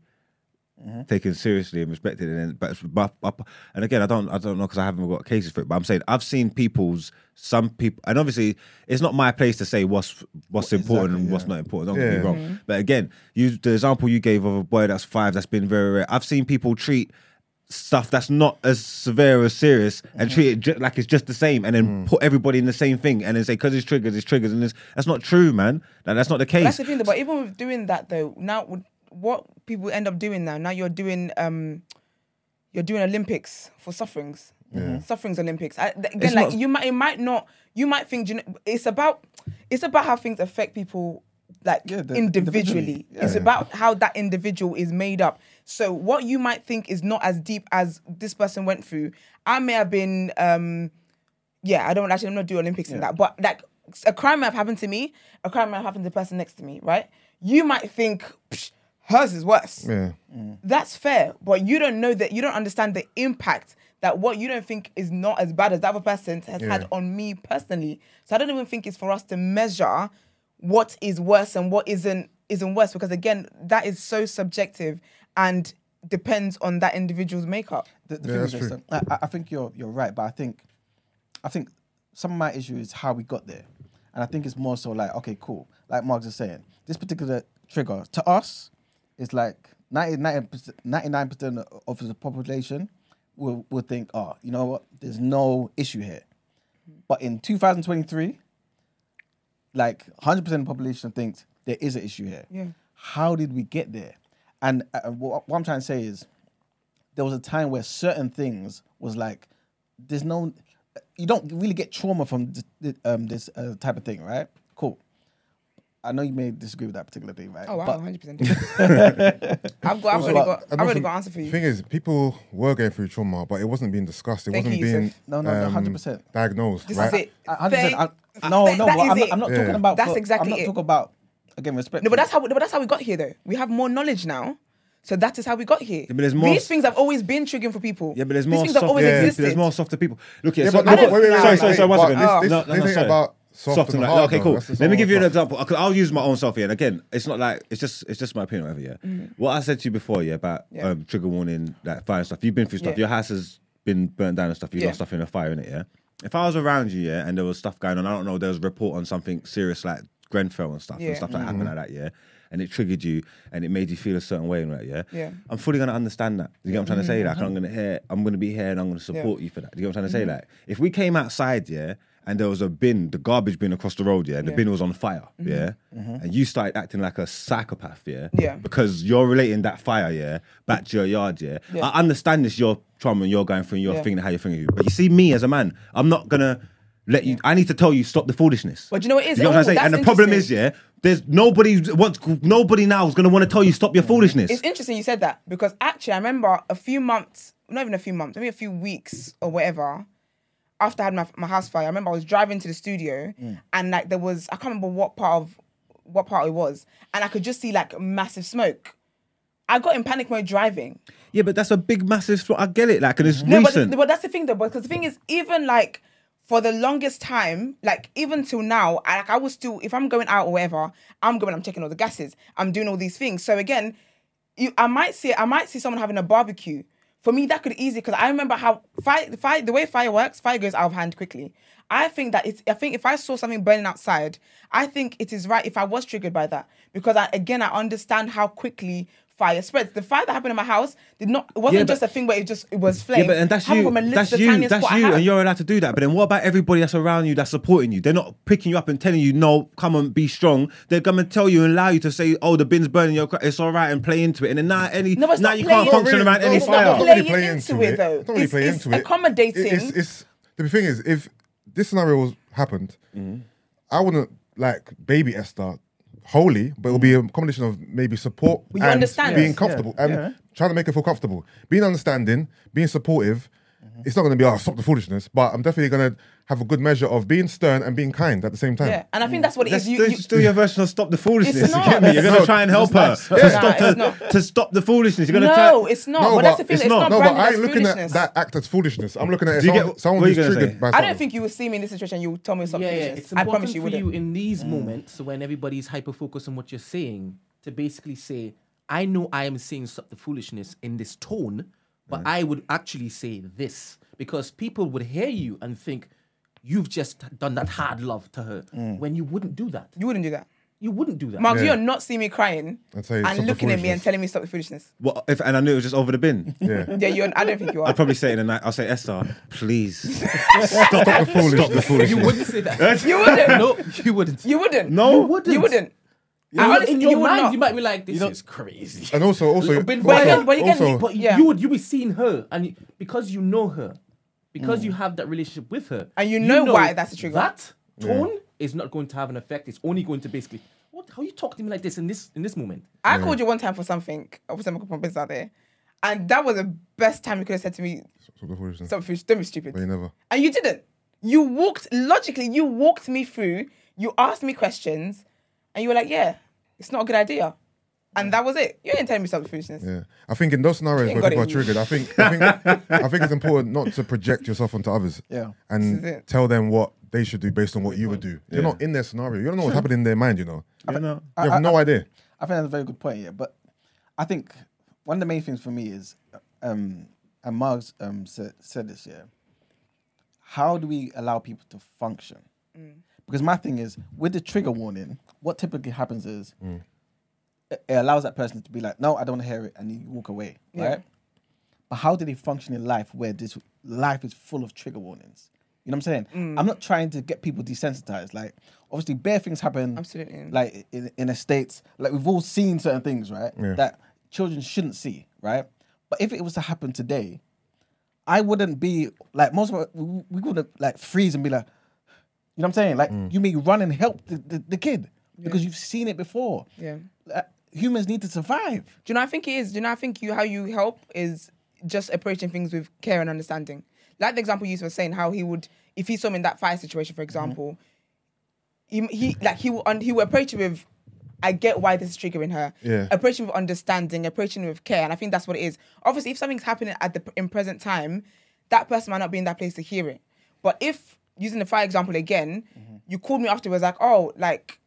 Mm-hmm. taken seriously and respected. And then, but, but, but and again, I don't I don't know because I haven't got cases for it. But I'm saying I've seen people's some people, and obviously it's not my place to say what's what's important and what's not important. Don't get me wrong. Mm-hmm. But again, you the example you gave of a boy that's five that's been very rare. I've seen people treat stuff that's not as severe or serious and mm-hmm. treat it ju- like it's just the same and then mm. put everybody in the same thing and then say because it's triggers it's triggers and it's, that's not true man like, that's not the case That's the thing, though. But even with doing that, though, now what people end up doing now, now you're doing um, you're doing Olympics for sufferings, sufferings Olympics. I, again, It's like not- you might, it might not, you might think you know, it's about, it's about how things affect people, like Yeah, the- individually. individually. It's about how that individual is made up. So what you might think is not as deep as this person went through, I may have been. um yeah, I don't actually. I'm not do Olympics in that, but like a crime might have happened to me, a crime might have happened to the person next to me, right? You might think "Psh, hers is worse. Yeah. Mm. That's fair, but you don't know that you don't understand the impact that what you don't think is not as bad as the other person has had on me personally. So I don't even think it's for us to measure what is worse and what isn't isn't worse because again, that is so subjective and depends on that individual's makeup. The, the Yeah, thing is that's this, I, I- I think you're you're right, but I think I think some of my issue is how we got there, and I think it's more so like okay, cool. Like Mark is saying, this particular trigger to us is like 99 percent of the population will will think, oh, you know what? There's no issue here, but in 2023, like 100 percent of the population thinks there is an issue here. Yeah. How did we get there? And uh, what, what I'm trying to say is there was a time where certain things was like there's no you don't really get trauma from this, um, this uh, type of thing right i know you may disagree with that particular thing right Oh wow, But- 100 percent *laughs* I've got I've Also, already got I've already also, got an answer for The you. thing is, people were going through trauma, but it wasn't being discussed. It Thank wasn't you, being Yusuf. No, no, no, um, 100%. diagnosed. This right? is it. 100%, Thank- I- no that- no that I'm, not. I'm not Yeah. talking about That's for- exactly i'm not it. talking about again respect No, but that's how but that's how we got here though. We have more knowledge now. So that is how we got here. but there's more- These things have always been triggering for people. yeah but there's These more things have always yeah, existed. there's more softer people look here Yeah, so, but look, no, wait, wait, sorry wait, sorry wait, sorry one but second this- no, no, no, thing sorry. about soft soft and and like, okay, cool. Let me give you an example. I'll use my own self here. And again, it's not like it's just it's just my opinion, whatever. Yeah. Mm. What I said to you before, yeah, about Yeah. um, trigger warning, like fire and stuff. You've been through stuff. Yeah. Your house has been burnt down and stuff. You Yeah. lost stuff in a fire, in it. Yeah. If I was around you, yeah, and there was stuff going on, I don't know, there was a report on something serious like Grenfell and stuff Yeah. and stuff that happened like that, yeah, and it triggered you and it made you feel a certain way, and right? Yeah. Yeah. I'm fully gonna understand that. You get what I'm trying to say? Like I'm gonna hear, I'm gonna be here and I'm gonna support you for that. You get what I'm trying to say? Like if we came outside, yeah, and there was a bin, the garbage bin across the road, yeah, and the Yeah. bin was on fire, mm-hmm. yeah, mm-hmm. and you started acting like a psychopath, yeah, Yeah. because you're relating that fire, yeah, back to your yard, yeah. Yeah. I understand this, your trauma, and you're going through, and you're Yeah. thinking how you're thinking, but you see me as a man, I'm not gonna. Let you. I need to tell you stop the foolishness. But you know what it is? You know what I'm saying? And the problem is, yeah, there's nobody wants nobody now is gonna want to tell you stop your mm-hmm. foolishness. It's interesting you said that because actually I remember a few months, not even a few months, maybe a few weeks or whatever, after I had my, my house fire, I remember I was driving to the studio mm. and like there was I can't remember what part of what part it was, and I could just see like massive smoke. I got in panic mode driving. Yeah, but that's a big, massive. I get it, like, and it's No, but, but that's the thing though, because the thing is, even like for the longest time, like even till now, I, like I was still, if I'm going out or whatever, I'm going, I'm checking all the gases, I'm doing all these things. So again, you, I might see, I might see someone having a barbecue. For me, that could easily because I remember how fire, fire, the way fire works, fire goes out of hand quickly. I think that it's. I think if I saw something burning outside, I think it is right if I was triggered by that because I, again I understand how quickly fire spreads. The fire that happened in my house did not. It wasn't Yeah, just a thing where it just it was flame. yeah, but and that's you. from a lit- That's you. That's you, and you're allowed to do that. But then what about everybody that's around you that's supporting you? They're not picking you up and telling you, "No, come and be strong." They're gonna tell you and allow you to say, "Oh, the bin's burning. Your it's all right," and play into it. And then now any No, it's now not you can't function Not around any It's no, not fire. Don't playing really play into into it, it. though. Don't really It's- play it's into it. accommodating. It's, it's the thing is, if this scenario was happened, mm-hmm. I wouldn't like baby Esther wholly, but it'll be a combination of maybe support you and understand being comfortable and um, Yeah. trying to make her feel comfortable, being understanding, being supportive. Mm-hmm. It's not going to be oh stop the foolishness, but I'm definitely going to have a good measure of being stern and being kind at the same time. yeah, and I think mm. that's what it That's is. You, still, you, still your version of stop the foolishness. It's You get not. me? You're gonna try and help her nice. to Yeah. stop Nah, it's the, not. to stop the foolishness. You're gonna no, try. it's not. No, but that's the thing. it's It's, not. not. No, but I as ain't looking at that act as foolishness. I'm looking at it someone, get- someone who's triggered by I don't think you will see me in this situation. You will tell me something. Yeah, yeah. It's I important promise you for you in these mm. moments when everybody's hyper focused on what you're saying to basically say, I know I am saying stop the foolishness in this tone, but I would actually say this because people would hear you and think you've just done that hard love to her mm. when you wouldn't do that. You wouldn't do that. you wouldn't do that. Mark, Yeah. you're not seeing me crying And and looking at me and telling me stop the foolishness. What if? And I knew it was just over the bin. *laughs* Yeah. Yeah, you're. I don't think you are. I'd probably say it in the night. I'll say, Esther, please stop, the foolishness. Stop the foolishness. you wouldn't say that. *laughs* You wouldn't. no, you wouldn't. You wouldn't. No. you wouldn't. You wouldn't. I You- honestly, in your you mind, not. you might be like, "This you is crazy." And also, also, But, also, but again, but again, also- but Yeah. you would you be seeing her, and you, because you know her, because mm. you have that relationship with her, And you know why that's a trigger. That tone is not going to have an effect. It's only going to basically, what? How you talk to me like this in this in this moment? I called you one time for something. Uh, I was some business out there, and that was the best time you could have said to me, Stop the foolishness. "Stop, foolish, don't be stupid." But you never. And you didn't. You walked logically. You walked me through. You asked me questions, and you were like, "Yeah, it's not a good idea," and that was it. You didn't tell me stop the foolishness. Yeah, I think in those scenarios ain't where got people are triggered, I think I think I think it's important not to project yourself onto others. Yeah. And tell them what they should do based on what you would do. You're not in their scenario. You don't know what's happening in their mind. You know, You know? you have no idea. I think that's a very good point. Yeah, but I think one of the main things for me is, um, and Mark's um, said, said this. Yeah, how do we allow people to function? Because my thing is with the trigger warning, what typically happens is it, it allows that person to be like, "No, I don't want to hear it," and you walk away, Yeah. right? But how do they function in life where this life is full of trigger warnings? You know what I'm saying? Mm. I'm not trying to get people desensitized. Like, obviously, bare things happen. Absolutely. Like in, in the states, like we've all seen certain things, right? Yeah. That children shouldn't see, right? But if it was to happen today, I wouldn't be like most of us. We we wouldn't like freeze and be like, you know what I'm saying? Like mm. you may run and help the, the, the kid because you've seen it before. Yeah. Like, humans need to survive. Do you know? I think it is. Do you know? I think you how you help is just approaching things with care and understanding. Like the example you were saying, how he would, if he saw him in that fire situation, for example, he, he like he will un- he will approach it with, I get why this is triggering her. Yeah. Approaching with understanding, approaching with care, and I think that's what it is. Obviously, if something's happening at the in present time, that person might not be in that place to hear it. But if using the fire example again, mm-hmm. you called me afterwards like, oh, like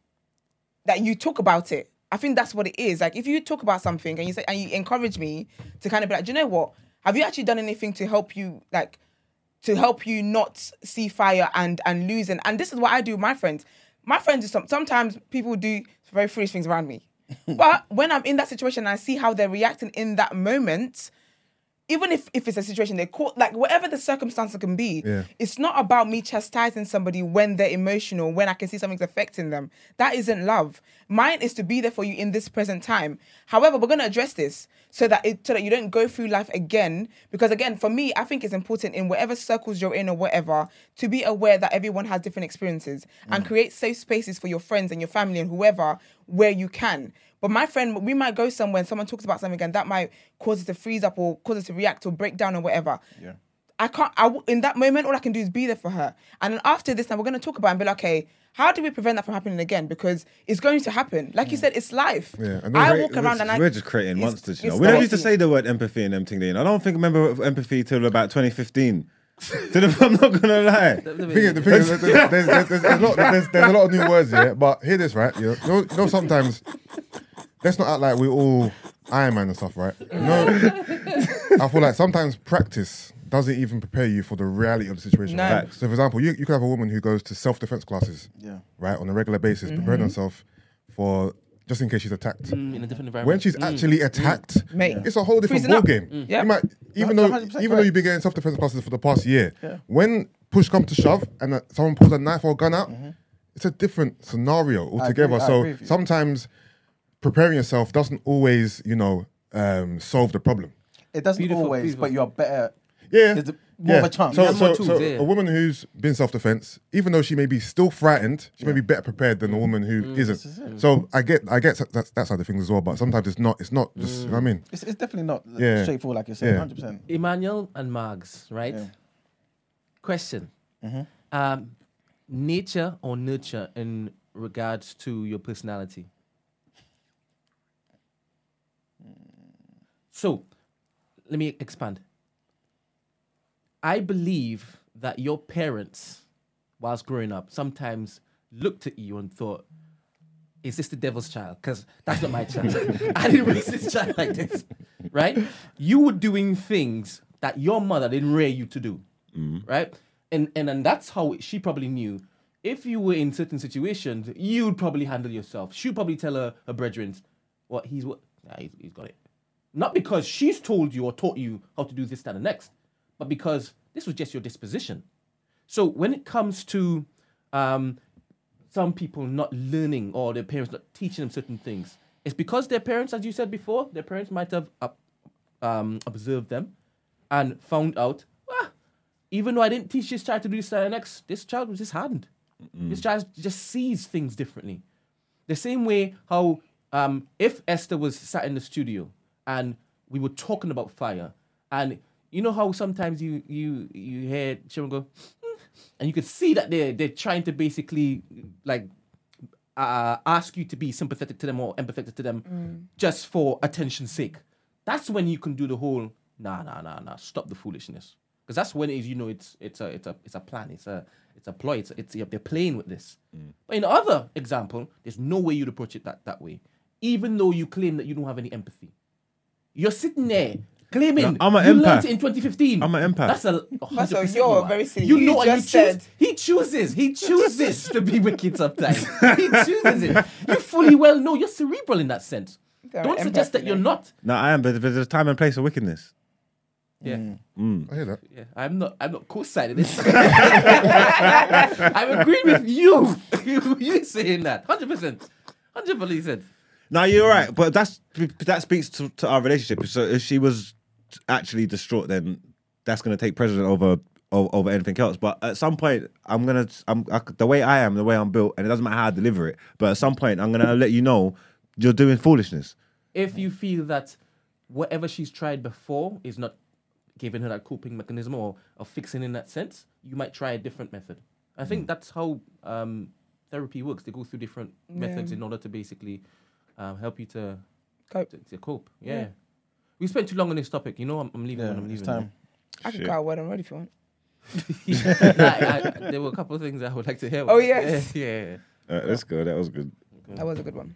that you talk about it. I think that's what it is. Like if you talk about something and you say and you encourage me to kind of be like, do you know what? Have you actually done anything to help you like to help you not see fire and and lose and and this is what I do with my friends. My friends do some sometimes people do very foolish things around me. *laughs* but when I'm in that situation and I see how they're reacting in that moment, even if, if it's a situation they're caught, like whatever the circumstance can be, Yeah. it's not about me chastising somebody when they're emotional, when I can see something's affecting them. That isn't love. Mine is to be there for you in this present time. However, we're gonna address this so that it so that you don't go through life again. Because again, for me, I think it's important in whatever circles you're in or whatever to be aware that everyone has different experiences and mm. create safe spaces for your friends and your family and whoever where you can. But my friend, we might go somewhere and someone talks about something and that might cause us to freeze up or cause us to react or break down or whatever. Yeah. I can't. I w- in that moment, all I can do is be there for her. And then after this, now we're going to talk about it and be like, okay, how do we prevent that from happening again? Because it's going to happen. Like you mm. said, it's life. Yeah, and I we're- walk around and I. we're just creating monsters. You know, it's we never used to say the word empathy and them thing. You know, I don't think I remember empathy till about 2015. *laughs* To the- I'm not gonna lie. The thing is, the thing is there's, there's, there's, there's, there's a lot, there's, there's a lot of new words here, but hear this, right? You know, you know sometimes, let's not act like we're all Iron Man and stuff, right? No, *laughs* I feel like sometimes practice doesn't even prepare you for the reality of the situation. No. right? So, for example, you, you could have a woman who goes to self defense classes, Yeah. right, on a regular basis, preparing herself for just in case she's attacked. Mm, in a different environment. When she's Mm. actually attacked, Mate. it's a whole different Freezing up. ballgame. Yeah. You might, even No, though 100% even though you've been getting self defense classes for the past year, when push comes to shove and uh, someone pulls a knife or a gun out, it's a different scenario altogether. Mm-hmm. I so agree you. sometimes preparing yourself doesn't always, you know, um, solve the problem. It doesn't Beautiful, always, beautiful. but you're better. Yeah, There's a- more of a chance. So, You so, more so yeah. a woman who's been self defense, even though she may be still frightened, she may be better prepared than a woman who not So I get, I get that, that side of things as well. But sometimes it's not, it's not just. You know what I mean? It's, it's definitely not like, Yeah. straightforward like you're saying. Yeah. Hundred percent. Emmanuel and Mags, right? Yeah. Question. Um, nature or nurture in regards to your personality? So, let me expand. I believe that your parents, whilst growing up, sometimes looked at you and thought, is this the devil's child? Because that's not my *laughs* child. I didn't raise this child like this, right? You were doing things that your mother didn't rear you to do, mm-hmm. right? And and and that's how she probably knew if you were in certain situations, you'd probably handle yourself. She'd probably tell her, her brethren, what he's what nah, he's, he's got it. Not because she's told you or taught you how to do this, that, and next, but because this was just your disposition. So when it comes to um, some people not learning or their parents not teaching them certain things, it's because their parents, as you said before, their parents might have uh, um, observed them and found out, ah, even though I didn't teach this child to do this, that, and next, this child was just hardened. This child just sees things differently. The same way how um, if Esther was sat in the studio and we were talking about fire, and you know how sometimes you you you hear children go, "Hmm," and you could see that they're they're trying to basically like uh, ask you to be sympathetic to them or empathetic to them just for attention's sake. That's when you can do the whole nah nah nah nah stop the foolishness because that's when it is you know it's it's a it's a it's a plan it's a it's a ploy it's it's they're playing with this. But in the other example, there's no way you'd approach it that that way, even though you claim that you don't have any empathy. You're sitting there claiming No, I'm an you empath. learned it in 2015. I'm an empath. That's a 100% So you you're are. very silly. You You know, and just you choose, said- he chooses. He chooses to be wicked sometimes. he *laughs* chooses it. You fully well know you're cerebral in that sense. They're Don't suggest that you you're not. No, I am, but there's a time and place for wickedness. Yeah, mm. Mm. I hear that. yeah. I'm not. I'm not co-signing this. *laughs* I'm agreeing with you. you. *laughs* You saying that? Hundred percent. Hundred percent. No, you're right, but that's that speaks to, to our relationship. So if she was actually distraught, then that's going to take precedent over o- over anything else. But at some point, I'm gonna, I'm I, the way I am, the way I'm built, and it doesn't matter how I deliver it. But at some point, I'm gonna let you know you're doing foolishness. If you feel that whatever she's tried before is not giving her that coping mechanism or, or fixing in that sense, you might try a different method. I think that's how um, therapy works. They go through different methods in order to basically um, help you to Cope. to, to cope. Yeah. Yeah. We spent too long on this topic. You know, I'm, I'm leaving Yeah, when I'm it's leaving. time. I can Shit. go out word and road if you want. *laughs* *laughs* I- I- there were a couple of things I would like to hear. Oh, yes. *laughs* Yeah. yeah. Let's go. That was good. That was a good one.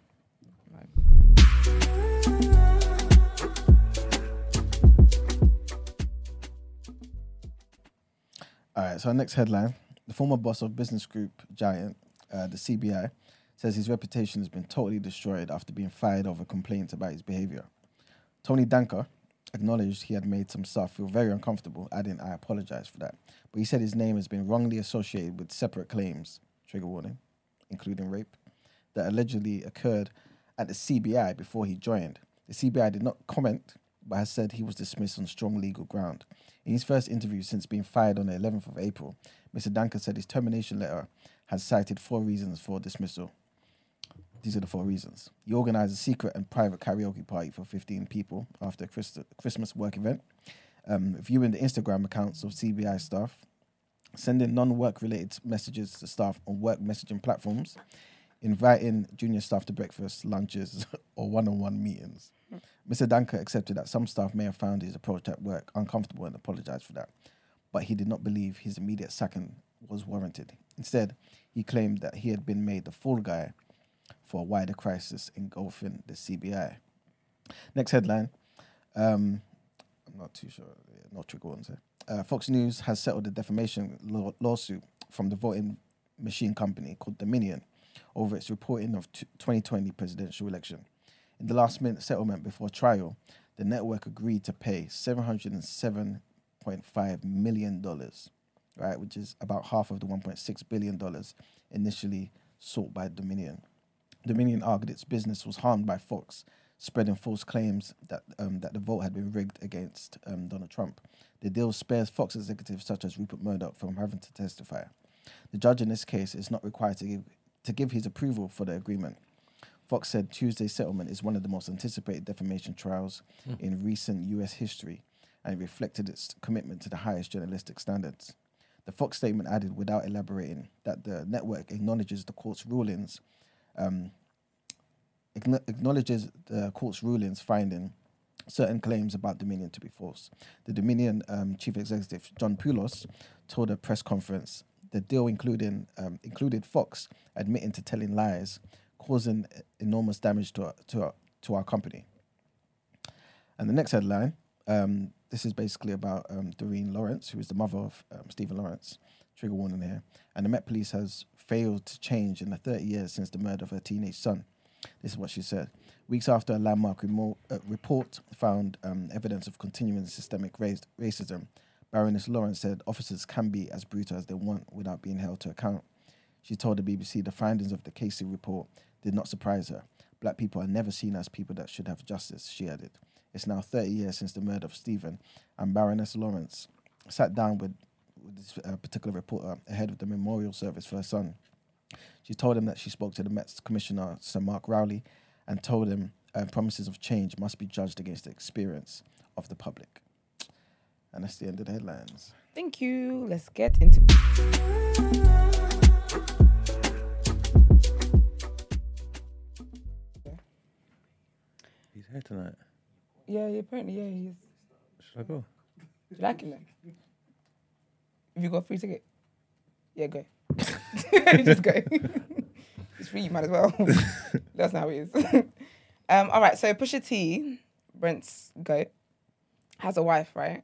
All right, so our next headline the former boss of business group Giant, uh, the CBI, says his reputation has been totally destroyed after being fired over complaints about his behavior. Tony Danker acknowledged he had made some staff feel very uncomfortable, adding, I apologize for that. But he said his name has been wrongly associated with separate claims, trigger warning, including rape, that allegedly occurred at the CBI before he joined. The CBI did not comment, but has said he was dismissed on strong legal ground. In his first interview since being fired on the 11th of April, Mr. Danker said his termination letter has cited four reasons for dismissal. These are the four reasons. He organized a secret and private karaoke party for 15 people after a Christ- Christmas work event, um, viewing the Instagram accounts of CBI staff, sending non work related messages to staff on work messaging platforms, inviting junior staff to breakfast, lunches, *laughs* or one on one meetings. Mr. Danker accepted that some staff may have found his approach at work uncomfortable and apologized for that, but he did not believe his immediate sacking was warranted. Instead, he claimed that he had been made the fall guy for a wider crisis engulfing the CBI. Next headline. Um, I'm not too sure. yeah, Not trigger warnings here. Uh, Fox News has settled a defamation law- lawsuit from the voting machine company called Dominion over its reporting of t- 2020 presidential election. In the last minute settlement before trial, the network agreed to pay $707.5 million, right, which is about half of the $1.6 billion initially sought by Dominion. Dominion argued its business was harmed by Fox spreading false claims that um, that the vote had been rigged against um, Donald Trump. The deal spares Fox executives such as Rupert Murdoch from having to testify. The judge in this case is not required to give to give his approval for the agreement. Fox said Tuesday's settlement is one of the most anticipated defamation trials in recent U.S. history, and it reflected its commitment to the highest journalistic standards. The Fox statement added, without elaborating, that the network acknowledges the court's rulings um, acknowledges the court's rulings finding certain claims about Dominion to be false. The Dominion um, chief executive John Poulos told a press conference the deal including um, included Fox admitting to telling lies, causing enormous damage to our, to our, to our company. And the next headline, um, this is basically about um, Doreen Lawrence, who is the mother of um, Stephen Lawrence. Trigger warning here. And the Met Police has failed to change in the 30 years since the murder of her teenage son. This is what she said. Weeks after a landmark uh, report found um, evidence of continuing systemic race- racism, Baroness Lawrence said officers can be as brutal as they want without being held to account. She told the BBC the findings of the Casey report did not surprise her. Black people are never seen as people that should have justice, she added. It's now 30 years since the murder of Stephen, and Baroness Lawrence sat down with, with this uh, particular reporter ahead of the memorial service for her son. She told him that she spoke to the Met's Commissioner, Sir Mark Rowley, and told him uh, promises of change must be judged against the experience of the public. And that's the end of the headlines. Thank you. Let's get into. He's here tonight. Yeah, yeah, apparently, yeah, he is. Should I go? Do you like him then? Have you got a free ticket? Yeah, go. *laughs* Just go. *laughs* it's free, you might as well. *laughs* That's not how it is. um, all right, so Pusha T, Brent's goat, has a wife, right?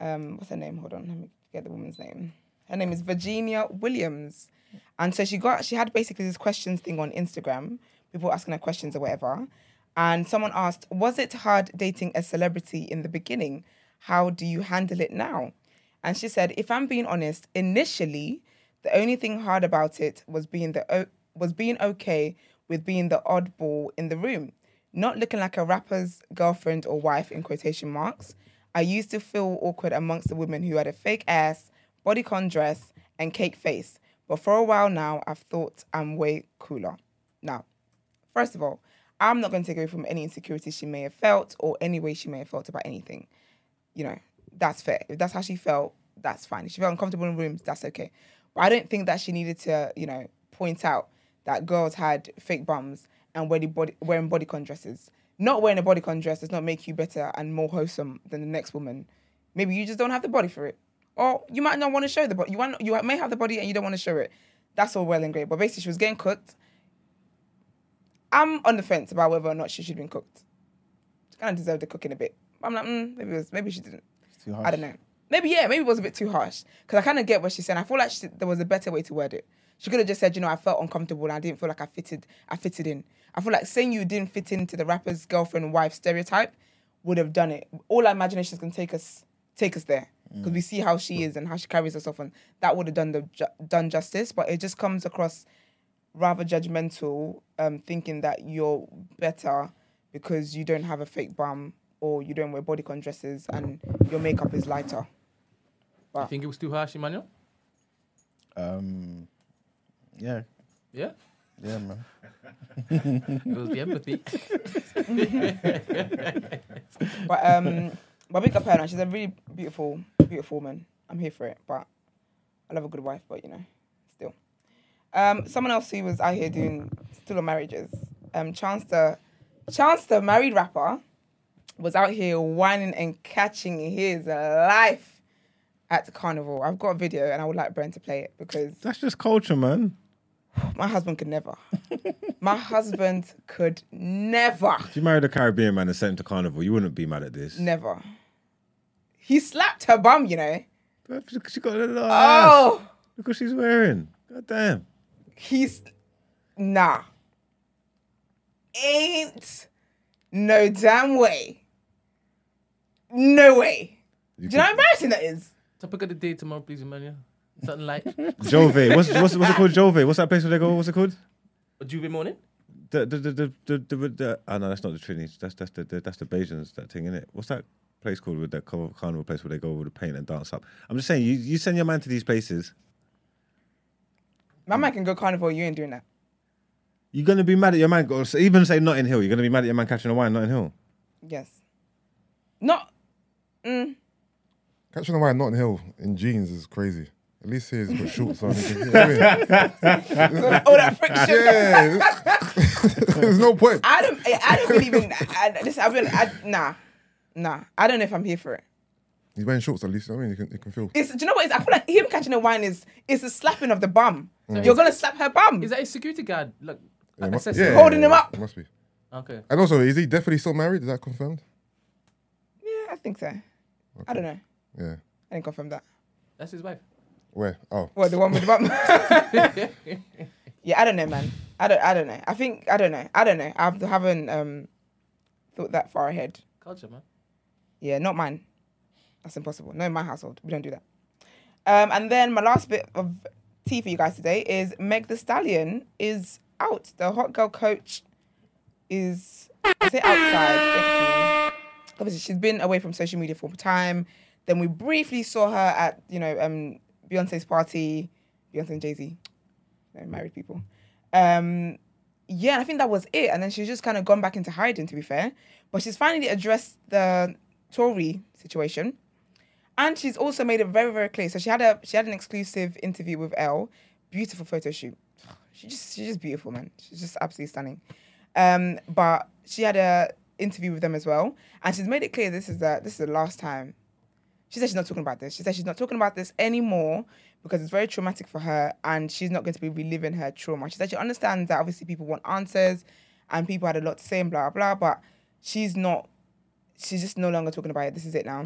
Um, what's her name? Hold on, let me get the woman's name. Her name is Virginia Williams. And so she got she had basically this questions thing on Instagram, people asking her questions or whatever. And someone asked, Was it hard dating a celebrity in the beginning? How do you handle it now? And she said, If I'm being honest, initially, the only thing hard about it was being the was being okay with being the oddball in the room, not looking like a rapper's girlfriend or wife in quotation marks. I used to feel awkward amongst the women who had a fake ass, bodycon dress, and cake face. But for a while now, I've thought I'm way cooler. Now, first of all, I'm not going to take away from any insecurities she may have felt or any way she may have felt about anything. You know, that's fair. If that's how she felt, that's fine. If she felt uncomfortable in rooms, that's okay. But I don't think that she needed to, you know, point out that girls had fake bums and wearing body wearing bodycon dresses. Not wearing a bodycon dress does not make you better and more wholesome than the next woman. Maybe you just don't have the body for it, or you might not want to show the body. You want you may have the body and you don't want to show it. That's all well and great. But basically, she was getting cooked. I'm on the fence about whether or not she should have been cooked. She kind of deserved the cooking a bit. I'm like, mm, maybe was, maybe she didn't. Too I don't know. Maybe yeah, maybe it was a bit too harsh because I kind of get what she's saying. I feel like she, there was a better way to word it. She could have just said, you know, I felt uncomfortable and I didn't feel like I fitted. I fitted in. I feel like saying you didn't fit into the rapper's girlfriend wife stereotype would have done it. All our imaginations can take us take us there because we see how she is and how she carries herself, and that would have done the ju- done justice. But it just comes across rather judgmental, um, thinking that you're better because you don't have a fake bum or you don't wear bodycon dresses and your makeup is lighter. I think it was too harsh, Emmanuel. Um, yeah, Yeah, yeah, man. it was the empathy. *laughs* But um, but big up her, she's a really beautiful, beautiful woman. I'm here for it, but I love a good wife, but you know, still. Um, someone else who was out here doing still on marriages. Um, Chance the, Chance the married rapper, was out here wining and catching his life at the carnival. I've got a video, and I would like Brent to play it because That's just culture, man. my husband could never. my husband could never. If you married a Caribbean man and sent him to carnival, you wouldn't be mad at this. Never. He slapped her bum, you know. She got a little ass. Oh, Look what she's wearing. God damn. he's nah. Ain't no damn way. No way. Do you know how embarrassing that is? Topic of the day tomorrow, please, Emmanuel. Something like *laughs* Jove. What's, what's, what's it called? Jove. What's that place where they go? What's it called? a J'ouvert morning. The the the the the, the, the oh no, that's not the Trinity. That's that's the, the that's the Bajans that thing in it. What's that place called with that car- carnival place where they go with the paint and dance up? I'm just saying, you you send your man to these places, My man can go carnival, you ain't doing that. you're gonna be mad at your man. Even say Notting Hill, you're gonna be mad at your man catching a wine in Notting Hill. Yes. Not mm, Catching a wine Notting Hill in jeans is crazy. At least here he's got shorts on. he *laughs* can- you know what I mean? all that friction. Yeah, there's *laughs* no point. I don't I don't really even I, listen, I've been I, nah. Nah. I don't know if I'm here for it. He's wearing shorts at least. I mean, you can, you can feel. It's do you know what it is? I feel like him catching a wine is is a slapping of the bum. Mm. You're gonna slap her bum. Is that a security guard? Look, Yeah, like mu- assessing? yeah, Holding him yeah, up. It must be. Okay. And also, is he definitely still married? Is that confirmed? Yeah, I think so. I don't know. Yeah. I didn't confirm that. That's his wife. Where? Oh, What the one with the bum? *laughs* yeah, I don't know, man. I don't. I don't know. I think I don't know. I don't know. I haven't um thought that far ahead. Culture, man. Yeah, not mine. That's impossible. No, in my household, we don't do that. Um, and then my last bit of tea for you guys today is Meg Thee Stallion is out. The hot girl coach is I say outside. Obviously, she's been away from social media for a time. Then we briefly saw her at you know um, Beyonce's party. Beyonce and Jay Z, married people. Um, yeah, I think that was it. And then she's just kind of gone back into hiding, to be fair. But she's finally addressed the Tory situation, and she's also made it very, very clear. So she had a she had an exclusive interview with Elle, beautiful photo shoot. She just she's just beautiful, man. She's just absolutely stunning. Um, but she had a interview with them as well, and she's made it clear this is the this is the last time. She said she's not talking about this. She said she's not talking about this anymore because it's very traumatic for her, and she's not going to be reliving her trauma. She said she understands that obviously people want answers, and people had a lot to say and blah blah, but she's not. She's just no longer talking about it. This is it now.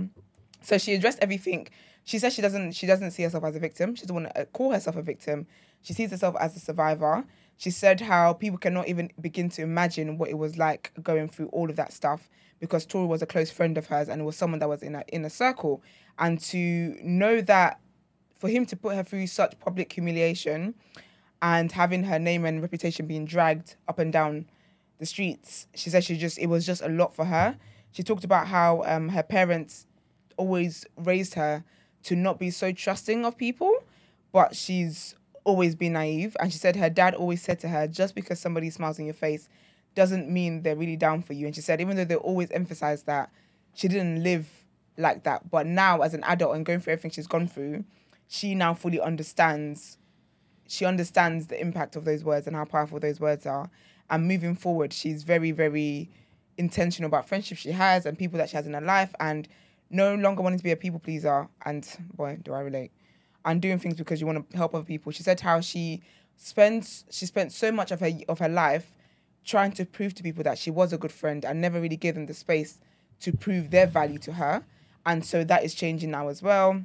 So she addressed everything. She says she doesn't she doesn't see herself as a victim. She doesn't want to uh, call herself a victim. She sees herself as a survivor. She said how people cannot even begin to imagine what it was like going through all of that stuff because Tory was a close friend of hers and it was someone that was in a in a circle. And to know that for him to put her through such public humiliation and having her name and reputation being dragged up and down the streets, she said she just it was just a lot for her. She talked about how um, her parents always raised her to not be so trusting of people, but she's always be naive. And she said her dad always said to her, just because somebody smiles in your face doesn't mean they're really down for you. And she said, even though they always emphasize that, she didn't live like that. But now, as an adult and going through everything she's gone through, she now fully understands. She understands the impact of those words and how powerful those words are. And moving forward, she's very, very intentional about friendships she has and people that she has in her life and no longer wanting to be a people pleaser and boy do I relate and doing things because you want to help other people. She said how she spends she spent so much of her of her life trying to prove to people that she was a good friend and never really gave them the space to prove their value to her. And so that is changing now as well.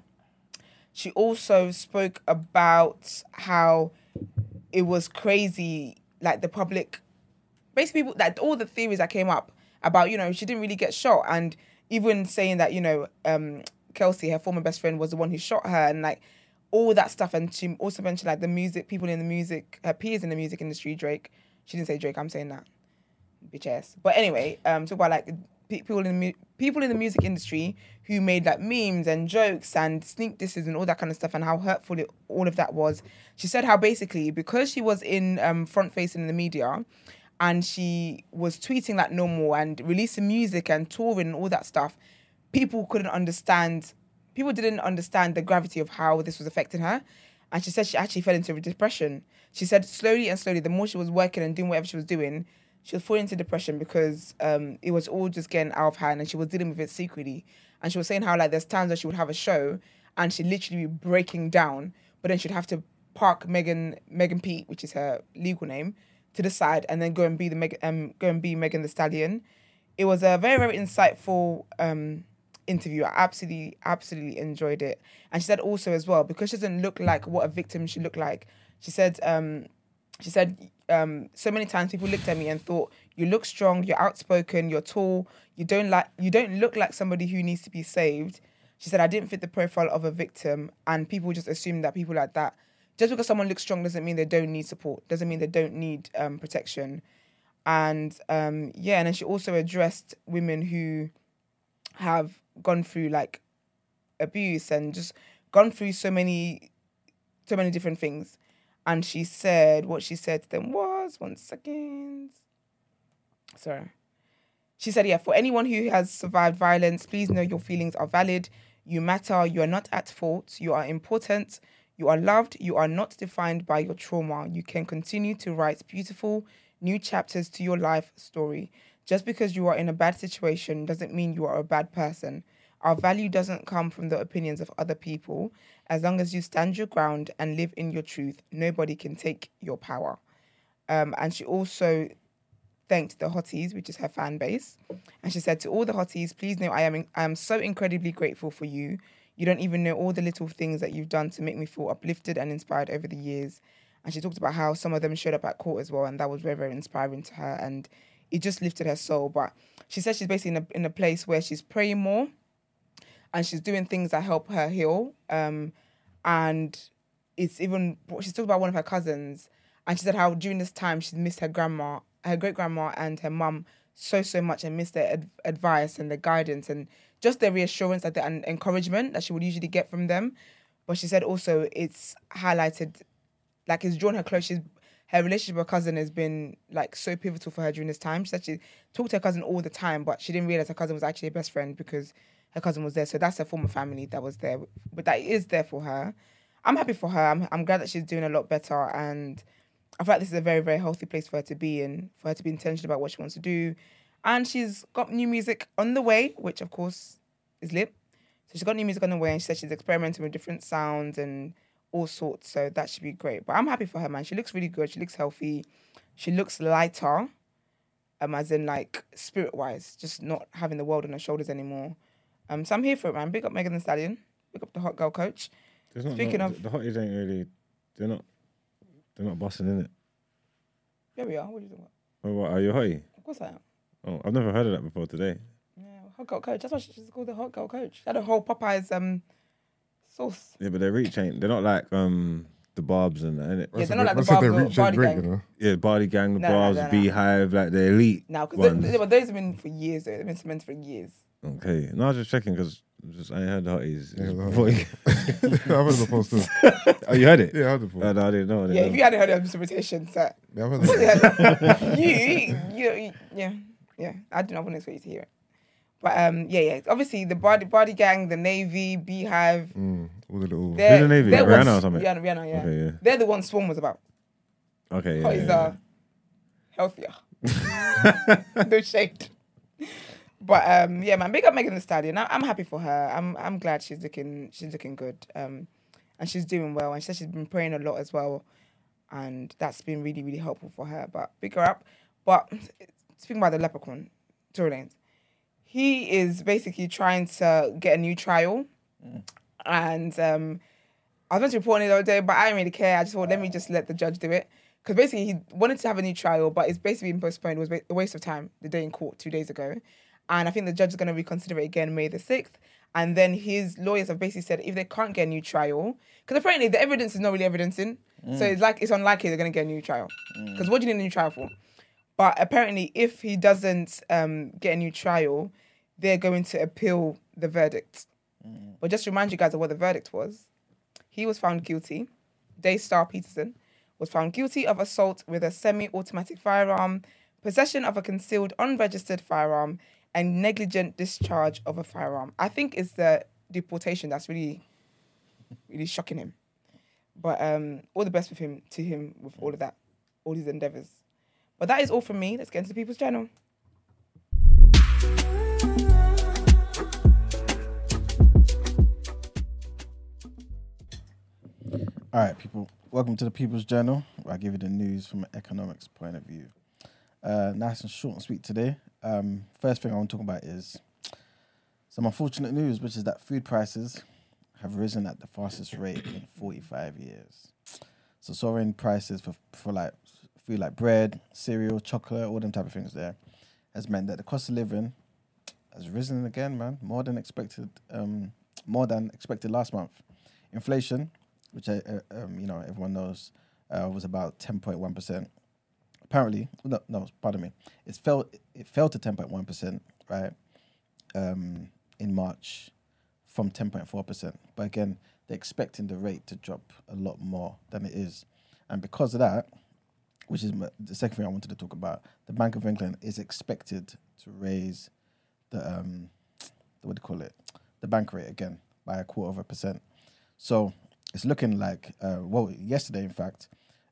She also spoke about how it was crazy, like the public basically people that all the theories that came up about, you know, she didn't really get shot and even saying that, you know, um, Kelsey, her former best friend, was the one who shot her and like all that stuff. And she also mentioned like the music, people in the music, her peers in the music industry, Drake. She didn't say Drake, I'm saying that. Bitch ass. But anyway, um, talk about like people in the people in the music industry who made like memes and jokes and sneak disses and all that kind of stuff and how hurtful it, all of that was. She said how basically because she was in um, front facing in the media and she was tweeting like normal and releasing music and touring and all that stuff, people couldn't understand. People didn't understand the gravity of how this was affecting her. And she said she actually fell into a depression. She said slowly and slowly, the more she was working and doing whatever she was doing, she was falling into depression because um, it was all just getting out of hand and she was dealing with it secretly. And she was saying how like there's times that she would have a show and she'd literally be breaking down, but then she'd have to park Megan Megan Pete, which is her legal name, to the side and then go and be the Meg- um go and be Megan Thee Stallion. It was a very very insightful um interview. I absolutely absolutely enjoyed it. And she said also as well because she doesn't look like what a victim should look like. She said um she said um so many times people looked at me and thought you look strong, you're outspoken, you're tall, you don't like you don't look like somebody who needs to be saved. She said I didn't fit the profile of a victim and people just assume that people like that just because someone looks strong doesn't mean they don't need support, doesn't mean they don't need um, protection. And um, yeah, and then she also addressed women who have gone through like abuse and just gone through so many, so many different things. And she said, what she said to them was, one second. Sorry. She said, yeah, for anyone who has survived violence, please know your feelings are valid. You matter. You are not at fault. You are important. You are loved. You are not defined by your trauma. You can continue to write beautiful new chapters to your life story. Just because you are in a bad situation doesn't mean you are a bad person. Our value doesn't come from the opinions of other people. As long as you stand your ground and live in your truth, nobody can take your power. Um, and she also thanked the hotties, which is her fan base. And she said, To all the hotties, please know I am I am so incredibly grateful for you. You don't even know all the little things that you've done to make me feel uplifted and inspired over the years. And she talked about how some of them showed up at court as well, and that was very, very inspiring to her. And it just lifted her soul. But she said she's basically in a, in a place where she's praying more and she's doing things that help her heal. Um, and it's even, she's talked about one of her cousins, and she said how during this time she's missed her grandma, her great grandma, and her mum so, so much and missed their ad- advice and their guidance and just their reassurance that the, and encouragement that she would usually get from them. But she said also it's highlighted, like it's drawn her close. She's her relationship with her cousin has been like so pivotal for her during this time. She said she talked to her cousin all the time, but she didn't realize her cousin was actually her best friend because her cousin was there. So that's her former family that was there, but that is there for her. I'm happy for her. I'm, I'm glad that she's doing a lot better, and I feel like this is a very very healthy place for her to be in, for her to be intentional about what she wants to do, and she's got new music on the way, which of course is lit. So she's got new music on the way, and she said she's experimenting with different sounds and all sorts. So that should be great. But I'm happy for her, man. She looks really good. She looks healthy. She looks lighter, um, as in like spirit wise, just not having the world on her shoulders anymore. Um, so I'm here for it, man. Big up Megan Thee Stallion. Big up the hot girl coach. Not, Speaking no, of- the hotties ain't really. They're not. They're not busting in it. Yeah, we are. What are you talking about? Oh, what are you hottie? Of course I am. Oh, I've never heard of that before today. Yeah, hot girl coach. That's why she's called the hot girl coach. She had a whole Popeyes um sauce. Yeah, but their reach ain't. They're not like um the Barbs and that. Yeah, they're not like the That's Barbs or that's a Bardi Gang. you know? Yeah, Bardi Gang, the No, no, Barbs, no, no. Beehive, like the elite Now, because ones. those have been for years. Though. They've been cemented for years. Okay, no, I was just checking because just I ain't heard the hotties. Yeah, *laughs* the Before you- I've heard it before too. oh, you heard it? Yeah, I heard it before. Oh, no, I didn't know. I didn't Yeah, know. if you hadn't heard of this reputation, sir. Yeah, I've heard it. you, you, you, you, yeah, yeah. I do not want to expect you to hear it. But um, yeah, yeah. Obviously, the body body gang, the navy, beehive. Mm, all the little. They're, the Navy? they're Rihanna or something? Rihanna, Rihanna, yeah. Okay, yeah. They're the ones Swarm was about. Okay, yeah, Hotties yeah, are healthier. *laughs* no shade. But um, yeah, man, big up Megan Thee Stallion. I, I'm happy for her. I'm I'm glad she's looking she's looking good. Um, and she's doing well. And she said she's been praying a lot as well, and that's been really really helpful for her. But big her up. But speaking about the leprechaun, Tory Lanez, he is basically trying to get a new trial, mm. and um, I was meant to report on it the other day, but I didn't really care. I just thought, let me just let the judge do it. Because basically, he wanted to have a new trial, but it's basically been postponed. It was a waste of time the day in court two days ago. And I think the judge is going to reconsider it again May the 6th. And then his lawyers have basically said if they can't get a new trial, because apparently the evidence is not really evidencing. So mm. it's like it's unlikely they're going to get a new trial. Mm. Because what do you need a new trial for? But apparently, if he doesn't um, get a new trial, they're going to appeal the verdict. But just to remind you guys of what the verdict was he was found guilty. Daystar Peterson was found guilty of assault with a semi automatic firearm, possession of a concealed unregistered firearm, and negligent discharge of a firearm. I think it's the deportation that's really, really shocking him. But um, all the best with him to him with all of that, all his endeavors. But that is all from me. Let's get into the People's Journal. All right, people. Welcome to the People's Journal. Where I give you the news from an economics point of view. Uh, nice and short and sweet today. Um, first thing I want to talk about is some unfortunate news, which is that food prices have risen at the fastest rate in 45 years. So soaring prices for for like food like bread, cereal, chocolate, all them type of things there, has meant that the cost of living has risen again, man, more than expected. Um, more than expected last month. Inflation, which I, uh, um, you know everyone knows, uh, was about ten point one percent. Apparently, no, no, pardon me. It fell. It fell to ten point one percent, right, um, in March, from ten point four percent. But again, they're expecting the rate to drop a lot more than it is, and because of that, which is the second thing I wanted to talk about, the Bank of England is expected to raise the um, what do you call it, the bank rate again by a quarter of a percent. So it's looking like, uh, well, yesterday, in fact,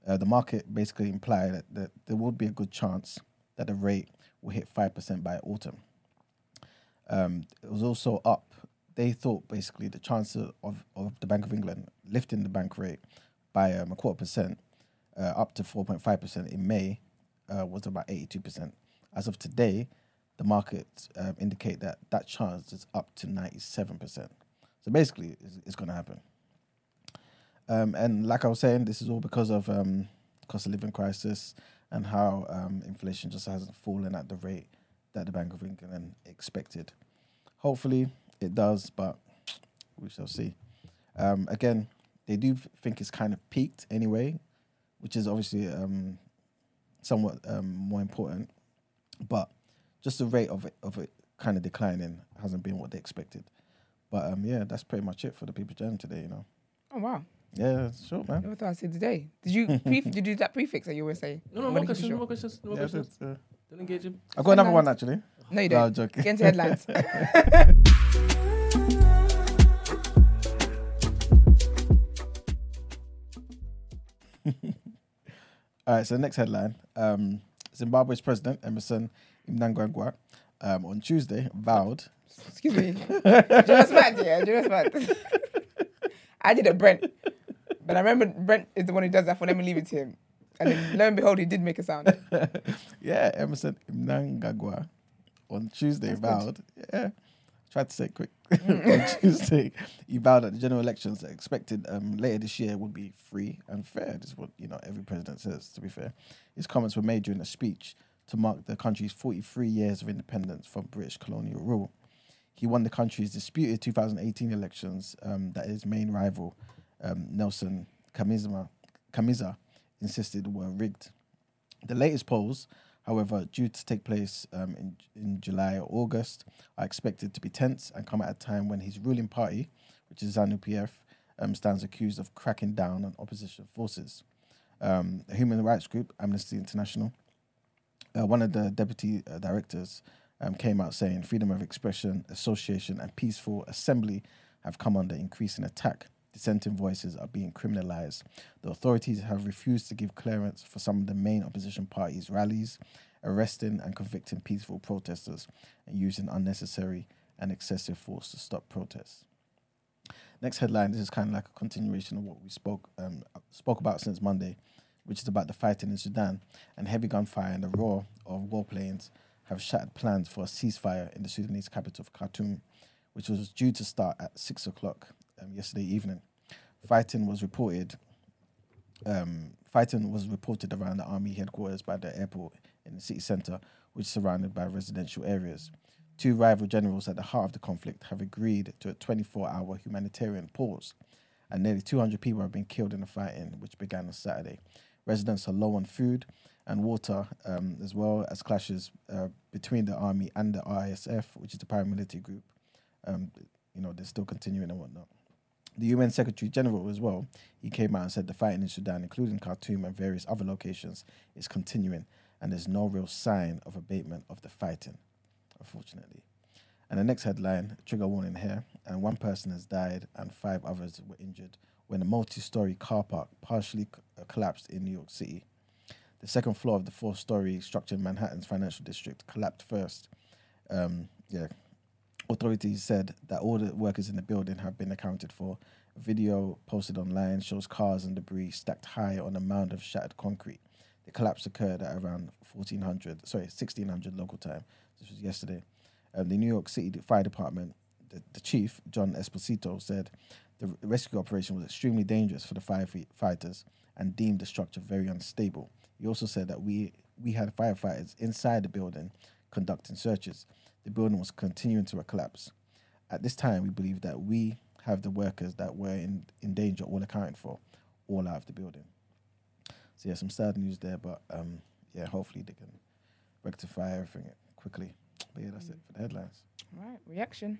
uh, the market basically implied that, that there would be a good chance that the rate will hit 5% by autumn. Um, it was also up. They thought basically the chance of, of the Bank of England lifting the bank rate by um, a quarter percent uh, up to 4.5% in May uh, was about 82%. As of today, the markets um, indicate that that chance is up to 97%. So basically, it's, it's going to happen. Um, and like I was saying, this is all because of um, cost of living crisis and how um, inflation just hasn't fallen at the rate that the Bank of England expected. Hopefully, it does, but we shall see. Um, again, they do think it's kind of peaked anyway, which is obviously um, somewhat um, more important. But just the rate of it of it kind of declining hasn't been what they expected. But um, yeah, that's pretty much it for the People's Journal today. You know. Oh wow. Yeah, sure, short, man. Never thought I'd say today. Did you pre- *laughs* did you do that prefix that you were saying? No, no, When more you keep questions, short? more questions, more Yeah, questions. it's, uh, Don't engage him. I've got another one actually. No, you don't. I'm joking. Get into headlines. *laughs* *laughs* All right, so the next headline um, Zimbabwe's president, Emmerson Mnangagwa, um, on Tuesday vowed. Excuse me. *laughs* Do you know mad? Yeah, do you know? *laughs* I did a Brent, but I remember Brent is the one who does that. For let me leave it to him. And then lo and behold, he did make a sound. *laughs* yeah, Emmerson Mnangagwa on Tuesday That's vowed. Yeah, tried to say it quick. On Tuesday, he vowed that the general elections expected um, later this year would be free and fair. This is what you know every president says. To be fair, his comments were made during a speech to mark the country's 43 years of independence from British colonial rule. He won the country's disputed 2018 elections um, that his main rival, um, Nelson Kamizma, Kamiza, insisted were rigged. The latest polls, however, due to take place um, in, in July or August, are expected to be tense and come at a time when his ruling party, which is ZANU PF, um, stands accused of cracking down on opposition forces. Um, a human rights group, Amnesty International, uh, one of the deputy uh, directors um, came out saying freedom of expression, association, and peaceful assembly have come under increasing attack. Dissenting voices are being criminalized. The authorities have refused to give clearance for some of the main opposition parties' rallies, arresting and convicting peaceful protesters, and using unnecessary and excessive force to stop protests. Next headline. This is kind of like a continuation of what we spoke um, spoke about since Monday, which is about the fighting in Sudan and heavy gunfire and the roar of warplanes have shattered plans for a ceasefire in the Sudanese capital of Khartoum, which was due to start at six o'clock um, yesterday evening. Fighting was reported. Um, fighting was reported around the army headquarters by the airport in the city centre, which is surrounded by residential areas. Two rival generals at the heart of the conflict have agreed to a 24-hour humanitarian pause, and nearly 200 people have been killed in the fighting, which began on Saturday. Residents are low on food and water, um, as well as clashes uh, between the army and the RSF, which is the paramilitary group. Um, you know, they're still continuing and whatnot. The UN Secretary General, as well, he came out and said the fighting in Sudan, including Khartoum and various other locations, is continuing, and there's no real sign of abatement of the fighting, unfortunately. And the next headline, trigger warning here, and one person has died and five others were injured when a multi-story car park partially c- uh, collapsed in New York City. The second floor of the four-story structure in Manhattan's financial district collapsed first. Um, yeah, authorities said that all the workers in the building have been accounted for. A video posted online shows cars and debris stacked high on a mound of shattered concrete. The collapse occurred at around 1400, sorry, 1600 local time. This was yesterday. Um, the New York City Fire Department, the, the chief, John Esposito, said the rescue operation was extremely dangerous for the firefighters and deemed the structure very unstable. He also said that we, we had firefighters inside the building conducting searches. The building was continuing to collapse. At this time, we believe that we have the workers that were in, in danger all accounted for, all out of the building. So yeah, some sad news there, but um, yeah, hopefully they can rectify everything quickly. But yeah, that's it for the headlines. Right, reaction.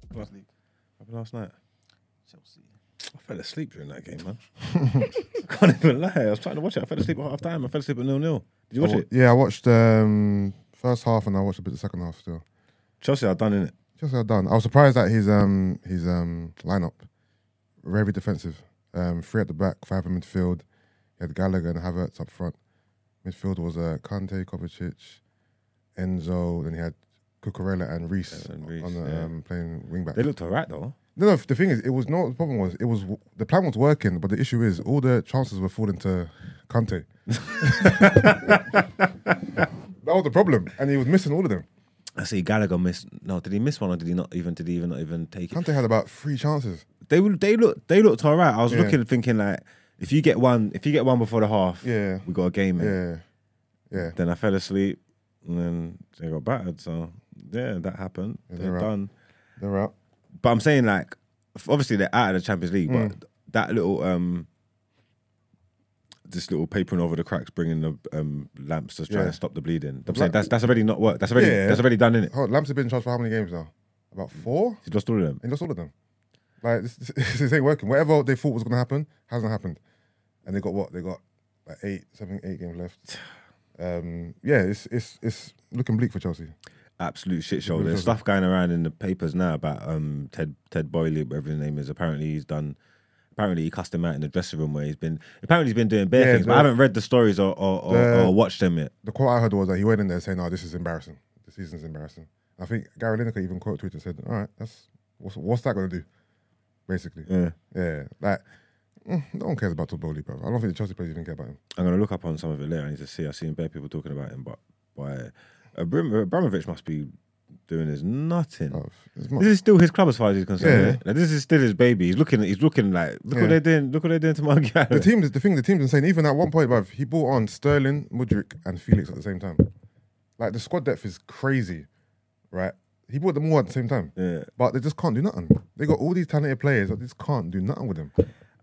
Champions League, happened last night? Chelsea. I fell asleep during that game, man. *laughs* I can't even lie. I was trying to watch it. I fell asleep at half time. I fell asleep at nil nil. Did you watch it? Yeah, I watched um, first half and I watched a bit of the second half still. Chelsea are done in it. Just well done. I was surprised at his um his um lineup. Very defensive. Um, three at the back, five in midfield. He had Gallagher and Havertz up front. Midfield was uh, Kante, Kovacic, Enzo. Then he had Cucurella and Reece on the yeah. um, playing wing back. They looked alright though. No, no. The thing is, it was not The problem was, it was the plan was working, but the issue is all the chances were falling to Kante. *laughs* That was the problem, and he was missing all of them. I see Gallagher missed. No, did he miss one or did he not even? Did he even not even take it? Kante had about three chances. They would. They look. They looked all right. I was Yeah. looking, thinking like, if you get one, if you get one before the half, Yeah. we got a game. Man. Yeah, yeah. Then I fell asleep, and then they got battered. So yeah, that happened. Yeah, They're they're done. They're out. But I'm saying like, obviously they're out of the Champions League, Mm. but that little um, this little papering over the cracks, bringing the um lamps to try Yeah. and stop the bleeding. I'm saying that's that's already not work. That's already Yeah. that's already done in it. Oh, Lamps have been charged for how many games now? About four. He's lost all of them. He lost all of them. Like this, *laughs* this, this ain't working. Whatever they thought was going to happen hasn't happened, and they got what they got like eight, seven, eight games left. *sighs* Um, yeah, it's it's it's looking bleak for Chelsea. Absolute shit show. There's *laughs* stuff going around in the papers now about um Ted Ted Boyley, whatever his name is. Apparently he's done. Apparently he cussed him out in the dressing room where he's been. Apparently he's been doing bare Yeah, things, but I haven't read the stories or or, or, The- or watched them yet. The quote I heard was that he went in there saying, "Oh, this is embarrassing. The season's embarrassing." I think Gary Lineker even quote tweeted and said, "All right, that's what's what's that going to do?" Basically, Yeah, yeah, like mm, no one cares about Todd Boehly, bro. I don't think the Chelsea players even care about him. I'm gonna look up on some of it later. I need to see. I've seen bare people talking about him, but but Abram- Abramovich must be doing his nothing. Oh, it's not- This is still his club as far as he's concerned. Yeah. Yeah. Like, this is still his baby. He's looking. He's looking like look Yeah. what they're doing. Look what they're doing to my guy. The team, the thing, the team's insane. Even at one point, bruv, he brought on Sterling, Mudryk, and Felix at the same time. Like the squad depth is crazy, right? He brought them all at the same time, Yeah, but they just can't do nothing. They got all these talented players, but they just can't do nothing with them.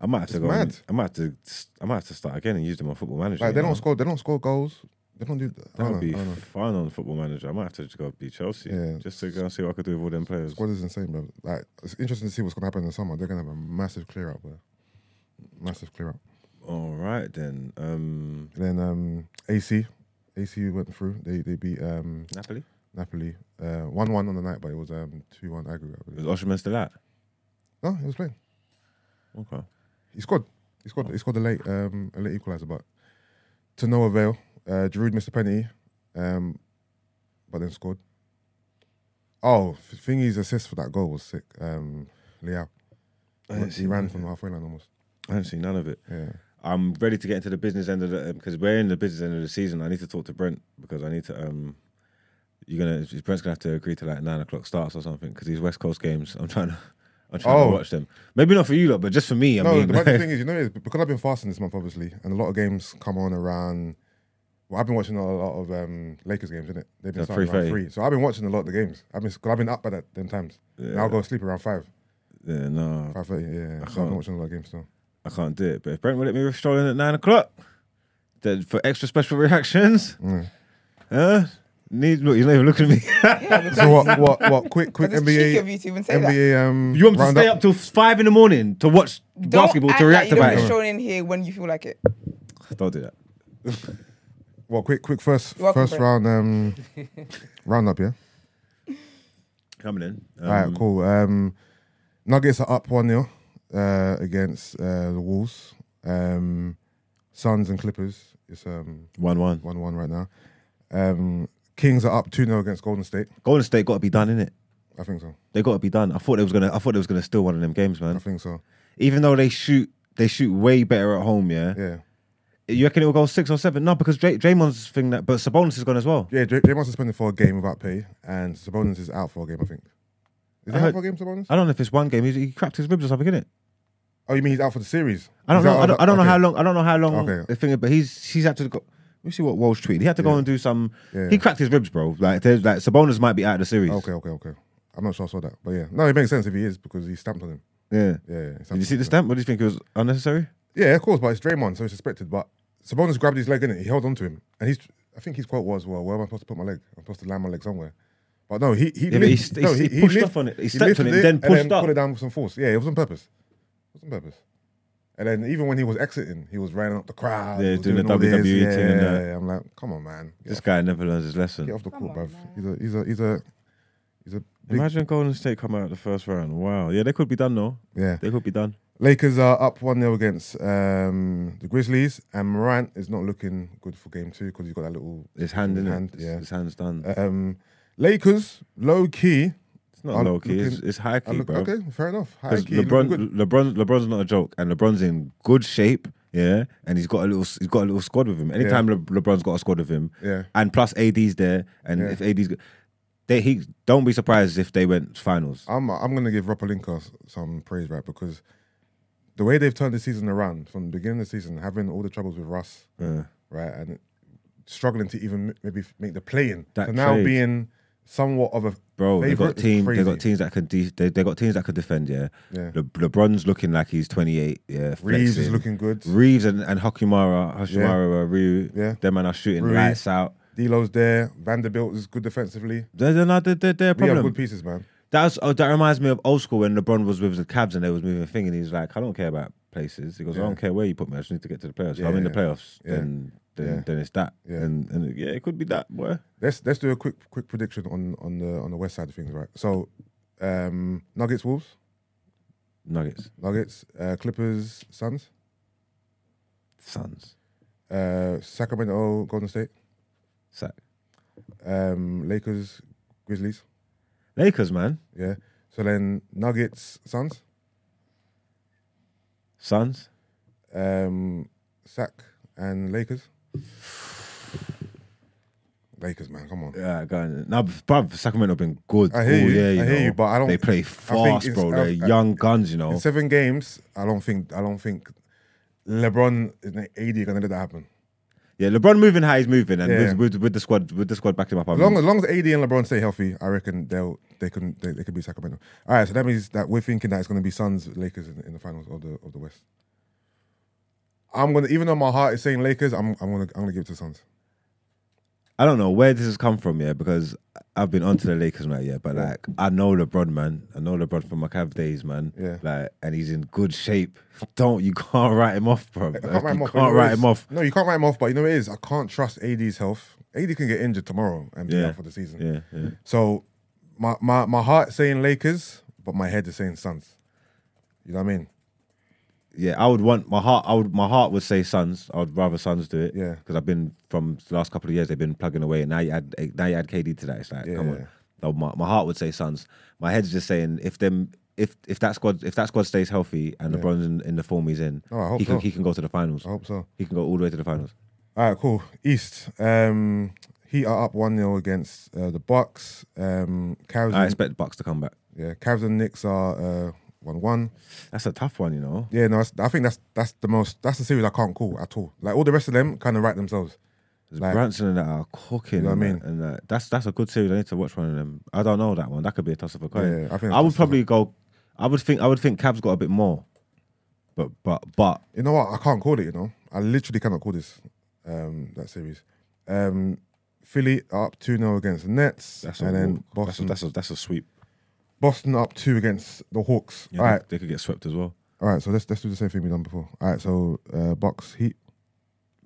I might have to go. mad. and- I might have to. I might have to start again and use them on Football Manager. Like you they know? don't score, they don't score goals. They don't do. I That would be fun on Football Manager. I might have to just go be Chelsea. Yeah. Just to go and see what I could do with all them players. Squad is insane, bro. Like it's interesting to see what's gonna happen in the summer. They're gonna have a massive clear out, bro. Massive clear out. All right then. Um, Then um, AC, AC went through. They they beat um, Napoli. Napoli uh, one one on the night, but it was um two one aggregate. Was. Osimhen still out? No, he was playing. Okay. He scored. He scored. He scored a late um a late equaliser, but to no avail. Uh, Giroud missed a penalty, um, but then scored. Oh, Thingy's assist for that goal was sick. Um, Leão. I didn't He see ran from halfway line almost. I haven't seen none of it. Yeah. I'm ready to get into the business end of the because we're in the business end of the season. I need to talk to Brent because I need to. um You're gonna Brent's gonna have to agree to like nine o'clock starts or something because these West Coast games. I'm trying to. *laughs* I'm trying Oh. to watch them. Maybe not for you lot, but just for me. I no, mean, the *laughs* thing is, you know, because I've been fasting this month, obviously, and a lot of games come on around. Well, I've been watching a lot of um, Lakers games, innit? They've been Yeah, starting around 3:30. three, so I've been watching a lot of the games. I've been, cause I've been up by that them times. And I'll go to sleep around five, yeah, no, five thirty. Yeah, so I've can't. been watching a lot of games still. I can't do it. But if Brent will let me stroll in at nine o'clock, then for extra special reactions, Mm. huh? Need look, you're not even looking at me. *laughs* Yeah, *laughs* So what? What? What? Quick, quick it's cheeky of NBA, you to even say that. NBA. Um, you want me to round stay up till five in the morning to watch Don't basketball act to react like you don't about be it? strolling in here when you feel like it. Don't do that. *laughs* Well, quick, quick first, welcome, first Brent. round, um, *laughs* round up, yeah. Coming in. Um, All right, cool. Um, Nuggets are up one 0 uh, against uh, the Wolves. Um, Suns and Clippers. It's um One one. one one right now. Um, Kings are up two 0 against Golden State. Golden State got to be done, in it. I think so. They got to be done. I thought they was gonna. I thought they was gonna steal one of them games, man. I think so. Even though they shoot, they shoot way better at home. Yeah. Yeah, You reckon it will go six or seven? No, because Dray- Draymond's thing that, but Sabonis is gone as well. yeah. J- Draymond's suspended for a game without pay, and Sabonis is out for a game. I think. Is I he out heard- for a game, Sabonis? I don't know if it's one game. He, he cracked his ribs or something, innit? Oh, you mean he's out for the series? I don't He's know. out I don't, I don't know okay. how long. I don't know how long Okay. the thing. is, But he's he's had to go. Let me see what Walsh tweeted. He had to go and do some. Yeah. He cracked his ribs, bro. Like there's like Sabonis might be out of the series. Okay, okay, okay. I'm not sure I saw that, but yeah, no, it makes sense if he is because he stamped on him. Yeah. Yeah. yeah he stamped Did you see on the him. stamp? What do you think it was unnecessary? Yeah, of course, but it's Draymond, so it's suspected. But Sabonis grabbed his leg in it. He held onto him, and he's. I think his quote was, "Well, where am I supposed to put my leg? I'm supposed to land my leg somewhere." But no, he he Yeah, but he lift- st- no, he- he pushed off on it. He stepped lifted on it, then and pushed up. put it down with some force. Yeah, it was on purpose. It was on purpose. And then even when he was exiting, he was running up the crowd. Yeah, he was doing the all this. WWE yeah, thing and that. yeah, I'm like, come on, man, get, This off, guy never learns his lesson. get off the Come court, on, bruv. man. He's a he's a he's a he's a big, Imagine Golden State come out the first round. Wow. Yeah, they could be done though. yeah. They could be done. Lakers are up 1 0 against um, the Grizzlies, and Morant is not looking good for game two because he's got that little. His hand in Hand, it. yeah. His hand's done. Um, Lakers, low key. it's not low key. It's, looking- it's high key, look, bro. okay, fair enough. High key, LeBron. LeBron, LeBron's not a joke, and LeBron's in good shape. Yeah, and he's got a little he's got a little squad with him. Anytime Le- LeBron's got a squad with him, Yeah. and plus AD's there, and Yeah. if AD's, they he don't be surprised if they went finals. I'm I'm gonna give Rob Pelinka s- some praise, right? Because the way they've turned the season around from the beginning of the season, having all the troubles with Russ, Yeah. right, and struggling to even maybe make the play in, That to now trade. being somewhat of a Bro, they got teams. They got teams that can. De- they they got teams that could defend. Yeah, Yeah. Le- LeBron's looking like he's 28. Yeah, Reeves is looking good. Reeves and, and Hakimara, Hashimara, uh, Ryu, Yeah. them man are shooting Rui. lights out. D'Lo's there. Vanderbilt is good defensively. They're, they're not. They're, they're, they're a We have good pieces, man. That's oh, that reminds me of old school when LeBron was with the Cavs and they was moving a thing and he's like, I don't care about places. He goes, I don't care where you put me. I just need to get to the playoffs. If I'm in the playoffs, then then, Yeah. then it's that. Yeah. And, and yeah, it could be that. Boy. Let's let's do a quick quick prediction on on the on the west side of things, right? So, um, Nuggets, Wolves, Nuggets, Nuggets, uh, Clippers, Suns, Suns, uh, Sacramento, Golden State, Sack, um, Lakers, Grizzlies. Lakers, man, Yeah. So then Nuggets, Suns, Suns. um, Sac and Lakers. Lakers, man, come on. Yeah, going. Now, bruv, Sacramento been good. I hear all you, year, I hear know. you, but I don't- They play I think fast, it's- bro. They're I- I- young guns, you know. In seven games, I don't think I don't think LeBron and AD are gonna let that happen. Yeah, LeBron moving how he's moving, and Yeah. with, with with the squad, with the squad backing him up. I As long as, long as AD and LeBron stay healthy, I reckon they'll they can they, they could be Sacramento. All right, so that means that we're thinking that it's going to be Suns Lakers in, in the finals of the of the West. I'm gonna even though my heart is saying Lakers, I'm I'm gonna I'm gonna give it to Suns. I don't know where this has come from, yeah, because I've been onto the Lakers now, yeah, but like I know LeBron, man. I know LeBron from my Cav days, man. Yeah. Like, and he's in good shape. Don't you can't write him off, bro. Can't write him you off. but you can't know what write it is? him off. No, you can't write him off. But you know what it is? I can't trust AD's health. AD can get injured tomorrow and be Yeah. out for the season. Yeah, yeah. So my my my heart saying Lakers, but my head is saying Suns. You know what I mean? Yeah, I would want my heart. I would my heart would say Suns. I would rather Suns do it. Yeah. because I've been from the last couple of years. They've been plugging away, and now you add now you add KD to that. It's like, Yeah, come on. My, my heart would say Suns. My head's just saying if them if if that squad if that squad stays healthy and Yeah. LeBron's in, in the form he's in, Oh, he can so. he can go to the finals. I hope so. He can go all the way to the finals. All right, cool. East. Um, Heat are up one 0 against uh, the Bucks. Um, Cavs. I expect Bucks to come back. yeah, Cavs and Knicks are uh, one one. That's a tough one, you know. Yeah, no, I think that's that's the most. That's the series I can't call at all. Like all the rest of them kind of write themselves. There's Like- Brunson and that are cooking. You know what I mean? And that, that's that's a good series. I need to watch one of them. I don't know that one. That could be a toss of a coin. Yeah, I think I would probably go. I would think. I would think Cavs got a bit more. But but but You know what? I can't call it. You know, I literally cannot call this um, that series. Um, Philly up two 0 against the Nets, that's a and then walk. that's a, Boston. that's a that's a sweep. Boston up two against the Hawks. Yeah, all they, right, they could get swept as well. all right. So let's let's do the same thing we done before. All right, so uh, Bucks Heat,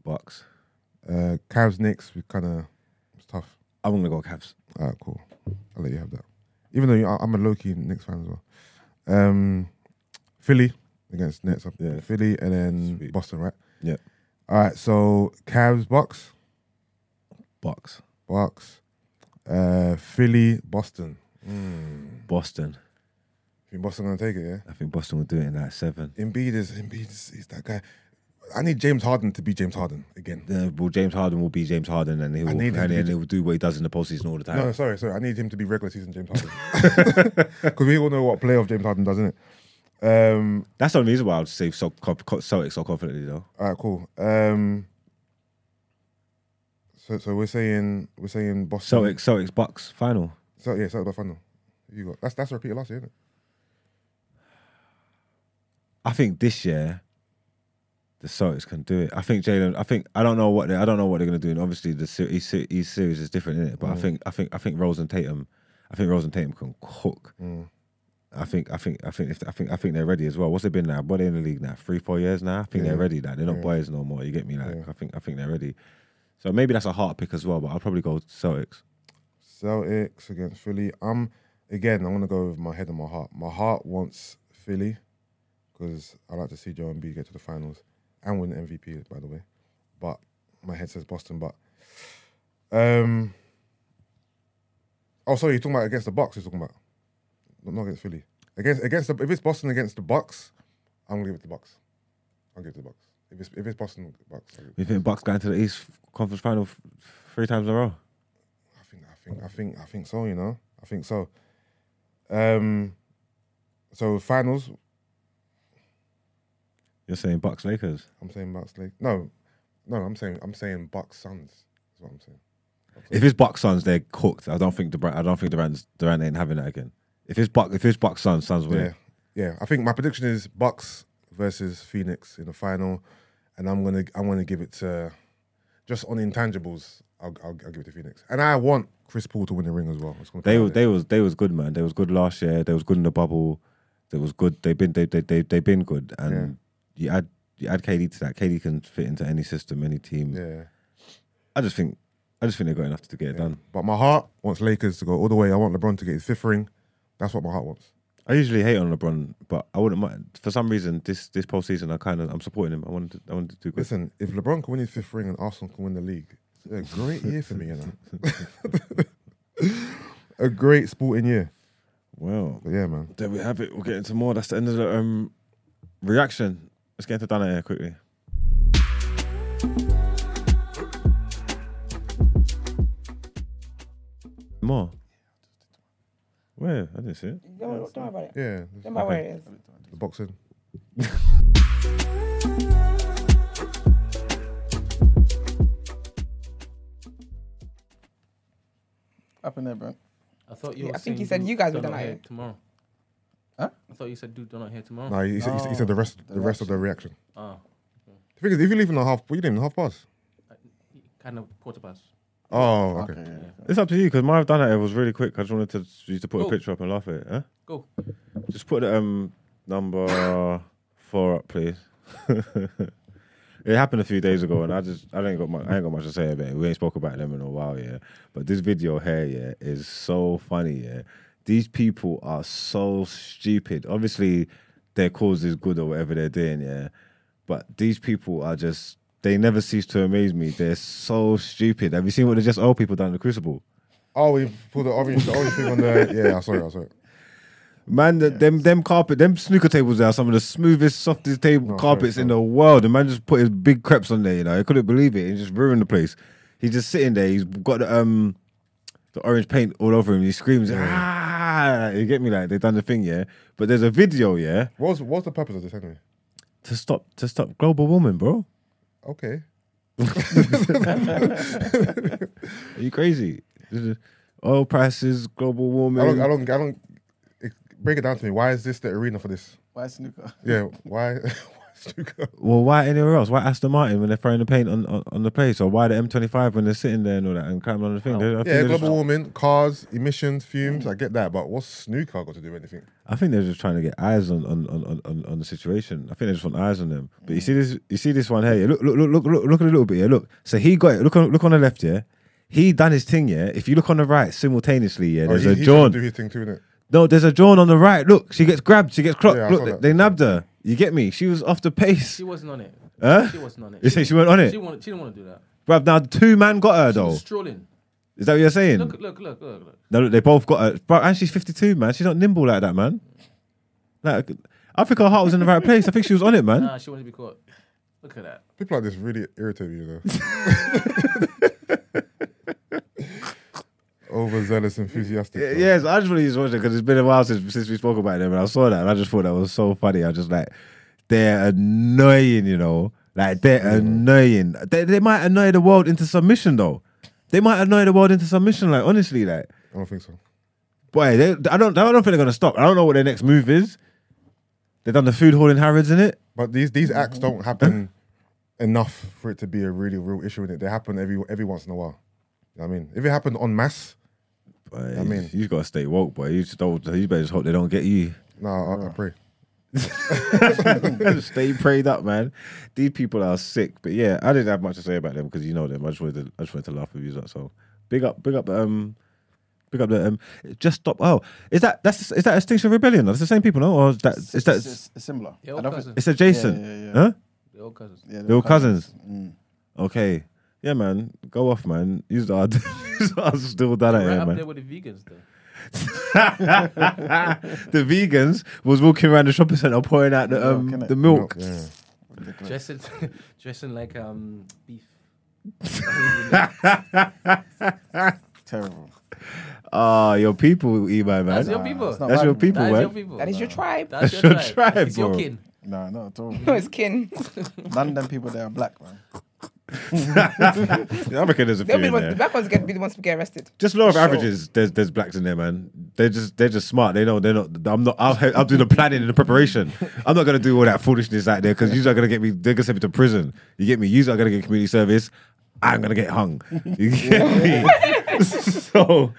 Bucks. uh, Cavs Knicks. We kind of it's tough. I'm gonna go Cavs. All right, cool. I'll let you have that. Even though you, I'm a low key Knicks fan as well. Um, Philly against Nets. Yeah. Philly and then Sweet. Boston, right? Yeah. All right, so Cavs Bucks, Bucks. Bucks, uh, Philly, Boston. Boston. I think Boston gonna take it, yeah. I think Boston will do it in that seven. Embiid is Embiid is, is that guy. I need James Harden to be James Harden again. Uh, well, James Harden will be James Harden, and he will need and, and he will do what he does in the postseason all the time. No, sorry, sorry. I need him to be regular season James Harden *laughs* *laughs* because we all know what playoff James Harden does, isn't it? Um, That's the only reason why I would say so Celtics so confidently though. all right, cool. Um, so, so we're saying we're saying Boston. Celtics, Celtics, Bucks final. So yeah, Celtics by final. You got that's that's a repeat of last year, isn't it? I think this year the Celtics can do it. I think Jalen. I think I don't know what they, I don't know what they're going to do. And obviously the each, each series is different in it. But I mm. think I think I think Rose and Tatum. I think Rose and Tatum can cook. Mm. I think I think I think if I think I think they're ready as well. What's it been now? What they in the league now? Three four years now. I think they're ready. Like they're not Yeah. boys no more. You get me? Like Yeah. I think I think they're ready. So maybe that's a heart pick as well. But I'll probably go Celtics. Celtics against Philly. I'm again. I'm gonna go with my head and my heart. My heart wants Philly because I like to see Joe Embiid get to the finals and win the MVP. By the way, but my head says Boston. But um, oh, sorry, you're talking about against the Bucks. You're talking about not against Philly. Against against the, if it's Boston against the Bucks, I'm gonna give it to the Bucks. I'll give it to the Bucks. If it's if it's Boston Bucks, I You think Bucks going to the East Conference Final three times in a row? Think I think I think so. You know, I think so. Um, so finals, You're saying Bucks Lakers. I'm saying Bucks. Lakers. no, no, I'm saying I'm saying Bucks Suns. Is what I'm saying. If it's Bucks Suns, they're cooked. I don't think Durant. I don't think Durant. Durant ain't having that again. If it's Buck, if it's Bucks Suns, Suns win. Yeah, yeah. I think my prediction is Bucks versus Phoenix in the final, and I'm gonna I'm gonna give it to just on intangibles. I'll, I'll, I'll give it to Phoenix, and I want Chris Paul to win the ring as well. It's gonna come They was they was they was good, man. They was good last year. They was good in the bubble. They was good. They've been they they they they been good. And you add you add KD to that. KD can fit into any system, any team. Yeah. I just think I just think they've got enough to get it done. But my heart wants Lakers to go all the way. I want LeBron to get his fifth ring. That's what my heart wants. I usually hate on LeBron, but I wouldn't mind. For some reason, this this postseason, I kind of I'm supporting him. I wanted to, I wanted to do good. Listen, if LeBron can win his fifth ring and Arsenal can win the league, a great year for me, you know. *laughs* a great sporting year. Well, But yeah, man. there we have it. We'll get into more. That's the end of the um reaction. Let's get into Dana here quickly. More. Where? I didn't see it. Don't, don't worry about it. Yeah, Don't worry where it is. the boxing. *laughs* Up in there, bro. I thought you. Were I think you saying said you guys were Donut done here it. tomorrow. Huh? I thought you said dude, do Done Out Ere tomorrow. No, he, said, he said- he said the rest, the rest of the reaction. Oh, The thing is, if you leave in a half, what you leaving half past? kind of quarter past. Oh, okay. It's up to you because my have done that. it was really quick. I just wanted to you to put a picture up and laugh at it. Huh? Go. Just put um number *coughs* four up, please. *laughs* it happened a few days ago, and I just I ain't got much, I ain't got much to say about it. We ain't spoke about them in a while, yeah. But this video here, yeah, is so funny, yeah. These people are so stupid. Obviously, their cause is good or whatever they're doing, yeah. But these people are just they never cease to amaze me. They're so stupid. Have you seen what the just old people done in the Crucible? Oh, we pulled the orange, the orange thing on the. Yeah, I saw it. I saw it. Man, the, them them carpet, them snooker tables are some of the smoothest, softest table No, carpets in the world. The man just put his big crepes on there, you know. I couldn't believe it. He just ruined the place. He's just sitting there. He's got the um the orange paint all over him. He screams, ah! You get me? Like they done the thing, yeah. But there's a video, yeah, What's what's the purpose of this anyway? to stop to stop global warming, bro. Okay. *laughs* Are you crazy? Oil prices, global warming. I don't. I don't. I don't. It, break it down to me. Why is this the arena for this? Why snooker? Yeah. Why? *laughs* why snooker? Well, why anywhere else? Why Aston Martin when they're throwing the paint on, on, on the place, or why the M25 when they're sitting there and all that and climbing on the thing? They- I, think Yeah, they're global just, warming, cars, emissions, fumes. I get that, but what's snooker got to do with anything? I think they're just trying to get eyes on on, on, on, on the situation. I think they just want eyes on them. But you see this, you see this one here. Look, look, look, look, look, look at a little bit. here. look. So he got it. Look on, look on the left. here. he done his thing. Yeah. If you look on the right simultaneously, yeah, Oh, there's he, a he should John. do his thing too, innit? No, there's a John on the right. Look, she gets grabbed. She gets clocked. Yeah, I look, saw they, that. they nabbed her. You get me? She was off the pace. She wasn't on it. Huh? She wasn't on it. You say she weren't on it? She wanted. She didn't want to do that. Bruv, now two man got her She though. was strolling. Is that what you're saying? Look, look, look, look, look. No, look, they both got her. Bro, and she's 52, man. She's not nimble like that, man. Like, I think her heart was in the right place. I think she was on it, man. Nah, she wanted to be caught. Look at that. People like this really irritate me, you know. *laughs* *laughs* *laughs* Overzealous, enthusiastic. Yeah. Yes, I just really just watched it because it's been a while since since we spoke about them, and I saw that, and I just thought that was so funny. I just like, they're annoying, you know, like they're annoying. They they might annoy the world into submission, though. They might annoy the world into submission, like honestly, like. I don't think so. Boy, they, I don't. I don't think they're gonna stop. I don't know what their next move is. They've done the food hall in Harrods in it. But these these acts don't happen *laughs* enough for it to be a really real issue in it. They happen every every once in a while. You know I mean, if it happened on masse, Boy, I mean- you gotta stay woke, boy. You just don't. You better just hope they don't get you. no, I, I pray. *laughs* stay prayed up, man. These people are sick, but yeah, I didn't have much to say about them because you know them. I just wanted to. I just wanted to laugh with you. So big up, big up. Um, big up the um. Just stop. Oh, is that that's is that Extinction Rebellion? That's the same people, no? Or is that is that It's, it's, it's similar. Yeah, I all don't think- cousins. it's adjacent? Yeah, yeah, yeah. Huh? They're all cousins. Yeah, They were cousins. Mm. Okay. Yeah, man. Go off, man. You are, you are still done at Right here, up man. there with the vegans, though. *laughs* the vegans was walking around the shopping centre pouring out the um Milk, the milk. Yeah. Dressing, *laughs* dressing like um beef. *laughs* Terrible. Ah, your people, Emo man. That's your people. it's That's bad. your people, That is man. your people. That is your tribe. That's That's your your tribe. tribe, It's your kin. No, not at all. No, it's kin. None of them people there are black, man. I reckon there's a few They'll be in the, there. ones, the black ones get be the ones to get arrested. Just law of Sure. averages. There's there's blacks in there, man. They're just they're just smart. They know they're not. I'm not. I'll, I'll do the planning and the preparation. I'm not gonna do all that foolishness out there because you are gonna get me. They're gonna send me to prison. You get me. You are gonna get community service. I'm gonna get hung. You get *laughs* me. *laughs* so.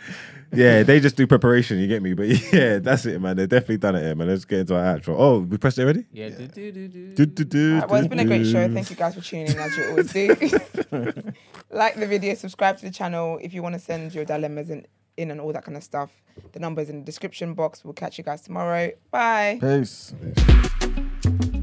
Yeah, they just do preparation, you get me? But *laughs* yeah, that's it, man. They've definitely done it here, man. Let's get into our outro. Oh, we pressed it already? Yeah. Do, do, do, do. Do, do, do, Alright, well, it's been a great show. Thank you guys for tuning in, as you always do. *laughs* like the video, subscribe to the channel if you want to send your dilemmas in, in and all that kind of stuff. The number is in the description box. We'll catch you guys tomorrow. Bye. Peace. Peace.